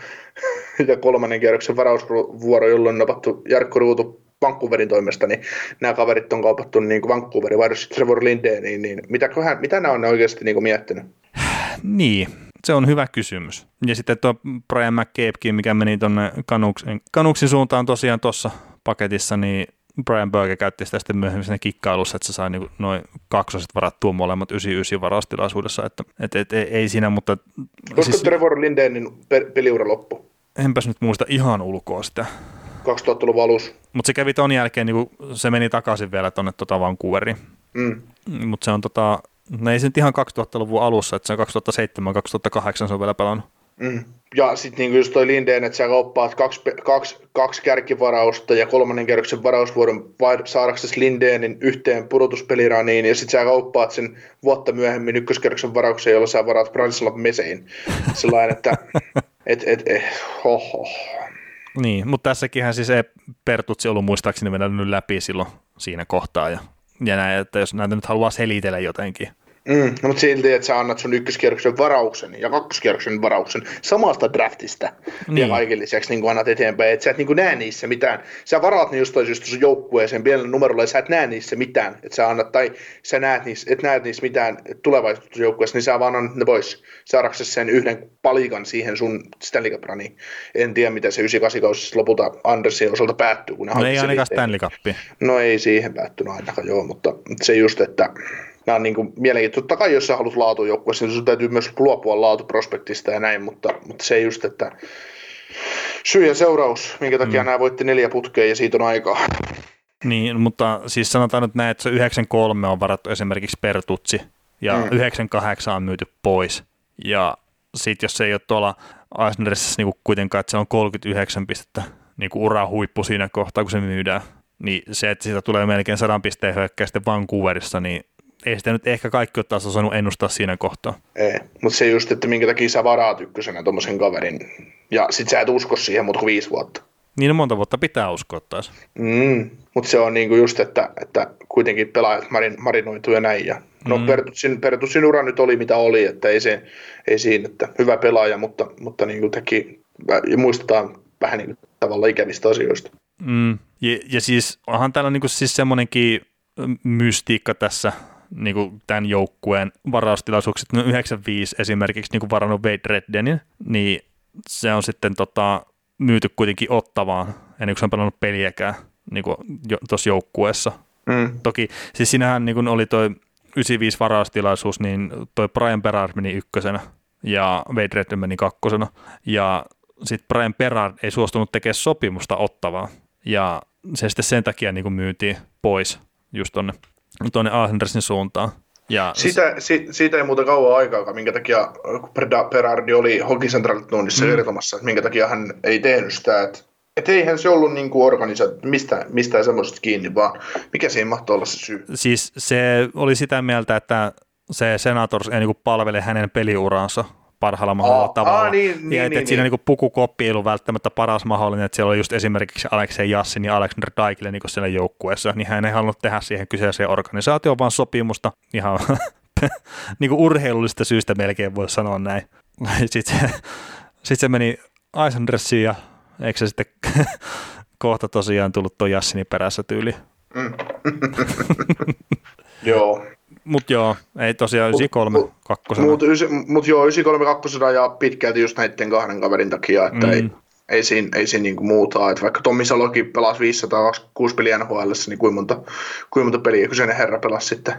B: ja kolmannen kierroksen varausvuoro, jolloin on napattu Jarkko Ruutu Vancouverin toimesta, niin nämä kaverit on kaupattu niin kuin Vancouverin vaihdossa Trevor Lindeen, niin, mitä, mitä nämä on oikeasti niin kuin miettinyt?
A: Niin, se on hyvä kysymys. Ja sitten tuo Brian McCabekin, mikä meni tuonne Kanuksin, Kanuksin suuntaan tosiaan tuossa paketissa, niin Brian Burke käytti sitä sitten myöhemmin siinä kikkailussa, että se sai niin noin kaksoset varattua molemmat 99 varaustilaisuudessa, että et, et, et, ei siinä, mutta...
B: Koska siis, Trevor Lindenin peliura loppu?
A: Enpäs nyt muista ihan ulkoa sitä.
B: 2000-luvun alussa.
A: Mutta se kävi ton jälkeen, niin se meni takaisin vielä tuonne tota Vancouveriin. Mm. Mutta se on tota, No ei se nyt ihan 2000-luvun alussa, että se on 2007-2008 se on vielä pelannut.
B: Mm. Ja sitten niin just toi Lindeen, että sä kauppaat kaksi, kaksi, kaksi kärkivarausta ja kolmannen kerroksen varausvuoron saadaksesi Lindeenin yhteen pudotuspeliraniin ja sitten sä kauppaat sen vuotta myöhemmin ykköskerroksen varauksen, jolla sä varaat Branislav Mesein. Sellainen, että et, et, et, hoho.
A: Niin, mutta tässäkin siis ei Pertutsi ollut muistaakseni mennyt läpi silloin siinä kohtaa ja, ja näin, että jos näitä nyt haluaa selitellä jotenkin,
B: Mm, no, mutta silti, että sä annat sun ykköskierroksen varauksen ja kakkoskierroksen varauksen samasta draftista niin. ja kaiken lisäksi niin annat eteenpäin, että sä et niin näe niissä mitään. Sä varaat ne jostain syystä sun joukkueeseen pienellä numerolla ja sä et näe niissä mitään, että sä annat, tai sä näet niissä, et näet niissä mitään tulevaisuudessa joukkueessa, niin sä vaan annat ne pois saadaksesi sen yhden palikan siihen sun Stanley Cup niin En tiedä, mitä se 98 kausi lopulta Andersin osalta päättyy. Kun ne
A: no ei ainakaan Stanley Cup.
B: No ei siihen päättynyt ainakaan, joo, mutta se just, että nämä on niin kuin mielenkiintoista. Totta kai jos sä haluat laatujoukkueessa, niin sun täytyy myös luopua laatuprospektista ja näin, mutta, mutta se just, että syy ja seuraus, minkä takia mm. nämä voitti neljä putkea ja siitä on aikaa.
A: Niin, mutta siis sanotaan nyt näin, että se 93 on varattu esimerkiksi Pertutsi ja mm. 98 on myyty pois. Ja sitten jos se ei ole tuolla Eisnerissa niin kuitenkaan, että se on 39 pistettä niin kuin ura huippu siinä kohtaa, kun se myydään, niin se, että siitä tulee melkein 100 pisteen hyökkäistä sitten Vancouverissa, niin ei sitä nyt ehkä kaikki ole taas osannut ennustaa siinä kohtaa.
B: Ei, mutta se just, että minkä takia sä varaat ykkösenä tuommoisen kaverin, ja sit sä et usko siihen mutta viisi vuotta.
A: Niin no monta vuotta pitää uskoa taas.
B: Mm, mutta se on niinku just, että, että kuitenkin pelaajat marin, marinoitu ja näin. Ja, no mm. Pertutsin, Pertutsin ura nyt oli mitä oli, että ei, se, ei siinä, että hyvä pelaaja, mutta, mutta niinku teki, ja muistetaan vähän niin tavalla ikävistä asioista.
A: Mm. Ja, ja siis onhan täällä niinku siis semmoinenkin mystiikka tässä niin kuin tämän joukkueen varaustilaisuukset, no 95 esimerkiksi niin kuin varannut Wade Reddenin, niin se on sitten tota, myyty kuitenkin ottavaan, ennen kuin se on pelannut peliäkään niin tuossa joukkueessa. Mm. Toki, siis sinähän niin kuin oli toi 95 varaustilaisuus, niin toi Brian Berard meni ykkösenä ja Wade Redden meni kakkosena. Ja sitten Brian Berard ei suostunut tekemään sopimusta ottavaa. Ja se sitten sen takia niin kuin myytiin pois just tonne tuonne Andersin suuntaan. Ja
B: siitä, si, siitä ei muuta kauan aikaa, minkä takia Perardi oli Hockey Central tunnissa mm. kertomassa, että minkä takia hän ei tehnyt sitä, että et eihän se ollut niin kuin organisaatio, mistä, mistään semmoisesta kiinni, vaan mikä siinä mahtoi olla se syy?
A: Siis se oli sitä mieltä, että se Senators ei niin palvele hänen peliuransa parhaalla mahdollisella oh, tavalla.
B: Ah, niin, niin,
A: ja
B: että, niin,
A: siinä niin. niin pukukoppi ei ollut välttämättä paras mahdollinen, että siellä oli just esimerkiksi Aleksei Jassin ja Alexander Daikille niin siellä joukkueessa, niin hän ei halunnut tehdä siihen kyseiseen organisaatioon vaan sopimusta ihan niin kuin urheilullista syystä melkein voi sanoa näin. Sitten se, sit se meni Eisendersiin ja eikö se sitten kohta tosiaan tullut tuon Jassinin perässä tyyli. Mm.
B: Joo,
A: mutta joo, ei tosiaan 93 mut, kakkosena.
B: Mutta mut joo, 93 kakkosena ja pitkälti just näiden kahden kaverin takia, että mm. ei, ei siinä, ei siinä niinku muuta. Että vaikka Tommi Salokin pelasi 526 peliä NHL, niin kuinka monta, kuinka monta peliä kyseinen herra pelasi sitten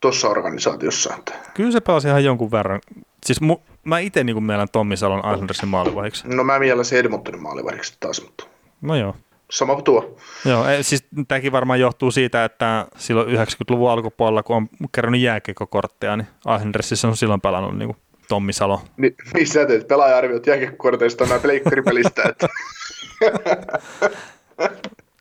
B: tuossa organisaatiossa. Että.
A: Kyllä se pelasi ihan jonkun verran. Siis mu, mä itse niin mielen Tommi Salon Islandersin maalivahiksi.
B: No mä mielen se Edmontonin maalivahiksi taas, mutta...
A: No joo.
B: Sama kuin tuo.
A: Joo, siis tämäkin varmaan johtuu siitä, että silloin 90-luvun alkupuolella, kun on kerännyt jääkekokortteja, niin Islandersissa on silloin pelannut niin kuin Tommi Salo.
B: Ni, niin sä teet pelaaja-arviot jääkekokorteista näin pleikkaripelistä, että...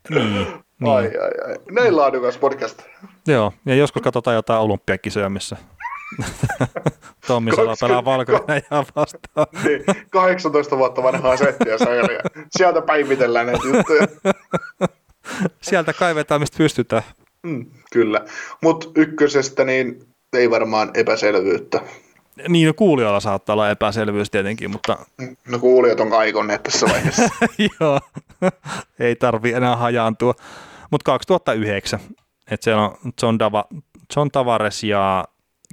A: niin, niin.
B: Ai, ai, ai. Näin laadukas podcast.
A: Joo, ja joskus katsotaan jotain olympiakisoja, missä Tommi Salo pelaa valko ja vastaan.
B: Niin, 18 vuotta vanhaa settiä säilyä. Sieltä päivitellään näitä juttuja.
A: Sieltä kaivetaan, mistä pystytään.
B: Mm, kyllä. Mutta ykkösestä niin ei varmaan epäselvyyttä.
A: Niin, no kuulijoilla saattaa olla epäselvyys tietenkin, mutta...
B: No kuulijat on kaikonneet tässä vaiheessa.
A: Joo, ei tarvi enää hajaantua. Mutta 2009, että siellä on John, Dava, John Tavares ja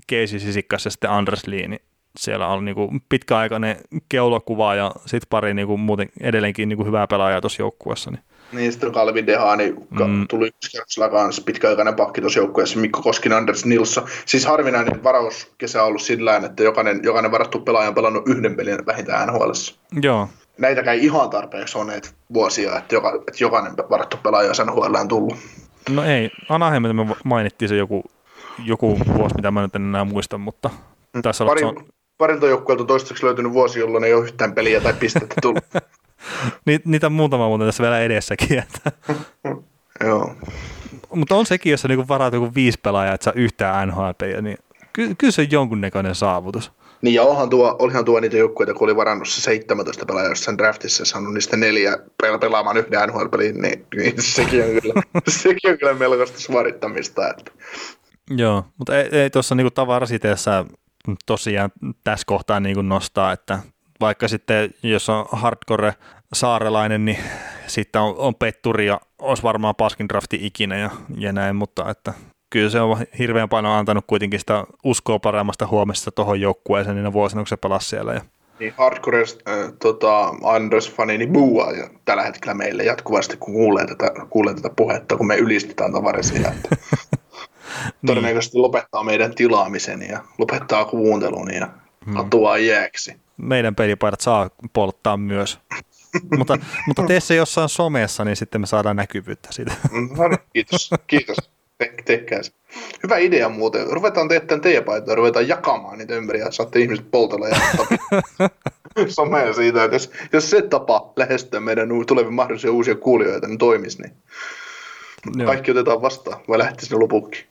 A: Keisi Sisikkas ja sitten Anders niin siellä on niinku pitkäaikainen keulakuva ja sitten pari niinku muuten edelleenkin niinku hyvää pelaajaa tuossa joukkueessa. Niin.
B: Niin, sitten Kalvin Dehani mm. tuli ykköskerroksella kanssa pitkäaikainen pakki tuossa joukkueessa, Mikko Koskin, Anders Nilsson. Siis harvinainen kesä on ollut sillä että jokainen, jokainen varattu pelaaja on pelannut yhden pelin vähintään nhl
A: Joo.
B: Näitäkään ei ihan tarpeeksi ole vuosia, että, joka, että jokainen varattu pelaaja on NHL tullut.
A: No ei, Anaheim me mainittiin se joku joku vuosi, mitä mä nyt en enää muista, mutta mm. tässä
B: Pari, on... Parilta joukkueelta toistaiseksi löytynyt vuosi, jolloin ei ole yhtään peliä tai pistettä tullut.
A: Ni, niitä muutama muuten tässä vielä edessäkin. Että...
B: Joo.
A: Mutta on sekin, jos sä niinku varaat joku viisi pelaajaa, että saa yhtään NHL-peliä, niin ky- kyllä se on jonkunnäköinen saavutus.
B: Niin ja onhan tuo, olihan tuo niitä joukkueita, kun oli varannut se 17 pelaajaa jossain draftissa ja saanut niistä neljä pel- pelaamaan yhden NHL-pelin, niin, niin sekin, on kyllä, sekin on kyllä melkoista suorittamista. Että.
A: Joo, mutta ei, ei tuossa niinku tavarasiteessa tosiaan tässä kohtaa niinku nostaa, että vaikka sitten jos on hardcore saarelainen, niin sitten on, on petturi ja olisi varmaan paskin drafti ikinä ja, ja näin, mutta että kyllä se on hirveän paljon antanut kuitenkin sitä uskoa paremmasta huomesta tuohon joukkueeseen niinä vuosina, kun se pelasi siellä. Ja...
B: Niin hardcore äh, tota, Anders fanini buua ja tällä hetkellä meille jatkuvasti, kun kuulee tätä, kuulee tätä puhetta, kun me ylistetään tavarisia. Niin. todennäköisesti lopettaa meidän tilaamisen ja lopettaa kuuntelun ja hmm. katoaa jääksi.
A: Meidän pelipaidat saa polttaa myös. mutta, mutta tee se jossain somessa, niin sitten me saadaan näkyvyyttä siitä.
B: no niin, kiitos, kiitos. Te- tehkää se. Hyvä idea muuten. Ruvetaan teettämään teidän paitoja, ruvetaan jakamaan niitä ympäri ja saatte ihmiset poltella ja somea siitä, että jos, jos se tapa lähestyä meidän tulevia mahdollisia uusia kuulijoita, niin toimisi, niin Joo. kaikki otetaan vastaan, vai lähti sinne lopukki.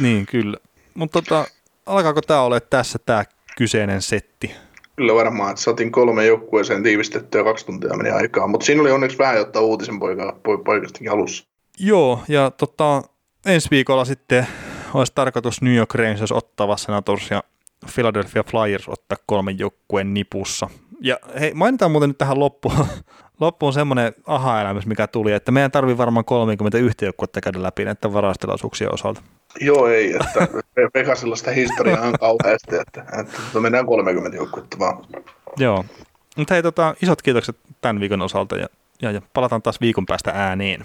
A: Niin, kyllä. Mutta tota, alkaako tämä ole tässä tämä kyseinen setti?
B: Kyllä varmaan, että saatiin kolme joukkueeseen tiivistettyä kaksi tuntia meni aikaa, mutta siinä oli onneksi vähän jotta uutisen poika, poikastakin alussa.
A: Joo, ja tota, ensi viikolla sitten olisi tarkoitus New York Rangers ottaa Senators ja Philadelphia Flyers ottaa kolmen joukkueen nipussa. Ja hei, mainitaan muuten nyt tähän loppuun, loppuun semmoinen aha-elämys, mikä tuli, että meidän tarvii varmaan 31 joukkuetta käydä läpi näiden varastilaisuuksien osalta.
B: Joo, ei, että Vegasilla sitä historiaa on kauheasti, että, että, mennään 30 joukkuetta vaan.
A: Joo, mutta hei, tota, isot kiitokset tämän viikon osalta ja, ja, ja palataan taas viikon päästä ääneen.